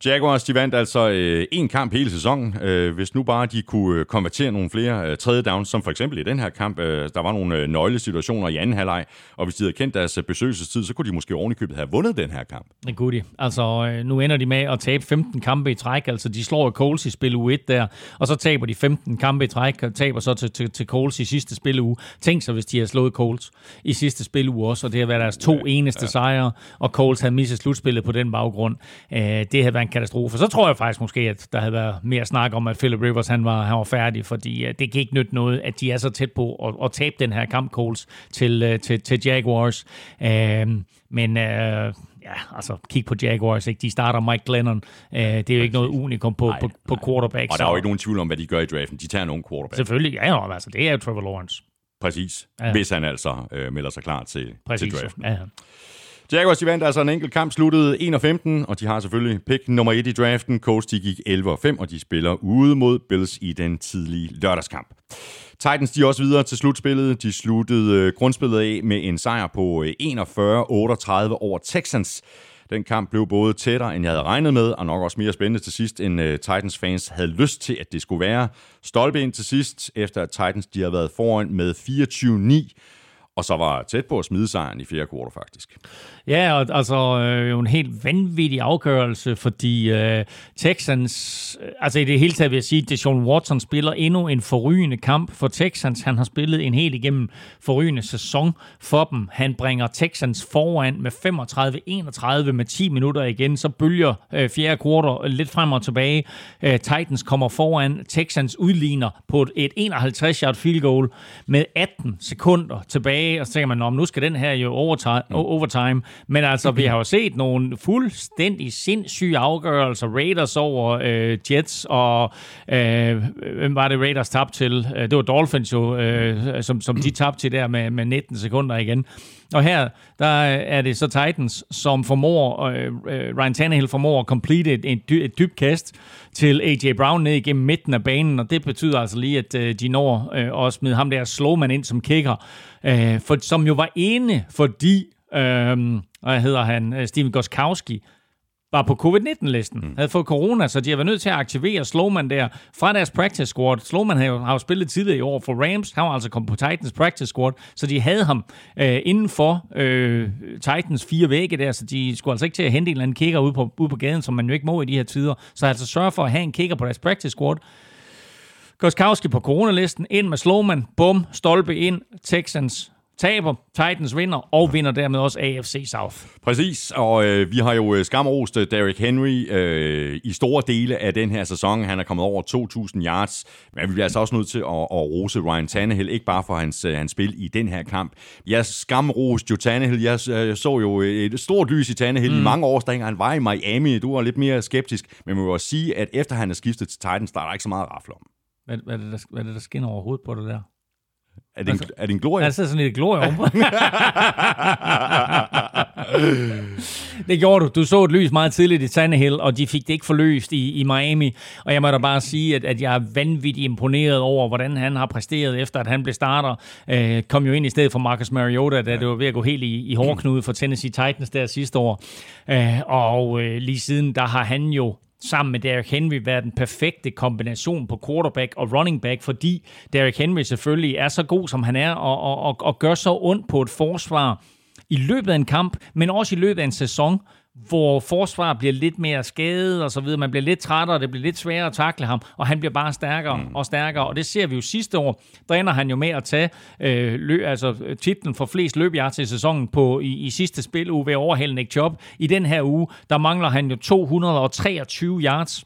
Speaker 1: Jaguars, de vandt altså øh, en kamp hele sæsonen. Øh, hvis nu bare de kunne øh, konvertere nogle flere øh, tredje downs, som for eksempel i den her kamp, øh, der var nogle øh, nøglesituationer i anden halvleg, og hvis de havde kendt deres øh, besøgelsestid, så kunne de måske ovenikøbet have vundet den her kamp.
Speaker 3: Det kunne de. Altså, øh, nu ender de med at tabe 15 kampe i træk. Altså, de slår Coles i spil u 1 der, og så taber de 15 kampe i træk, og taber så til, til, til Coles i sidste spil uge. Tænk så, hvis de havde slået Coles i sidste spil uge også, og det har været deres to ja, eneste ja. sejre, og Coles havde misset slutspillet på den baggrund. Øh, det havde været en katastrofe. Så tror jeg faktisk måske, at der havde været mere snak om, at Philip Rivers han var, han var færdig, fordi uh, det kan ikke nytte noget, at de er så tæt på at, at tabe den her kamp, Coles, til, uh, til, til Jaguars. Uh, men uh, ja, altså kig på Jaguars, ikke? de starter Mike Glennon. Uh, det er jo ikke noget unikum på, nej, på, på quarterback.
Speaker 1: Og der er jo ikke nogen tvivl om, hvad de gør i draften. De tager nogen quarterback.
Speaker 3: Selvfølgelig, ja, jo, altså det er jo Trevor Lawrence.
Speaker 1: Præcis, ja. hvis han altså uh, melder sig klar til, Præcis, til draften. Ja. Jaguars de vandt altså en enkelt kamp, sluttede 1 15, og de har selvfølgelig pick nummer 1 i draften. Colts de gik 11 5, og de spiller ude mod Bills i den tidlige lørdagskamp. Titans de også videre til slutspillet. De sluttede øh, grundspillet af med en sejr på øh, 41-38 over Texans. Den kamp blev både tættere, end jeg havde regnet med, og nok også mere spændende til sidst, end øh, Titans fans havde lyst til, at det skulle være. Stolpe ind til sidst, efter at Titans de har været foran med 24-9 og så var tæt på at smide sejren i fjerde kvartal faktisk.
Speaker 3: Ja, og, altså øh, jo en helt vanvittig afgørelse, fordi øh, Texans, øh, altså i det hele taget vil jeg sige, at Deshaun Watson spiller endnu en forrygende kamp for Texans. Han har spillet en helt igennem forrygende sæson for dem. Han bringer Texans foran med 35-31 med 10 minutter igen, så bølger øh, fjerde kvartal lidt frem og tilbage. Øh, Titans kommer foran, Texans udligner på et 51-yard field goal med 18 sekunder tilbage, og så tænker man, nu skal den her jo overtime, mm. overtime men altså, vi har jo set nogle fuldstændig sindssyge afgørelser. Raiders over øh, Jets, og øh, hvem var det Raiders tabte til? Øh, det var Dolphins jo, øh, som, som de tabte til der med, med 19 sekunder igen. Og her, der er det så Titans, som formår, øh, øh, Ryan Tannehill formår at complete et, et, dy, et dybt kast til A.J. Brown ned igennem midten af banen, og det betyder altså lige, at øh, de når øh, at smide ham der slowman ind som kicker, øh, for, som jo var ene, fordi øh, hvad hedder han, øh, Steven Goskowski, var på covid-19-listen, mm. havde fået corona, så de har været nødt til at aktivere Slowman der fra deres practice squad. Slowman har jo, har jo spillet tidligere i år for Rams, han var altså kommet på Titans practice squad, så de havde ham øh, inden for øh, Titans fire vægge der, så de skulle altså ikke til at hente en eller anden kicker ude på, ude på gaden, som man jo ikke må i de her tider. Så altså sørge for at have en kicker på deres practice squad. Goskowski på coronalisten, ind med Slowman, bum, stolpe ind, Texans taber, Titans vinder, og vinder dermed også AFC South.
Speaker 1: Præcis, og øh, vi har jo øh, skamrost øh, Derrick Henry øh, i store dele af den her sæson. Han er kommet over 2.000 yards, men vi bliver altså også nødt til at, at rose Ryan Tannehill, ikke bare for hans, øh, hans spil i den her kamp. Jeg skamrost jo Tannehill. Jeg øh, så jo et stort lys i Tannehill mm. i mange år, da han var i Miami. Du var lidt mere skeptisk, men man må også sige, at efter han er skiftet til Titans, der er der ikke så meget at rafle om.
Speaker 3: Hvad, hvad, er det, der, hvad er det, der skinner overhovedet på det der?
Speaker 1: Er det, en, altså, er det en glorie?
Speaker 3: Altså sådan lidt glorie om. [LAUGHS] det gjorde du. Du så et lys meget tidligt i Tannehill, og de fik det ikke forløst i, i Miami. Og jeg må da bare sige, at, at jeg er vanvittigt imponeret over, hvordan han har præsteret, efter at han blev starter. Øh, kom jo ind i stedet for Marcus Mariota, da ja. det var ved at gå helt i, i hårdknude for Tennessee Titans der sidste år. Øh, og øh, lige siden, der har han jo sammen med Derrick Henry være den perfekte kombination på quarterback og running back, fordi Derrick Henry selvfølgelig er så god, som han er, og, og, og, og gør så ondt på et forsvar i løbet af en kamp, men også i løbet af en sæson, hvor forsvar bliver lidt mere skadet og så videre. Man bliver lidt trættere, det bliver lidt sværere at takle ham, og han bliver bare stærkere mm. og stærkere. Og det ser vi jo sidste år. Der ender han jo med at tage øh, lø, altså, titlen for flest løbjarts i sæsonen på, i, i sidste spiluge ved overhælde Nick Chubb. I den her uge, der mangler han jo 223 yards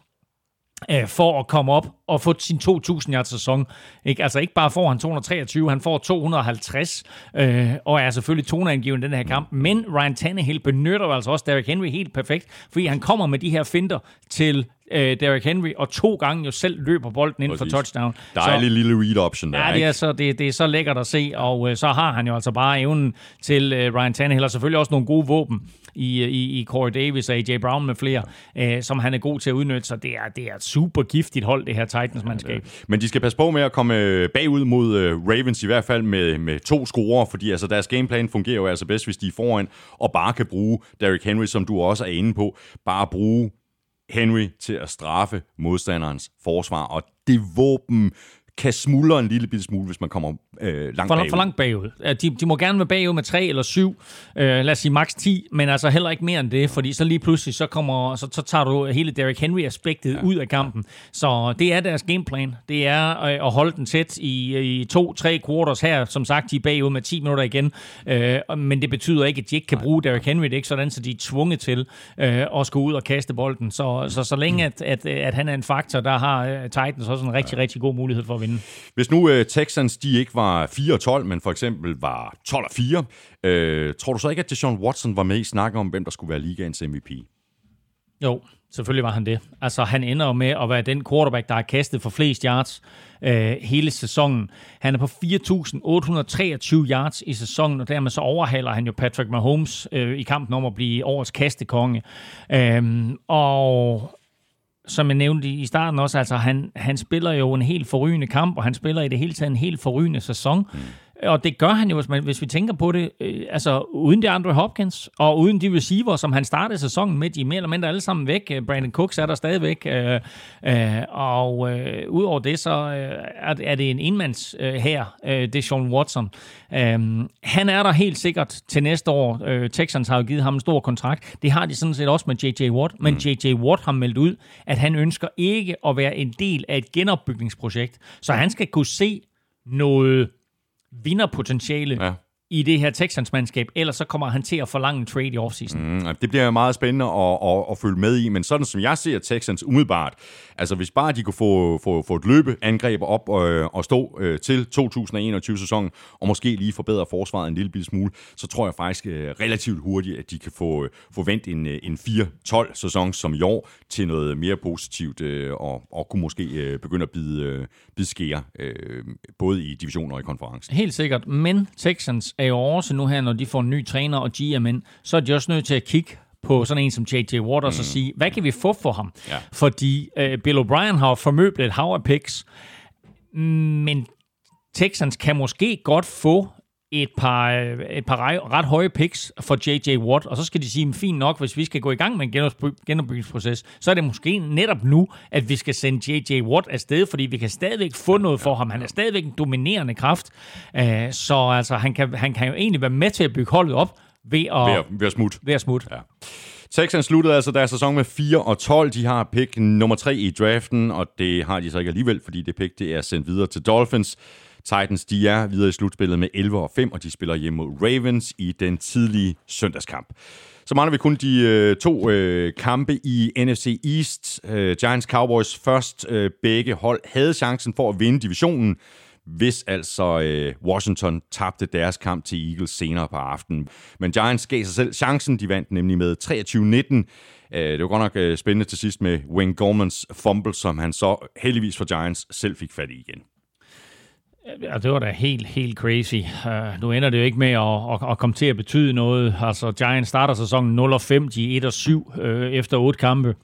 Speaker 3: øh, for at komme op og få sin 2.000 yards sæson. Ikke? Altså ikke bare får han 223, han får 250, øh, og er selvfølgelig toneangivende i den her kamp. Men Ryan Tannehill benytter altså også Derrick Henry helt perfekt, fordi han kommer med de her finder til øh, Derrick Henry, og to gange jo selv løber bolden ind for touchdown.
Speaker 1: Dejlig så, lille read option der,
Speaker 3: Ja, det er, så, det, det er så lækkert at se, og øh, så har han jo altså bare evnen til øh, Ryan Tannehill, og selvfølgelig også nogle gode våben i, i, i Corey Davis og AJ Brown med flere, øh, som han er god til at udnytte, så det er, det er et super giftigt hold, det her Titans-mandskab.
Speaker 1: Men de skal passe på med at komme øh, bagud mod øh, Ravens, i hvert fald med, med to scorer, fordi altså, deres gameplan fungerer jo altså bedst, hvis de er foran, og bare kan bruge Derrick Henry, som du også er inde på, bare bruge Henry til at straffe modstanderens forsvar, og det våben kan smuldre en lille bitte smule, hvis man kommer øh, langt
Speaker 3: for,
Speaker 1: bagud.
Speaker 3: For langt bagud. De, de må gerne være bagud med 3 eller 7, øh, lad os sige maks 10, men altså heller ikke mere end det, fordi så lige pludselig, så, kommer, så, så tager du hele Derrick Henry-aspektet ja. ud af kampen. Så det er deres gameplan. Det er øh, at holde den tæt i, i to-tre quarters her. Som sagt, de er bagud med 10 minutter igen, øh, men det betyder ikke, at de ikke kan bruge Derrick Henry. Det er ikke sådan, så de er tvunget til øh, at skulle ud og kaste bolden. Så, så, så længe at, at, at han er en faktor, der har uh, Titans også en rigtig, rigtig god mulighed for at vinde.
Speaker 1: Hvis nu uh, Texans de ikke var 4-12, men for eksempel var 12 og 4. øh, tror du så ikke, at Deshaun Watson var med i snakken om, hvem der skulle være ligaens MVP?
Speaker 3: Jo, selvfølgelig var han det. Altså, han ender jo med at være den quarterback, der har kastet for flest yards øh, hele sæsonen. Han er på 4.823 yards i sæsonen, og dermed så overhaler han jo Patrick Mahomes øh, i kampen om at blive årets kastekonge. Øh, og som jeg nævnte i starten også, altså han, han spiller jo en helt forrygende kamp, og han spiller i det hele taget en helt forrygende sæson. Mm. Og det gør han jo, hvis, man, hvis vi tænker på det, øh, altså uden de andre Hopkins, og uden de receiver, som han startede sæsonen med, de er mere eller mindre alle sammen væk. Øh, Brandon Cooks er der stadigvæk, øh, øh, og øh, udover det, så øh, er, er det en enmands øh, her, øh, det er Sean Watson. Øh, han er der helt sikkert til næste år. Øh, Texans har jo givet ham en stor kontrakt. Det har de sådan set også med J.J. Watt, men mm. J.J. Watt har meldt ud, at han ønsker ikke at være en del af et genopbygningsprojekt, så han skal kunne se noget vinderpotentiale ja i det her Texans-mandskab, ellers så kommer han til at forlange en trade i offseason.
Speaker 1: Mm, det bliver meget spændende at, at, at følge med i, men sådan som jeg ser Texans umiddelbart, altså hvis bare de kunne få, få, få et løbeangreb op øh, og stå øh, til 2021-sæsonen, og måske lige forbedre forsvaret en lille smule, så tror jeg faktisk øh, relativt hurtigt, at de kan få, få vendt en, øh, en 4-12-sæson som i år til noget mere positivt, øh, og, og kunne måske øh, begynde at bide, øh, bide skære, øh, både i divisioner og i konferencen.
Speaker 3: Helt sikkert, men Texans er jo også nu her, når de får en ny træner og GM ind, så er de også nødt til at kigge på sådan en som J.J. Watt og mm. sige, hvad kan vi få for ham? Ja. Fordi øh, Bill O'Brien har formøblet et hav af picks, men Texans kan måske godt få et par, et par ret høje picks for J.J. Watt, og så skal de sige, fint nok, hvis vi skal gå i gang med en genopbygningsproces, så er det måske netop nu, at vi skal sende J.J. Watt afsted, fordi vi kan stadigvæk få noget for ham. Han er stadigvæk en dominerende kraft, øh, så altså, han, kan, han kan jo egentlig være med til at bygge holdet op ved at,
Speaker 1: ved at, ved at smutte.
Speaker 3: Ved at smutte.
Speaker 1: Ja. Texans sluttede altså deres sæson med 4 og 12. De har pick nummer 3 i draften, og det har de så ikke alligevel, fordi det pick det er sendt videre til Dolphins. Titans de er videre i slutspillet med 11 og 5, og de spiller hjemme mod Ravens i den tidlige søndagskamp. Så mangler vi kun de øh, to øh, kampe i NFC East. Øh, Giants Cowboys først. Øh, begge hold havde chancen for at vinde divisionen, hvis altså øh, Washington tabte deres kamp til Eagles senere på aftenen. Men Giants gav sig selv chancen. De vandt nemlig med 23-19. Øh, det var godt nok øh, spændende til sidst med Wayne Gormans fumble, som han så heldigvis for Giants selv fik fat i igen.
Speaker 3: Ja, det var da helt, helt crazy. Uh, nu ender det jo ikke med at, at, at komme til at betyde noget. Altså, Giants starter sæsonen 0-5, de er 1-7 øh, efter otte kampe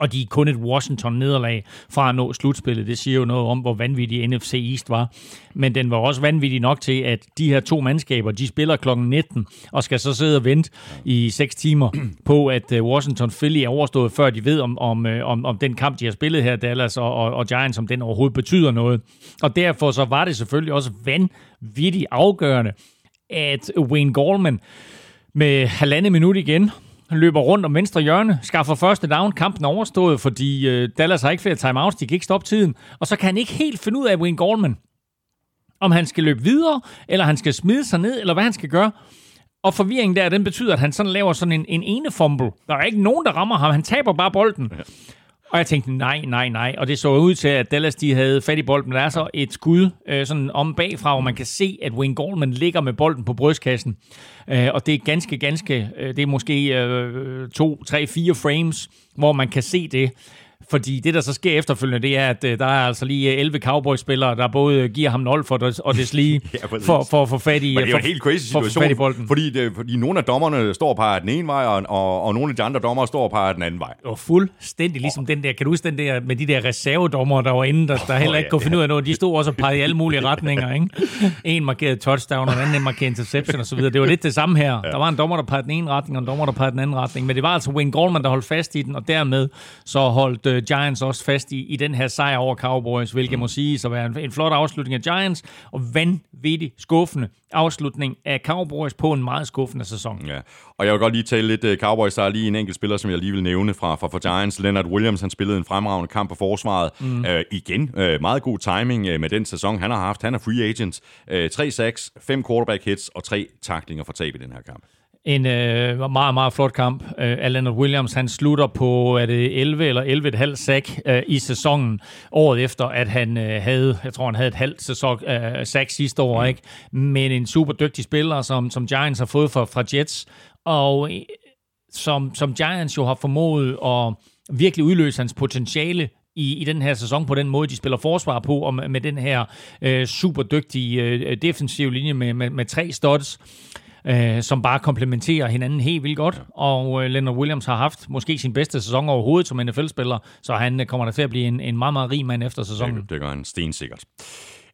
Speaker 3: og de er kun et Washington-nederlag fra at nå slutspillet. Det siger jo noget om, hvor vanvittig NFC East var. Men den var også vanvittig nok til, at de her to mandskaber, de spiller kl. 19, og skal så sidde og vente i 6 timer på, at øh, Washington Philly er overstået, før de ved om, om, øh, om, om den kamp, de har spillet her, Dallas og, og, og Giants, om den overhovedet betyder noget. Og derfor så var det selvfølgelig også vanvittigt afgørende, at Wayne Gallman med halvandet minut igen, han løber rundt om venstre hjørne, skaffer første down, kampen er overstået, fordi øh, Dallas har ikke flere timeouts, de kan ikke stoppe tiden. Og så kan han ikke helt finde ud af Wayne Goldman, om han skal løbe videre, eller han skal smide sig ned, eller hvad han skal gøre. Og forvirringen der, den betyder, at han sådan laver sådan en, en ene fumble. Der er ikke nogen, der rammer ham. Han taber bare bolden. Ja. Og jeg tænkte, nej, nej, nej. Og det så ud til, at Dallas de havde fat i bolden. Men der er så et skud øh, sådan om bagfra, hvor man kan se, at Wayne Goldman ligger med bolden på brystkassen. Øh, og det er ganske, ganske, øh, det er måske øh, to, tre, fire frames, hvor man kan se det. Fordi det, der så sker efterfølgende, det er, at øh, der er altså lige 11 øh, Cowboys-spillere, der både giver ham 0 for det, og det lige [LAUGHS] ja, for, for at få fat i,
Speaker 1: Men det er
Speaker 3: jo
Speaker 1: en helt crazy situation, for, fordi, det, fordi nogle af dommerne står og peger den ene vej, og, og, og nogle af de andre dommere står og peger den anden vej.
Speaker 3: Og fuldstændig ligesom oh. den der, kan du huske den der med de der reservedommer, der var inde, der, der oh, heller ikke ja, kunne finde ud af noget. De stod også og pegede i alle mulige retninger. Ikke? En markerede touchdown, og en anden markerede interception osv. Det var lidt det samme her. Ja. Der var en dommer, der pegede den ene retning, og en dommer, der pegede den anden retning. Men det var altså Wayne Goldman, der holdt fast i den, og dermed så holdt uh, Giants også fast i, i den her sejr over Cowboys, hvilket mm. må sige så være en, en flot afslutning af Giants, og vanvittig skuffende afslutning af Cowboys på en meget skuffende sæson.
Speaker 1: Ja, og jeg vil godt lige tale lidt uh, Cowboys. Der er lige en enkelt spiller, som jeg lige vil nævne fra, fra, fra Giants. Leonard Williams, han spillede en fremragende kamp på forsvaret. Mm. Uh, igen, uh, meget god timing uh, med den sæson, han har haft. Han er free agent. Uh, 3 sacks, 5 quarterback hits og 3 taklinger for tab i den her kamp.
Speaker 3: En øh, meget, meget flot kamp. Øh, Leonard Williams, han slutter på er det 11 eller 11,5 sack øh, i sæsonen, året efter, at han øh, havde, jeg tror, han havde et halvt sæson, øh, sack sidste år, mm. ikke? Men en super dygtig spiller, som, som Giants har fået fra, fra Jets, og øh, som, som Giants jo har formået at virkelig udløse hans potentiale i, i den her sæson på den måde, de spiller forsvar på, og med, med den her øh, super dygtige øh, defensive linje med, med, med tre studs øh, som bare komplementerer hinanden helt vildt godt. Og øh, Leonard Williams har haft måske sin bedste sæson overhovedet som NFL-spiller, så han øh, kommer der til at blive en, en meget, meget rig mand efter sæsonen.
Speaker 1: Det, det gør han stensikkert.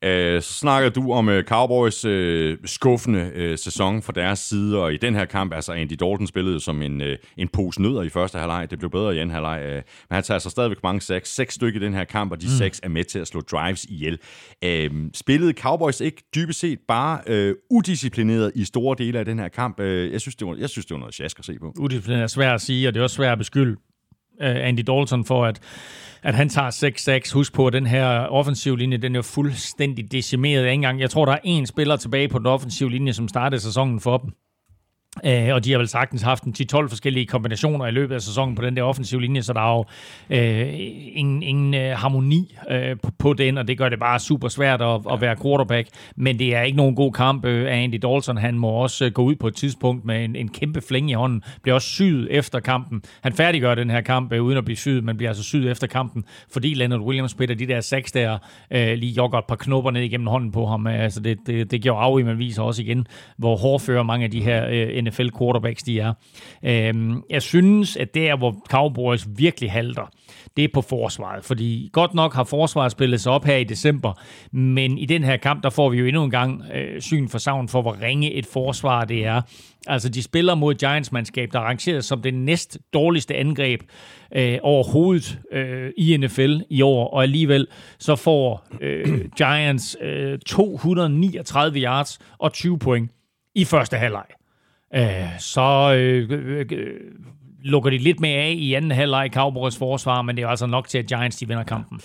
Speaker 1: Øh, så snakker du om uh, Cowboys uh, skuffende uh, sæson fra deres side, og i den her kamp, altså Andy Dalton spillede som en, en pose nødder i første halvleg. Det blev bedre i anden halvleg, men han tager altså stadigvæk mange seks. Seks stykker i den her kamp, og de mm. seks er med til at slå drives ihjel. Uh, spillede Cowboys ikke dybest set bare uh, udisciplineret i store dele af den her kamp? Jeg, synes, det var, jeg synes, det var noget sjask at se på.
Speaker 3: Udisciplineret er svært at sige, og det er også svært at beskylde Andy Dalton for, at at han tager 6-6. Husk på, at den her offensiv linje, den er fuldstændig decimeret. Engang. Jeg tror, der er en spiller tilbage på den offensive linje, som startede sæsonen for dem. Øh, og de har vel sagtens haft en 10-12 forskellige kombinationer i løbet af sæsonen på den der offensive linje, så der er jo øh, ingen, ingen øh, harmoni øh, på, på den, og det gør det bare super svært at, at være quarterback. Men det er ikke nogen god kamp øh, af Andy Dalton. Han må også øh, gå ud på et tidspunkt med en, en kæmpe flænge i hånden. Bliver også syet efter kampen. Han færdiggør den her kamp øh, uden at blive syet, men bliver altså syet efter kampen, fordi Leonard Williams spiller de der seks der, øh, lige jogger et par knopper ned igennem hånden på ham. Altså det, det, det gjorde af, men viser også igen, hvor hårdfører mange af de her øh, NFL quarterbacks de er. Øhm, jeg synes, at der, hvor Cowboys virkelig halter, det er på forsvaret. Fordi godt nok har forsvaret spillet sig op her i december, men i den her kamp, der får vi jo endnu en gang øh, syn for savn for, hvor ringe et forsvar det er. Altså, de spiller mod Giants-mandskab, der er rangeret som det næst dårligste angreb øh, overhovedet øh, i NFL i år, og alligevel så får øh, Giants øh, 239 yards og 20 point i første halvleg øh, så øh, øh, øh, lukker de lidt mere af i anden halvleg Cowboys forsvar, men det er altså nok til, at Giants de vinder kampen.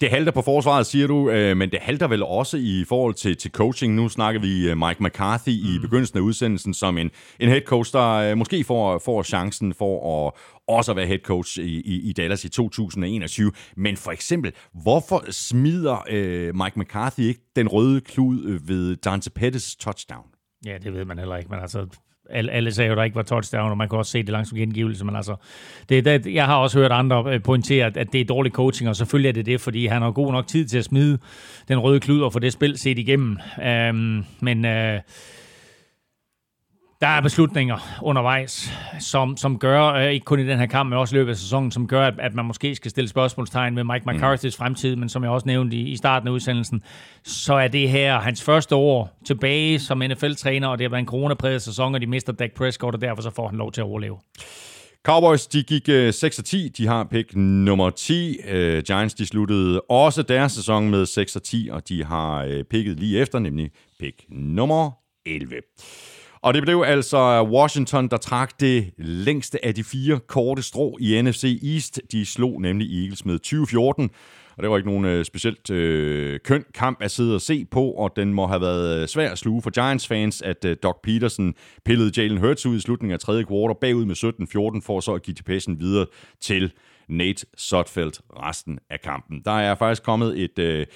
Speaker 1: Det halter på forsvaret, siger du, øh, men det halter vel også i forhold til, til coaching. Nu snakker vi Mike McCarthy mm. i begyndelsen af udsendelsen som en, en head coach, der øh, måske får, får chancen for at også at være head coach i, i, i Dallas i 2021. Men for eksempel, hvorfor smider øh, Mike McCarthy ikke den røde klud ved Dante Pettis touchdown?
Speaker 3: Ja, det ved man heller ikke, men altså alle, alle sagde jo, der ikke var touchdown, og man kunne også se det langsomt gengivelse, men altså, det, det, jeg har også hørt andre øh, pointere, at, det er dårlig coaching, og selvfølgelig er det det, fordi han har god nok tid til at smide den røde klud og få det spil set igennem. Øhm, men øh, der er beslutninger undervejs, som, som gør, øh, ikke kun i den her kamp, men også i løbet af sæsonen, som gør, at, at man måske skal stille spørgsmålstegn ved Mike mm. McCarthy's fremtid, men som jeg også nævnte i, i starten af udsendelsen, så er det her hans første år tilbage som NFL-træner, og det har været en coronapræget sæson, og de mister Dak Prescott, og derfor så får han lov til at overleve.
Speaker 1: Cowboys, de gik 6 10. De har pick nummer 10. Uh, øh, Giants, de sluttede også deres sæson med 6 10, og de har uh, picket lige efter, nemlig pick nummer 11. Og det blev altså Washington, der trak det længste af de fire korte strå i NFC East. De slog nemlig Eagles med 2014. Og det var ikke nogen øh, specielt øh, køn kamp at sidde og se på, og den må have været øh, svær at sluge for Giants-fans, at øh, Doc Peterson pillede Jalen Hurts ud i slutningen af tredje kvartal bagud med 17-14, for så at give passen videre til Nate Sotfeldt resten af kampen. Der er faktisk kommet et... Øh,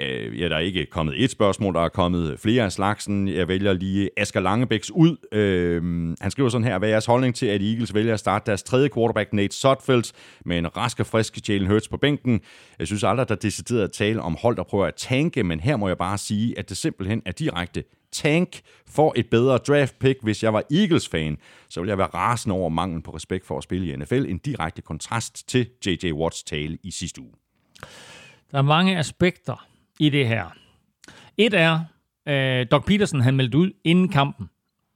Speaker 1: Øh, ja, der er ikke kommet et spørgsmål, der er kommet flere af slagsen. Jeg vælger lige Asger Langebæks ud. Øh, han skriver sådan her, hvad er jeres holdning til, at Eagles vælger at starte deres tredje quarterback, Nate Sotfeldt, med en rask og frisk Jalen Hurts på bænken. Jeg synes aldrig, der er decideret at tale om hold, der prøver at tanke, men her må jeg bare sige, at det simpelthen er direkte tank for et bedre draft pick. Hvis jeg var Eagles-fan, så ville jeg være rasende over manglen på respekt for at spille i NFL. En direkte kontrast til J.J. Watts tale i sidste uge.
Speaker 3: Der er mange aspekter i det her. Et er, øh, Doc Peterson han meldte ud inden kampen,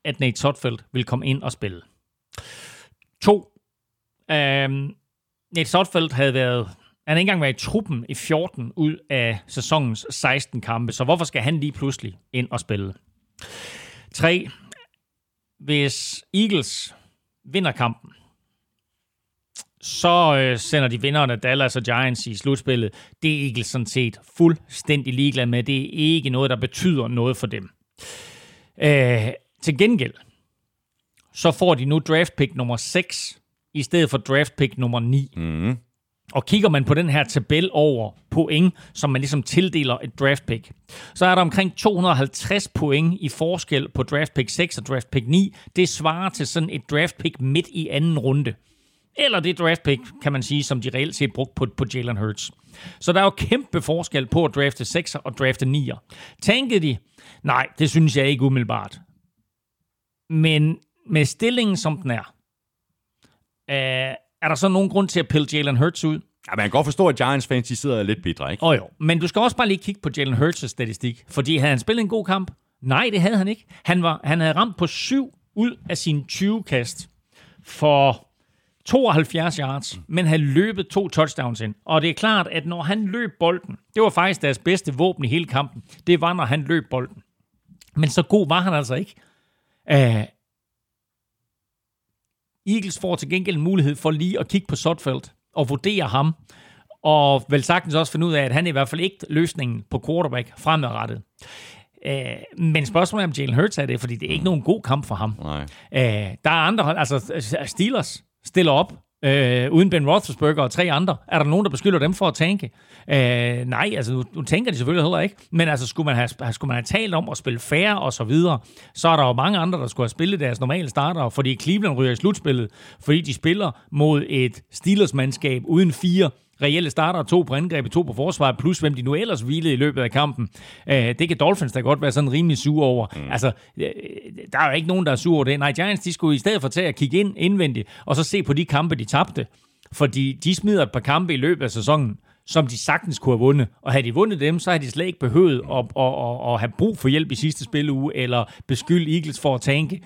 Speaker 3: at Nate Sotfeldt vil komme ind og spille. To, øh, Nate Sotfeldt havde været, han ikke engang været i truppen i 14 ud af sæsonens 16 kampe, så hvorfor skal han lige pludselig ind og spille? Tre, hvis Eagles vinder kampen, så øh, sender de vinderne Dallas og Giants i slutspillet. Det er Eagles sådan set fuldstændig ligeglad med. Det er ikke noget, der betyder noget for dem. Øh, til gengæld, så får de nu draft pick nummer 6, i stedet for draft pick nummer 9. Mm. Og kigger man på den her tabel over point, som man ligesom tildeler et draft pick, så er der omkring 250 point i forskel på draft pick 6 og draft pick 9. Det svarer til sådan et draft pick midt i anden runde eller det draft pick, kan man sige, som de reelt set brugt på, på Jalen Hurts. Så der er jo kæmpe forskel på at drafte 6'er og drafte 9'er. Tænkede de? Nej, det synes jeg ikke umiddelbart. Men med stillingen, som den er, øh, er der så nogen grund til at pille Jalen Hurts ud?
Speaker 1: Ja, man kan godt forstå, at Giants fans de sidder lidt bitre, ikke?
Speaker 3: Åh oh, jo, men du skal også bare lige kigge på Jalen Hurts' statistik, fordi havde han spillet en god kamp? Nej, det havde han ikke. Han, var, han havde ramt på 7 ud af sine 20 kast for 72 yards, men havde løbet to touchdowns ind. Og det er klart, at når han løb bolden, det var faktisk deres bedste våben i hele kampen, det var, når han løb bolden. Men så god var han altså ikke. Uh, Eagles får til gengæld mulighed for lige at kigge på Sotfeldt og vurdere ham, og vel sagtens også finde ud af, at han i hvert fald ikke løsningen på quarterback fremadrettet. Uh, men spørgsmålet er, om Jalen Hurts er det, fordi det er ikke nogen god kamp for ham.
Speaker 1: Nej.
Speaker 3: Uh, der er andre hold, altså Steelers stiller op øh, uden Ben Roethlisberger og tre andre. Er der nogen, der beskylder dem for at tænke? Øh, nej, altså nu, nu tænker de selvfølgelig heller ikke. Men altså skulle man have, skulle man have talt om at spille færre og så videre, så er der jo mange andre, der skulle have spillet deres normale starter, fordi Cleveland ryger i slutspillet, fordi de spiller mod et Steelers-mandskab uden fire reelle starter, to på angrebet, to på forsvar, plus hvem de nu ellers hvilede i løbet af kampen. Øh, det kan Dolphins da godt være sådan rimelig sur over. Mm. Altså, øh, der er jo ikke nogen, der er sur over det. Nej, Giants, de skulle i stedet for tage at kigge ind indvendigt, og så se på de kampe, de tabte. Fordi de smider et par kampe i løbet af sæsonen, som de sagtens kunne have vundet. Og havde de vundet dem, så havde de slet ikke behøvet at, at, at, at have brug for hjælp i sidste spiluge, eller beskylde Eagles for at tanke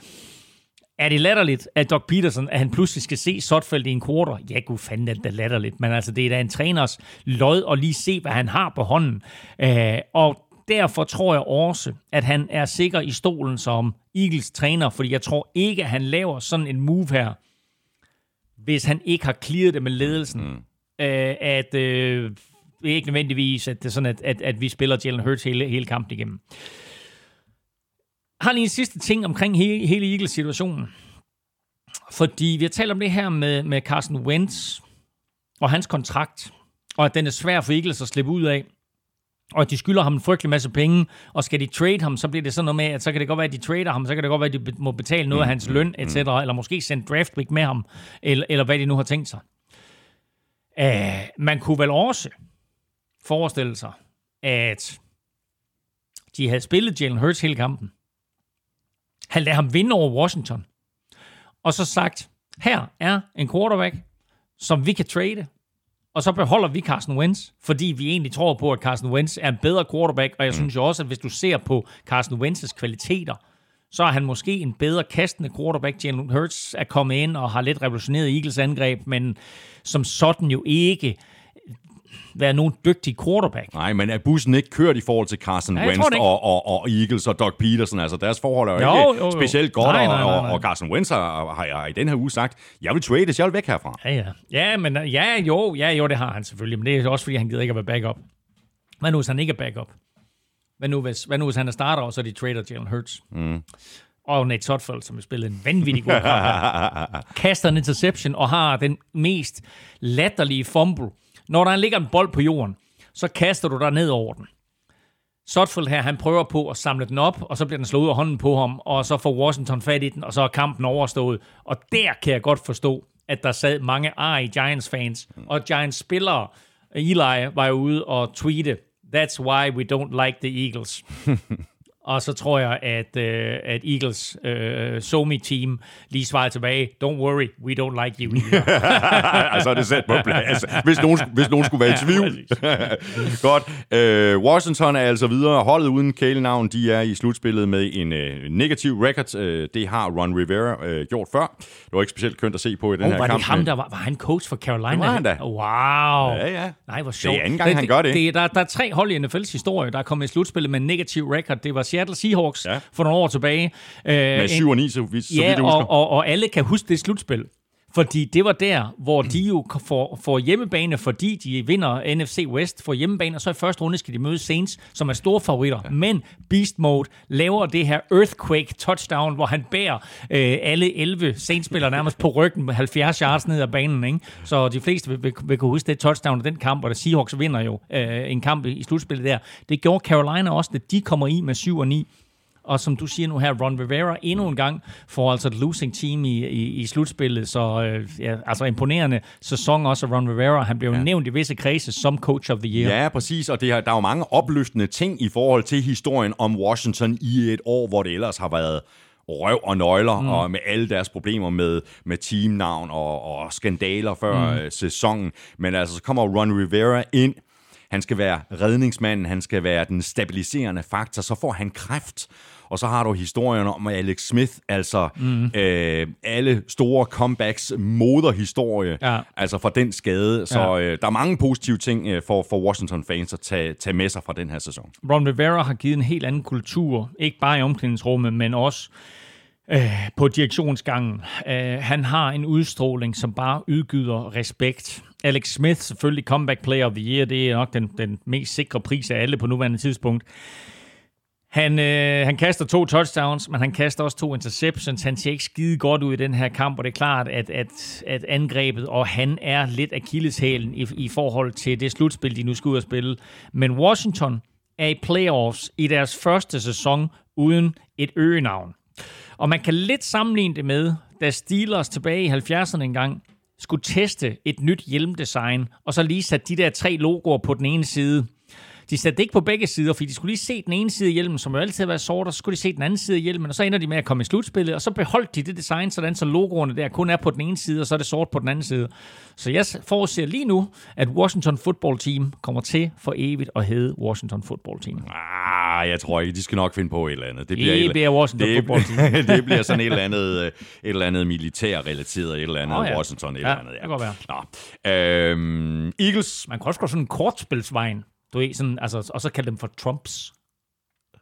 Speaker 3: er det latterligt, at Doc Peterson, at han pludselig skal se Sotfeldt i en quarter? Ja, gud fanden er det latterligt, men altså, det er da en træners lod at lige se, hvad han har på hånden. Øh, og derfor tror jeg også, at han er sikker i stolen som Eagles træner, fordi jeg tror ikke, at han laver sådan en move her, hvis han ikke har clearet det med ledelsen. Mm. Øh, at øh, ikke nødvendigvis, at det er sådan, at, at, at vi spiller Jalen Hurts hele, hele kampen igennem har lige en sidste ting omkring hele, hele Eagles-situationen. Fordi vi har talt om det her med, med Carson Wentz og hans kontrakt, og at den er svær for Eagles at slippe ud af, og at de skylder ham en frygtelig masse penge, og skal de trade ham, så bliver det sådan noget med, at så kan det godt være, at de trader ham, så kan det godt være, at de må betale noget af hans mm, løn, etc., mm. eller måske sende draft pick med ham, eller, eller hvad de nu har tænkt sig. Uh, man kunne vel også forestille sig, at de havde spillet Jalen Hurts hele kampen, han lader ham vinde over Washington. Og så sagt, her er en quarterback, som vi kan trade, og så beholder vi Carson Wentz, fordi vi egentlig tror på, at Carson Wentz er en bedre quarterback, og jeg mm. synes jo også, at hvis du ser på Carson Wentz's kvaliteter, så er han måske en bedre kastende quarterback. Jalen Hurts er kommet ind og har lidt revolutioneret Eagles angreb, men som sådan jo ikke være nogen dygtig quarterback.
Speaker 1: Nej, men er bussen ikke kørt i forhold til Carson
Speaker 3: Ja,
Speaker 1: Wentz og, og, og Eagles og Doug Peterson? Altså, deres forhold er jo,
Speaker 3: Jo,
Speaker 1: ikke
Speaker 3: jo, jo.
Speaker 1: specielt godt,
Speaker 3: Nej, nej, nej,
Speaker 1: og,
Speaker 3: nej.
Speaker 1: og Carson Wentz har, har, har i den her uge sagt, jeg vil trades, jeg vil væk herfra.
Speaker 3: Ja, ja. Ja, men ja, jo, ja, jo, det har han selvfølgelig. Men det er også, fordi han gider ikke at være backup. Hvad nu, hvis han ikke er backup? Hvad nu, hvis, hvad nu, hvis han er starter, og så er de trader Jalen Hurts? Mm. Og Nate Sotfeld, som har spillet en vanvittig god kamp. [LAUGHS] kaster en interception og har den mest latterlige fumble. Når der ligger en bold på jorden, så kaster du dig ned over den. Sotfeld her, han prøver på at samle den op, og så bliver den slået ud af hånden på ham, og så får Washington fat i den, og så er kampen overstået. Og der kan jeg godt forstå, at der sad mange ar i Giants-fans, og Giants-spillere, Eli var jo ude og tweete, That's why we don't like the Eagles. [LAUGHS] Og så tror jeg, at, øh, at Eagles øh, Somi-team lige svarede tilbage, Don't worry, we don't like you
Speaker 1: altså, [LAUGHS] er det sat på plads, hvis nogen, hvis nogen skulle være i tvivl. [LAUGHS] Godt. Øh, Washington er altså videre. Holdet uden kælenavn, de er i slutspillet med en øh, negativ record. Øh, det har Ron Rivera øh, gjort før. Det var ikke specielt kønt at se på i den
Speaker 3: oh,
Speaker 1: her
Speaker 3: var
Speaker 1: kamp.
Speaker 3: det ham, der var, var han coach for Carolina?
Speaker 1: Det var han da.
Speaker 3: Wow.
Speaker 1: Ja, ja.
Speaker 3: Nej, hvor sjovt.
Speaker 1: anden gang, han gør det.
Speaker 3: det der, der er tre hold i NFL's historie, der er kommet i slutspillet med en negativ record. Det var Seattle Seahawks
Speaker 1: Ja.
Speaker 3: for nogle år tilbage. Øh,
Speaker 1: Med
Speaker 3: en-
Speaker 1: 7 og 9, så, vidt- så
Speaker 3: Ja,
Speaker 1: vidt jeg husker.
Speaker 3: og, og, og alle kan huske det slutspil. Fordi det var der, hvor de jo får, får hjemmebane, fordi de vinder NFC West, får hjemmebane, og så i første runde skal de møde Saints, som er store favoritter. Ja. Men Beast Mode laver det her Earthquake touchdown, hvor han bærer øh, alle 11 Saints-spillere nærmest på ryggen med 70 yards ned ad banen. Ikke? Så de fleste vil, vil, vil kunne huske det touchdown af den kamp, og der Seahawks vinder jo øh, en kamp i, i slutspillet der. Det gjorde Carolina også, da de kommer i med 7 og 9. Og som du siger nu her, Ron Rivera endnu en gang får altså et losing team i, i, i slutspillet. Så øh, ja, altså imponerende sæson også af Ron Rivera. Han blev ja. nævnt i visse kredse som coach of the year.
Speaker 1: Ja, præcis, og det har, der er jo mange opløftende ting i forhold til historien om Washington i et år, hvor det ellers har været røv og nøgler, mm. og med alle deres problemer med, med teamnavn og, og skandaler før mm. sæsonen. Men altså, så kommer Ron Rivera ind, han skal være redningsmanden, han skal være den stabiliserende faktor, så får han kræft. Og så har du historien om Alex Smith, altså mm. øh, alle store comebacks moderhistorie,
Speaker 3: Ja.
Speaker 1: altså fra den skade. Så
Speaker 3: Ja.
Speaker 1: øh, der er mange positive ting øh, for, for Washington-fans at tage, tage med sig fra den her sæson.
Speaker 3: Ron Rivera har givet en helt anden kultur, ikke bare i omklædningsrummet, men også øh, på direktionsgangen. Øh, han har en udstråling, som bare udgyder respekt. Alex Smith, selvfølgelig comeback player of the year, det er nok den, den mest sikre pris af alle på nuværende tidspunkt. Han, øh, han kaster to touchdowns, men han kaster også to interceptions. Han ser ikke skide godt ud i den her kamp, og det er klart, at, at, at angrebet, og han er lidt akilleshælen i, i forhold til det slutspil, de nu skal ud og spille. Men Washington er i playoffs i deres første sæson uden et øgenavn. Og man kan lidt sammenligne det med, da Steelers tilbage i 70'erne engang skulle teste et nyt hjelmdesign, og så lige satte de der tre logoer på den ene side. De satte det ikke på begge sider, fordi de skulle lige se den ene side af hjelmen, som jo altid har været sort, og så skulle de se den anden side af hjelmen, og så ender de med at komme i slutspillet, og så beholdt de det design, sådan så logoerne der kun er på den ene side, og så er det sort på den anden side. Så jeg forudser lige nu, at Washington Football Team kommer til for evigt at hedde Washington Football Team.
Speaker 1: Ah, jeg tror ikke, de skal nok finde på et eller andet. Det
Speaker 3: Det
Speaker 1: et-
Speaker 3: bliver Washington
Speaker 1: det,
Speaker 3: Football Team. [LAUGHS]
Speaker 1: det bliver sådan et eller andet, øh, et eller andet militærrelateret, et eller andet
Speaker 3: Åh, ja.
Speaker 1: Washington, et
Speaker 3: Ja,
Speaker 1: eller andet.
Speaker 3: det kan godt
Speaker 1: være. Nå. Øhm, Eagles,
Speaker 3: Man kan også gå sådan en kortspilsvejen, du ved, sådan, altså, og så kalde dem for Trumps.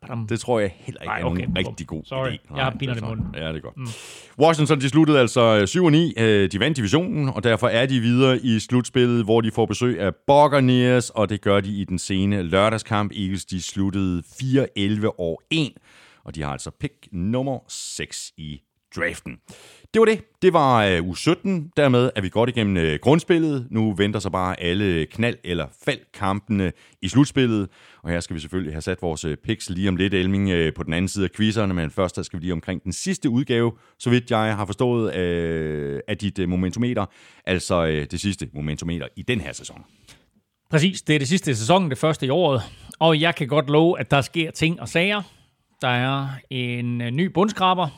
Speaker 3: Badam.
Speaker 1: det tror jeg heller ikke
Speaker 3: Nej,
Speaker 1: er
Speaker 3: okay.
Speaker 1: nogen rigtig god
Speaker 3: Sorry,
Speaker 1: idé.
Speaker 3: jeg har
Speaker 1: Nej,
Speaker 3: pinerne
Speaker 1: er
Speaker 3: i munden.
Speaker 1: Ja, det er godt. Mm. Washington, de sluttede altså 7 og 9. Øh, De vandt divisionen, og derfor er de videre i slutspillet, hvor de får besøg af Buccaneers, og det gør de i den sene lørdagskamp. Eagles, de sluttede 4-11 år 1, og de har altså pick nummer 6 i draften. Det var det. Det var øh, u 17. Dermed er vi godt igennem øh, grundspillet. Nu venter så bare alle knald- eller faldkampene i slutspillet. Og her skal vi selvfølgelig have sat vores øh, picks lige om lidt, Elming, øh, på den anden side af quizzerne. Men først der skal vi lige omkring den sidste udgave, så vidt jeg har forstået, øh, af dit øh, momentometer. Altså øh, det sidste momentometer i den her sæson.
Speaker 3: Præcis, det er det sidste sæson, det første i året. Og jeg kan godt love, at der sker ting og sager. Der er en øh, ny bundskraber,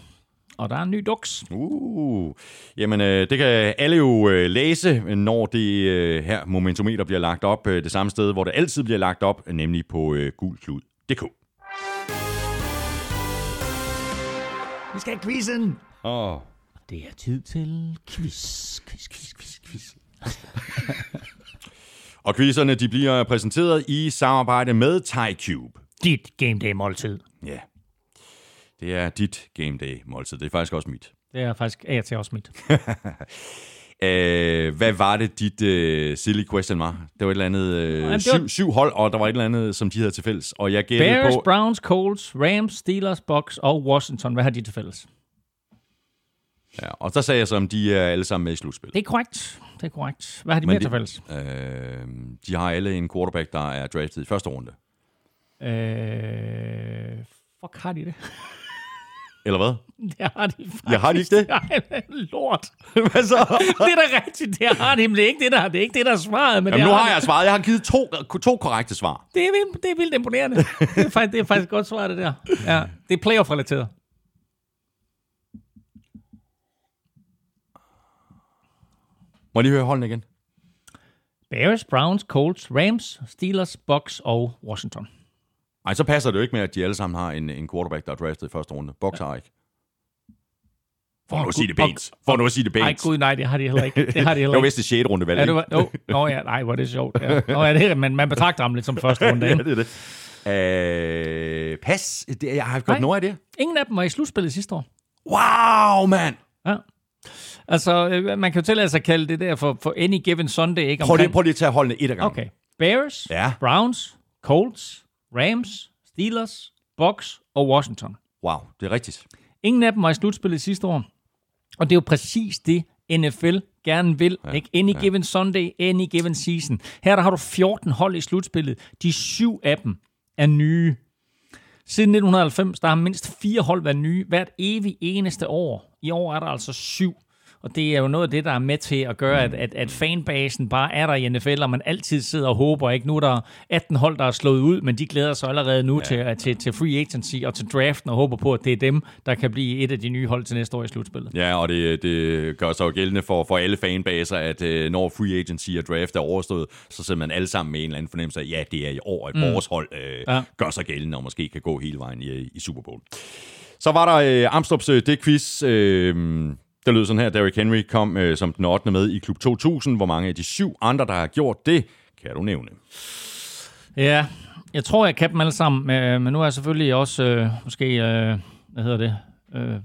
Speaker 3: og der er en ny duks.
Speaker 1: Uh, jamen, øh, det kan alle jo øh, læse, når det øh, her momentometer bliver lagt op øh, det samme sted, hvor det altid bliver lagt op, nemlig på øh, gulklud.dk.
Speaker 3: Vi skal have quizzen.
Speaker 1: Åh,
Speaker 3: Det er tid til quiz, quiz, quiz, quiz, quiz. [LAUGHS]
Speaker 1: Og quizerne de bliver præsenteret i samarbejde med TyCube.
Speaker 3: Dit game day måltid.
Speaker 1: Ja, det er dit game day måltid. Det er faktisk også mit.
Speaker 3: Det er faktisk af og til også mit. [LAUGHS]
Speaker 1: Øh, hvad var det, dit øh, silly question var? Det var et eller andet øh,
Speaker 3: Jamen,
Speaker 1: syv,
Speaker 3: var-
Speaker 1: syv hold, og der var et eller andet, som de havde til fælles. Og jeg gættede
Speaker 3: Bears,
Speaker 1: på...
Speaker 3: Browns, Colts, Rams, Steelers, Bucks og Washington. Hvad har de til fælles?
Speaker 1: Ja, og der sagde jeg så, om de er alle sammen med i slutspillet.
Speaker 3: Det er korrekt. Det er korrekt. Hvad har de
Speaker 1: Men
Speaker 3: mere til fælles?
Speaker 1: Øh, de har alle en quarterback, der er draftet i første runde.
Speaker 3: Øh, fuck, har de det? [LAUGHS]
Speaker 1: Eller hvad?
Speaker 3: Det har de faktisk.
Speaker 1: Ja, har de ikke det? [LAUGHS]
Speaker 3: Nej, lort. [LAUGHS]
Speaker 1: Hvad så? [LAUGHS]
Speaker 3: Det er da rigtigt. Det har de, men det er ikke det, der, det er ikke det, der er svaret. Men
Speaker 1: Jamen, nu
Speaker 3: har de.
Speaker 1: jeg svaret. Jeg har givet to, to korrekte svar.
Speaker 3: Det er, vildt, det er vildt imponerende. det, er faktisk, det er faktisk godt svar, det der. Ja, det er playoff-relateret.
Speaker 1: Må jeg lige høre holdene igen?
Speaker 3: Bears, Browns, Colts, Rams, Steelers, Bucks og Washington.
Speaker 1: Nej, så passer det jo ikke med, at de alle sammen har en, en quarterback, der er draftet i første runde. Box har ikke. For nu at sige det pænt. For nu at sige det
Speaker 3: Nej,
Speaker 1: pænt.
Speaker 3: gud, nej, det har de heller ikke. Det har de [LAUGHS]
Speaker 1: Det
Speaker 3: heller
Speaker 1: var
Speaker 3: ikke.
Speaker 1: vist det 6. runde valg,
Speaker 3: Ja, det var, jo, nå ja, nej, hvor er det sjovt. Ja. Nå, ja, det er, men man betragter ham lidt som første runde. [LAUGHS]
Speaker 1: Ja, det er det. Øh, pas. Det, jeg har
Speaker 3: Nej.
Speaker 1: noget af det.
Speaker 3: Ingen af dem var i slutspillet sidste år.
Speaker 1: Wow, mand.
Speaker 3: Ja. Altså, øh, man kan jo tillade sig at kalde det der for, for any given Sunday. Ikke?
Speaker 1: Prøv lige,
Speaker 3: Omkring-
Speaker 1: prøv lige at tage holdene et af gangen.
Speaker 3: Okay. Bears,
Speaker 1: Ja.
Speaker 3: Browns, Colts, Rams, Steelers, Bucks og Washington.
Speaker 1: Wow, det er rigtigt.
Speaker 3: Ingen af dem var i slutspillet sidste år. Og det er jo præcis det, NFL gerne vil. Ja, ikke? Any ja. given Sunday, any given season. Her der har du 14 hold i slutspillet. De syv af dem er nye. Siden 1990, der har mindst fire hold været nye hvert evig eneste år. I år er der altså syv. Og det er jo noget af det, der er med til at gøre, at, at, at fanbasen bare er der i NFL, og man altid sidder og håber. Ikke? Nu er der 18 hold, der er slået ud, men de glæder sig allerede nu ja. til, til, til free agency og til draften, og håber på, at det er dem, der kan blive et af de nye hold til næste år i slutspillet.
Speaker 1: Ja, og det, det gør sig jo gældende for, for alle fanbaser, at øh, når free agency og draft er overstået, så sidder man alle sammen med en eller anden fornemmelse af, ja, det er i år, at mm. vores hold øh,
Speaker 3: Ja.
Speaker 1: ja. gør sig gældende, og måske kan gå hele vejen i, i Super Bowl. Så var der øh, Amstrup's øh, det quiz. Øh, der lød sådan her, Derrick Henry kom øh, som den 8. med i Klub 2000. Hvor mange af de syv andre, der har gjort det, kan du nævne?
Speaker 3: Ja, jeg tror, jeg kan dem alle sammen, øh, men nu er jeg selvfølgelig også øh, måske, øh, hvad hedder det, øh,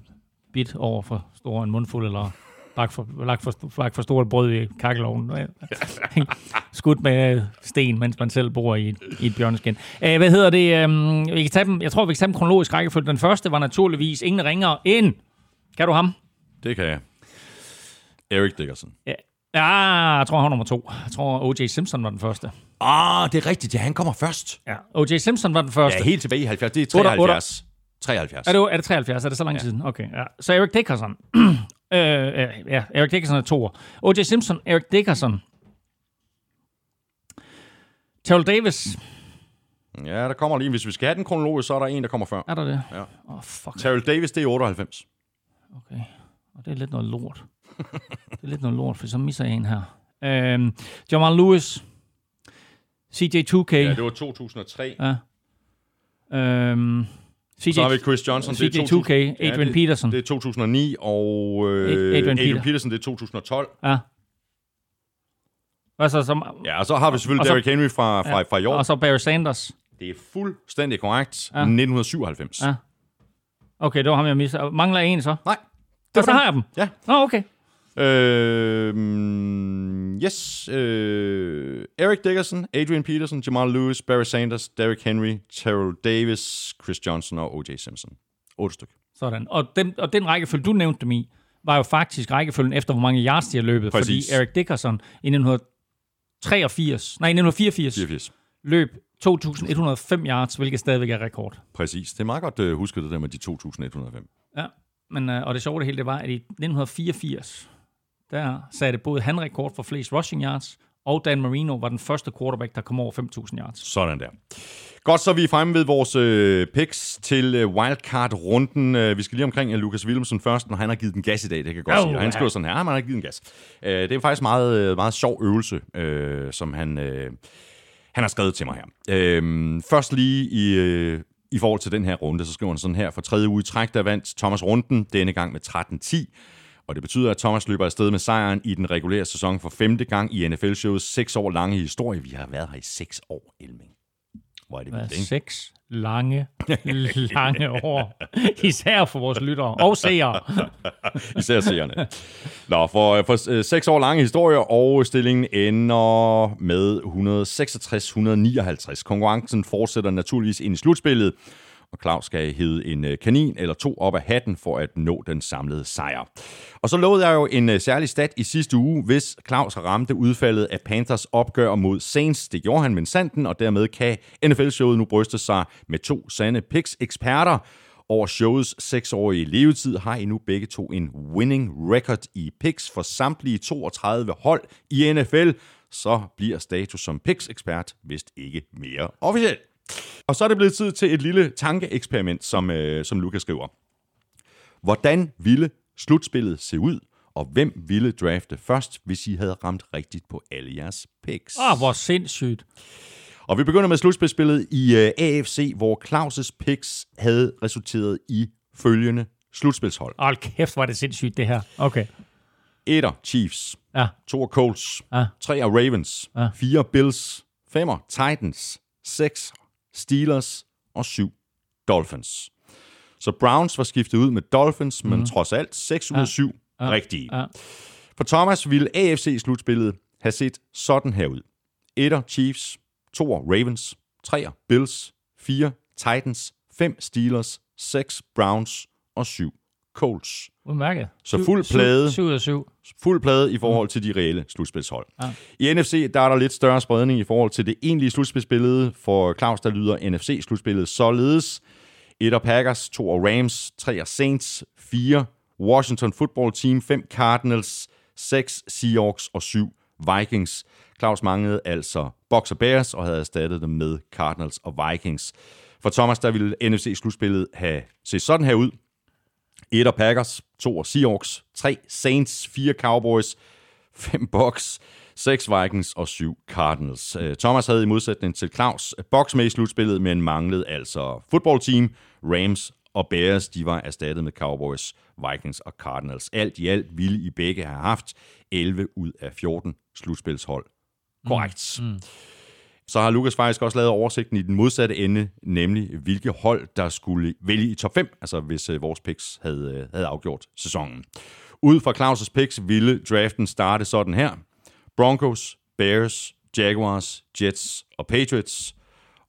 Speaker 3: bit over for stor en mundfuld, eller lagt for, lagt for, lagt for stort brød i kakkeloven. [LAUGHS] Skudt med sten, mens man selv bor i et, i et bjørneskin. Øh, hvad hedder det? Øh, vi kan tage dem, jeg tror, vi kan tage dem kronologisk rækkefølge. Den første var naturligvis ingen ringer ind. Kan du ham?
Speaker 1: Det kan jeg. Eric Dickerson.
Speaker 3: Ja, ja jeg tror, han var nummer to. Jeg tror, O.J. Simpson var den første.
Speaker 1: Ah, det er rigtigt. Ja, han kommer først.
Speaker 3: Ja, O.J. Simpson var den første.
Speaker 1: Ja, helt tilbage i 70. Det er
Speaker 3: Otter-
Speaker 1: 73. 73.
Speaker 3: Er det, er det 73? Er det så lang tid siden? Okay, ja. Så Eric Dickerson. [CLEARS THROAT] øh, ja, Eric Dickerson er to. O.J. Simpson, Eric Dickerson. Terrell Davis.
Speaker 1: Ja, der kommer lige. Hvis vi skal have den kronologisk, så er der en, der kommer før.
Speaker 3: Er der det?
Speaker 1: Ja.
Speaker 3: Oh, fuck.
Speaker 1: Terrell Davis, det er 98.
Speaker 3: Okay. Og det er lidt noget lort. det er lidt noget lort, for så misser jeg en her. Øhm, Jamal Lewis. CJ2K.
Speaker 1: Ja, det var 2003.
Speaker 3: Ja. Øhm, CJ,
Speaker 1: Så har vi Chris Johnson. det er
Speaker 3: CJ2K,
Speaker 1: 2000
Speaker 3: Adrian
Speaker 1: det,
Speaker 3: Peterson.
Speaker 1: Det er 2009, og øh,
Speaker 3: Adrian
Speaker 1: Adrian,
Speaker 3: Peter-
Speaker 1: Peterson, det er 2012.
Speaker 3: Ja. Hvad så? Som,
Speaker 1: Ja, og så har vi selvfølgelig Derrick Henry fra, fra, fra i år.
Speaker 3: og så Barry Sanders.
Speaker 1: Det er fuldstændig korrekt.
Speaker 3: Ja.
Speaker 1: 1997.
Speaker 3: Ja. Okay, det var ham, jeg missede. Mangler en så?
Speaker 1: Nej.
Speaker 3: Så har jeg dem.
Speaker 1: Ja.
Speaker 3: Nå, okay.
Speaker 1: Øh, yes. Øh, Eric Dickerson, Adrian Peterson, Jamal Lewis, Barry Sanders, Derrick Henry, Terrell Davis, Chris Johnson og O.J. Simpson. Otte stykker.
Speaker 3: Sådan. Og den, og den rækkefølge, du nævnte dem i, var jo faktisk rækkefølgen efter, hvor mange yards de har løbet.
Speaker 1: Præcis.
Speaker 3: Fordi Eric Dickerson i 1983, nej, i 1984
Speaker 1: 84.
Speaker 3: løb 2.105 yards, hvilket stadigvæk er rekord.
Speaker 1: Præcis. Det er meget godt uh, husket det der med de 2105.
Speaker 3: Ja. Men, øh, og det sjove det hele, det var, at i 1984, der satte både han rekord for flest rushing yards, og Dan Marino var den første quarterback, der kom over 5.000 yards.
Speaker 1: Sådan der. Godt, så er vi fremme ved vores øh, picks til øh, wildcard-runden. Øh, vi skal lige omkring øh, Lukas Willemsen først, når han har givet den gas i dag, det kan jeg godt
Speaker 3: Oh,
Speaker 1: sige. Og han skriver sådan her, "Ah, han har givet den gas. Øh, det er faktisk meget, øh, meget sjov øvelse, øh, som han, øh, han har skrevet til mig her. Øh, først lige i, øh, i forhold til den her runde, så skriver han sådan her, for tredje uge i træk, der vandt Thomas Runden denne gang med 13-10. Og det betyder, at Thomas løber afsted med sejren i den regulære sæson for femte gang i NFL-showets seks år lange historie. Vi har været her i seks år, Elming. Hvor er det vildt, ikke?
Speaker 3: seks lange, [LAUGHS] lange år. Især for vores lyttere og seere. [LAUGHS]
Speaker 1: Især seerne. Nå, for, for øh, seks år lange historier, og stillingen ender med 166-159. Konkurrencen fortsætter naturligvis ind i slutspillet, og Claus skal hede en øh, kanin eller to op af hatten for at nå den samlede sejr. Og så lovede jeg jo en øh, særlig stat i sidste uge, hvis Claus ramte udfaldet af Panthers opgør mod Saints. Det gjorde han med sanden, og dermed kan NFL-showet nu bryste sig med to sande picks-eksperter. Over showets seksårige levetid har I nu begge to en winning record i picks for samtlige 32 hold i NFL. Så bliver status som picks-ekspert vist ikke mere officiel. Og så er det blevet tid til et lille tankeeksperiment, som, øh, som Lukas skriver. Hvordan ville slutspillet se ud, og hvem ville drafte først, hvis I havde ramt rigtigt på alle jeres picks?
Speaker 3: Åh, hvor sindssygt.
Speaker 1: Og vi begynder med slutspilsspillet i uh, AFC, hvor Claus' picks havde resulteret i følgende slutspilshold.
Speaker 3: Hold kæft, hvor er det sindssygt, det her. Okay.
Speaker 1: 1'er Chiefs,
Speaker 3: Ja.
Speaker 1: 2'er Colts,
Speaker 3: Ja.
Speaker 1: 3'er Ravens,
Speaker 3: Ja.
Speaker 1: 4 Bills, 5'er Titans, 6 Steelers og 7 Dolphins. Så Browns var skiftet ud med Dolphins, men trods alt 6 ud af 7 rigtige.
Speaker 3: Mhm. Ja.
Speaker 1: For Thomas ville AFC-slutspillet have set sådan her ud. 1'er Chiefs, 2'er Ravens, 3'er Bills, 4 Titans, 5 Steelers, 6 Browns og 7 Colts.
Speaker 3: Udmærket.
Speaker 1: Så fuld plade.
Speaker 3: Syv ud af syv.
Speaker 1: Fuld plade i forhold til de reelle slutspilshold. Ja. I NFC der er der lidt større spredning i forhold til det egentlige slutspilsbillede. For Claus der lyder NFC-slutspillet således. 1 Packers, 2 Rams, 3 Saints, 4 Washington Football Team, 5 Cardinals, 6 Seahawks og 7 Vikings. Claus manglede altså Bucks og Bears og havde erstattet dem med Cardinals og Vikings. For Thomas der ville NFC-slutspillet have set sådan her ud. 1 Packers, 2 Seahawks, 3 Saints, 4 Cowboys, 5 Bucks, 6 Vikings og 7 Cardinals. Øh, Thomas havde i modsætning til Claus Bucks med i slutspillet, men manglede altså football team, Rams og Bears, de var erstattet med Cowboys, Vikings og Cardinals. Alt i alt ville I begge have haft 11 ud af 14 slutspilshold. Korrekt. Mm. mm. Så har Lukas faktisk også lavet oversigten i den modsatte ende, nemlig hvilke hold, der skulle vælge i top 5, altså hvis øh, vores picks havde, øh, havde afgjort sæsonen. Ud fra Claus' picks ville draften starte sådan her. Broncos, Bears, Jaguars, Jets og Patriots.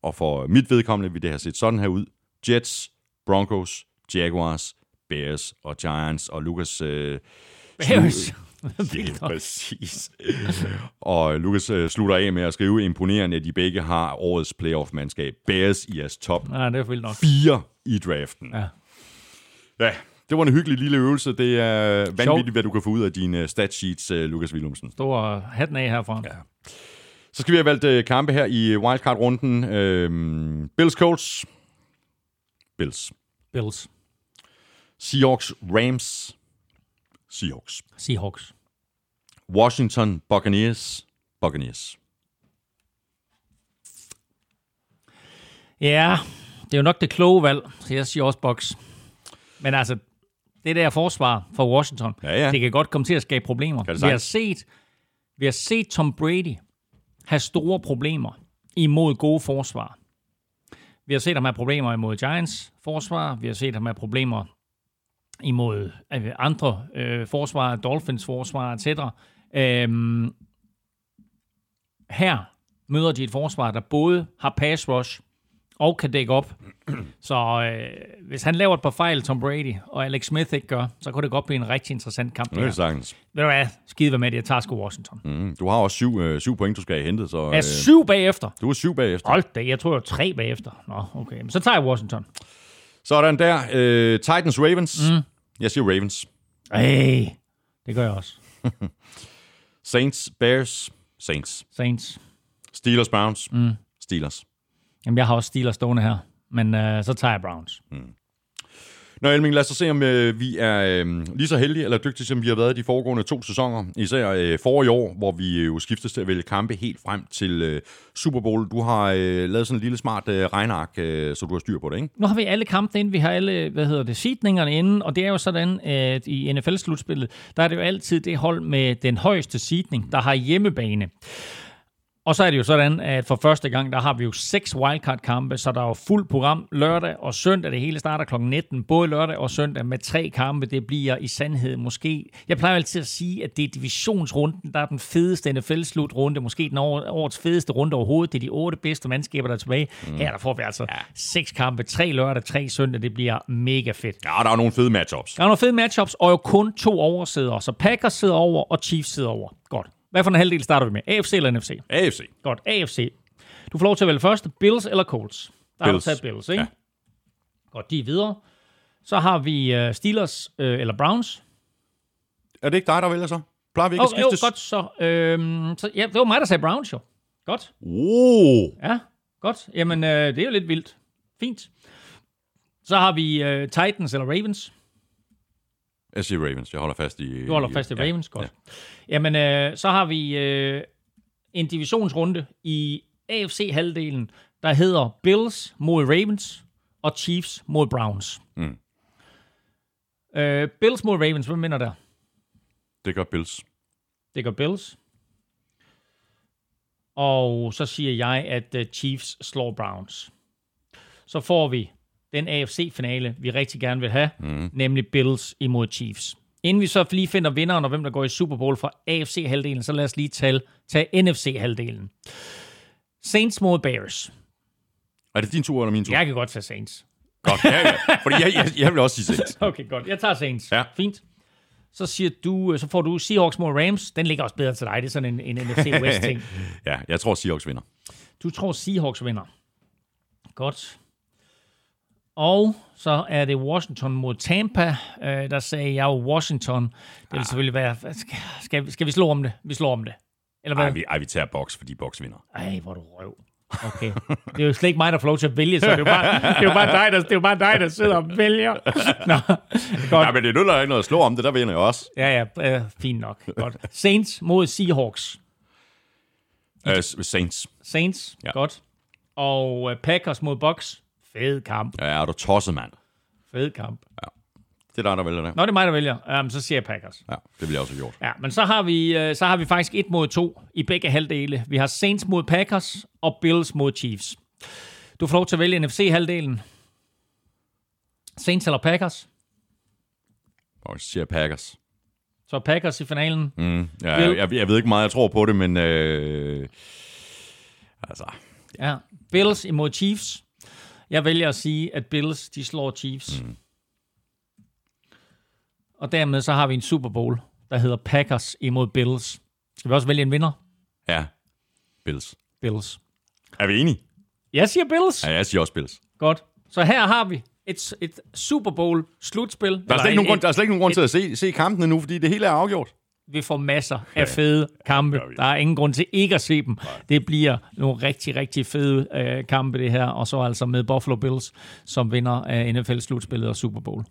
Speaker 1: Og for mit vedkommende vil det have set sådan her ud. Jets, Broncos, Jaguars, Bears og Giants. Og Lukas... Øh,
Speaker 3: Bears. [LAUGHS]
Speaker 1: Ja, præcis. og Lukas øh, slutter af med at skrive imponerende, at de begge har årets playoff-mandskab. Bears i jeres top
Speaker 3: Ja, det er nok.
Speaker 1: 4 i draften.
Speaker 3: Ja.
Speaker 1: Ja, det var en hyggelig lille øvelse. Det er vanvittigt,
Speaker 3: Sjovt.
Speaker 1: hvad du kan få ud af dine statsheets, uh, Lukas Willumsen.
Speaker 3: Stor hatten af herfra. Ja.
Speaker 1: Så skal vi have valgt uh, kampe her i wildcard-runden. Uh, Bills Colts. Bills.
Speaker 3: Bills.
Speaker 1: Seahawks Rams. Seahawks.
Speaker 3: Seahawks.
Speaker 1: Washington Buccaneers. Buccaneers.
Speaker 3: Ja, det er jo nok det kloge valg, så jeg siger også Bucks. Men altså, det der forsvar for Washington,
Speaker 1: Ja, ja.
Speaker 3: det kan godt komme til at skabe problemer. Vi, har set, vi har set Tom Brady have store problemer imod gode forsvar. Vi har set ham have problemer imod Giants forsvar. Vi har set ham have problemer imod øh, andre øh, forsvar, Dolphins forsvar, etc. Øhm, her møder de et forsvar, der både har pass rush og kan dække op. Så øh, hvis han laver et par fejl, Tom Brady, og Alex Smith ikke gør, så kunne det godt blive en rigtig interessant kamp.
Speaker 1: Det er sagtens.
Speaker 3: Ved du hvad? Skide med det, jeg tager sgu Washington. Mm.
Speaker 1: Du har også syv, øh, syv point, du skal have hentet, så
Speaker 3: Er
Speaker 1: øh,
Speaker 3: syv bagefter?
Speaker 1: du er syv bagefter.
Speaker 3: Hold da, jeg tror, jeg er tre bagefter. Nå, okay. Men så tager jeg Washington.
Speaker 1: Sådan der. Øh, Titans Ravens. Mm. Jeg siger Ravens.
Speaker 3: Ej, det gør jeg også. [LAUGHS]
Speaker 1: Saints Bears. Saints.
Speaker 3: Saints.
Speaker 1: Steelers Browns. Mm. Steelers.
Speaker 3: Jamen, jeg har også Steelers stående her. Men øh, så tager jeg Browns.
Speaker 1: Nå Elming, lad os så se, om øh, vi er øh, lige så heldige eller dygtige, som vi har været de foregående to sæsoner. Især øh, for i år, hvor vi øh, jo skiftes til at vælge kampe helt frem til øh, Super Bowl. Du har øh, lavet sådan en lille smart øh, regnark, øh, så du har styr på det, ikke?
Speaker 3: Nu har vi alle kampene inde, vi har alle, hvad hedder det, seedningerne inde, og det er jo sådan, at i NFL-slutspillet, der er det jo altid det hold med den højeste seedning, der har hjemmebane. Og så er det jo sådan, at for første gang, der har vi jo seks wildcard-kampe, så der er jo fuld program lørdag og søndag. Det hele starter kl. 19, både lørdag og søndag med tre kampe. Det bliver i sandhed måske... Jeg plejer altid at sige, at det er divisionsrunden, der er den fedeste NFL-slutrunde. Måske den årets fedeste runde overhovedet. Det er de otte bedste mandskaber, der er tilbage. Mm. Her der får vi altså ja. seks kampe, tre lørdag, tre søndag. Det bliver mega fedt.
Speaker 1: Ja, der er nogle fede matchups.
Speaker 3: Der er nogle fede matchups, og jo kun to oversæder. Så Packers sidder over, og Chiefs sidder over. Godt. Hvad for en halvdel starter vi med? AFC eller NFC?
Speaker 1: AFC.
Speaker 3: Godt, AFC. Du får lov til at vælge først. Bills eller Colts? Der Bills. har du taget Bills, ikke? Ja. Godt, de er videre. Så har vi uh, Steelers uh, eller Browns.
Speaker 1: Er det ikke dig, der vælger så? Plejer vi ikke
Speaker 3: oh, at skifte? Jo, godt så. Øhm, så. Ja, det var mig, der sagde Browns jo. Godt.
Speaker 1: Oh.
Speaker 3: Ja, godt. Jamen, uh, det er jo lidt vildt. Fint. Så har vi uh, Titans eller Ravens.
Speaker 1: Jeg siger Ravens. Jeg holder fast i...
Speaker 3: Du holder fast i Ravens, ja. godt. Ja. Jamen, øh, så har vi øh, en divisionsrunde i AFC-halvdelen, der hedder Bills mod Ravens og Chiefs mod Browns. Mm. Øh, Bills mod Ravens, hvad mener der?
Speaker 1: Det gør Bills.
Speaker 3: Det gør Bills. Og så siger jeg, at uh, Chiefs slår Browns. Så får vi den AFC-finale, vi rigtig gerne vil have, mm. nemlig Bills imod Chiefs. Inden vi så lige finder vinderen og hvem der går i Super Bowl fra AFC-halvdelen, så lad os lige tage, tage NFC-halvdelen. Saints mod Bears.
Speaker 1: Er det din tur eller min tur?
Speaker 3: Jeg kan godt tage Saints.
Speaker 1: Godt, ja, ja. Fordi jeg, jeg, jeg vil også sige Saints. [LAUGHS]
Speaker 3: okay, godt. Jeg tager Saints. Ja. Fint. Så, siger du, så får du Seahawks mod Rams. Den ligger også bedre til dig. Det er sådan en, en NFC West-ting. [LAUGHS]
Speaker 1: ja, jeg tror Seahawks vinder.
Speaker 3: Du tror Seahawks vinder. Godt. Og så er det Washington mod Tampa. Øh, der sagde jeg jo Washington. Det vil ah. selvfølgelig være... Skal, skal, skal vi slå om det? Vi slår om det.
Speaker 1: Eller hvad? Ej, vi, ej, vi tager boks, fordi boks vinder.
Speaker 3: Ej, hvor du røv. Okay. Det er jo slet ikke mig, der får lov til at vælge, så det er jo bare, det er jo bare, dig, der, det er jo bare dig, der sidder og vælger. Nå,
Speaker 1: godt. Ja, men det er nu, der ikke noget at slå om det, der vinder jeg også.
Speaker 3: Ja, ja, øh, fint nok. Godt. Saints mod Seahawks.
Speaker 1: Uh, Saints.
Speaker 3: Saints, ja. godt. Og uh, Packers mod Bucks. Fed kamp.
Speaker 1: Ja, er du tosset, mand.
Speaker 3: Fed kamp.
Speaker 1: Ja. Det er dig, der vælger det.
Speaker 3: Nå, det er mig, der vælger. Um, så siger jeg Packers.
Speaker 1: Ja, det vil jeg også have gjort.
Speaker 3: Ja, men så har vi, øh, så har vi faktisk et mod to i begge halvdele. Vi har Saints mod Packers og Bills mod Chiefs. Du får lov til at vælge NFC-halvdelen. Saints eller Packers?
Speaker 1: Og så siger Packers.
Speaker 3: Så Packers i finalen.
Speaker 1: Mm, ja, jeg, jeg, jeg ved ikke meget, jeg tror på det, men... Øh, altså...
Speaker 3: Ja, Bills imod Chiefs. Jeg vælger at sige, at Bills, de slår Chiefs. Mm. Og dermed så har vi en Super Bowl, der hedder Packers imod Bills. Skal vi også vælge en vinder?
Speaker 1: Ja, Bills.
Speaker 3: Bills.
Speaker 1: Er vi enige?
Speaker 3: Jeg siger Bills.
Speaker 1: Ja, jeg siger også Bills.
Speaker 3: Godt. Så her har vi et, et Super Bowl slutspil.
Speaker 1: Der er, slet ikke, nogen grund, der er slet ikke nogen grund til at se, se kampene nu, fordi det hele er afgjort
Speaker 3: vi får masser af fede kampe. Der er ingen grund til ikke at se dem. Det bliver nogle rigtig, rigtig fede øh, kampe, det her. Og så altså med Buffalo Bills, som vinder af NFL-slutspillet og Super Bowl.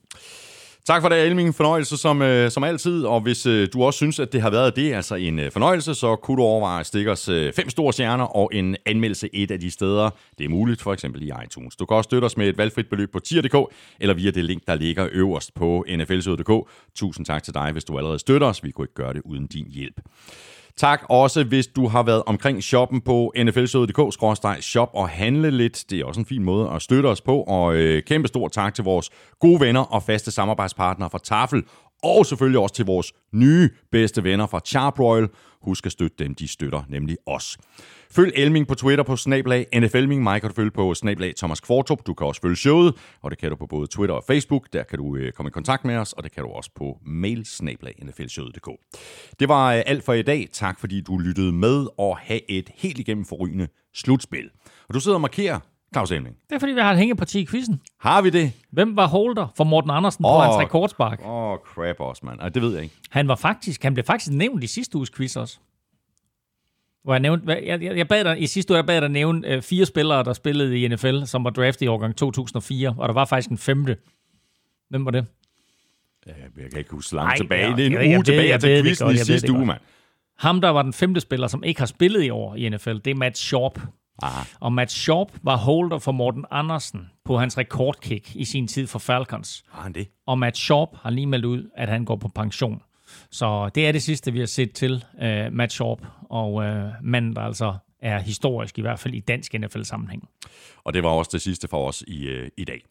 Speaker 1: Tak for det, Elming. Fornøjelse som, øh, som altid. Og hvis øh, du også synes, at det har været det, altså en øh, fornøjelse, så kunne du overveje at stikke os øh, fem store stjerner og en anmeldelse et af de steder. Det er muligt, for eksempel i iTunes. Du kan også støtte os med et valgfrit beløb på tier.dk, eller via det link, der ligger øverst på nflsød.dk. Tusind tak til dig, hvis du allerede støtter os. Vi kunne ikke gøre det uden din hjælp. Tak også, hvis du har været omkring shoppen på nflsøde.dk-shop og handle lidt. Det er også en fin måde at støtte os på. Og øh, kæmpe stor tak til vores gode venner og faste samarbejdspartnere fra Tafel. Og selvfølgelig også til vores nye bedste venner fra Charbroil. Husk at støtte dem, de støtter nemlig os. Følg Elming på Twitter på snablag NFLming. Mig kan du følge på snablag Thomas Kvartrup. Du kan også følge showet, og det kan du på både Twitter og Facebook. Der kan du øh, komme i kontakt med os, og det kan du også på mail snablag nflshowet.dk. Det var øh, alt for i dag. Tak fordi du lyttede med, og have et helt igennem forrygende slutspil. Og du sidder og markerer Claus Elming.
Speaker 3: Det er fordi, vi har et hængeparti i quizzen.
Speaker 1: Har vi det?
Speaker 3: Hvem var holder for Morten Andersen oh, på hans rekordspark?
Speaker 1: Åh, oh, crap også, mand. det ved jeg ikke.
Speaker 3: Han var faktisk, han blev faktisk nævnt i sidste uges quiz også. Hvor jeg, nævnte, jeg, jeg, jeg bad dig, I sidste uge jeg bad dig nævne øh, fire spillere, der spillede i NFL, som var draftet i årgang 2004, og der var faktisk en femte. Hvem var det?
Speaker 1: Jeg kan ikke huske langt
Speaker 3: Ej,
Speaker 1: tilbage.
Speaker 3: ja,
Speaker 1: det er en
Speaker 3: jeg-
Speaker 1: uge
Speaker 3: jeg
Speaker 1: tilbage.
Speaker 3: jeg
Speaker 1: Jeg i
Speaker 3: jeg ved
Speaker 1: sidste uge, mand.
Speaker 3: Ham, der var den femte spiller, som ikke har spillet i år i NFL, det er Matt Sharp.
Speaker 1: Aha.
Speaker 3: Og Matt Sharp var holder for Morten Andersen på hans rekordkick i sin tid for Falcons.
Speaker 1: Har han det?
Speaker 3: Og Matt Sharp har lige meldt ud, at han går på pension. Så det er det sidste, vi har set til uh, Matt Sharp, og uh, manden, der altså er historisk, i hvert fald i dansk NFL-sammenhæng.
Speaker 1: Og det var også det sidste for os i, øh, i dag.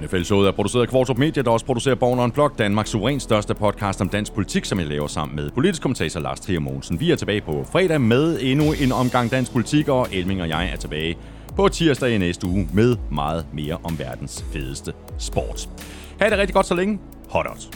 Speaker 1: NFL-showet er produceret af Kvartrup Media, der også producerer Born on Blog, Danmarks suverænt største podcast om dansk politik, som jeg laver sammen med politisk kommentator Lars Trier Mogensen. Vi er tilbage på fredag med endnu en omgang dansk politik, og Elming og jeg er tilbage på tirsdag i næste uge med meget mere om verdens fedeste sport. Ha' det rigtig godt så længe. Hot out.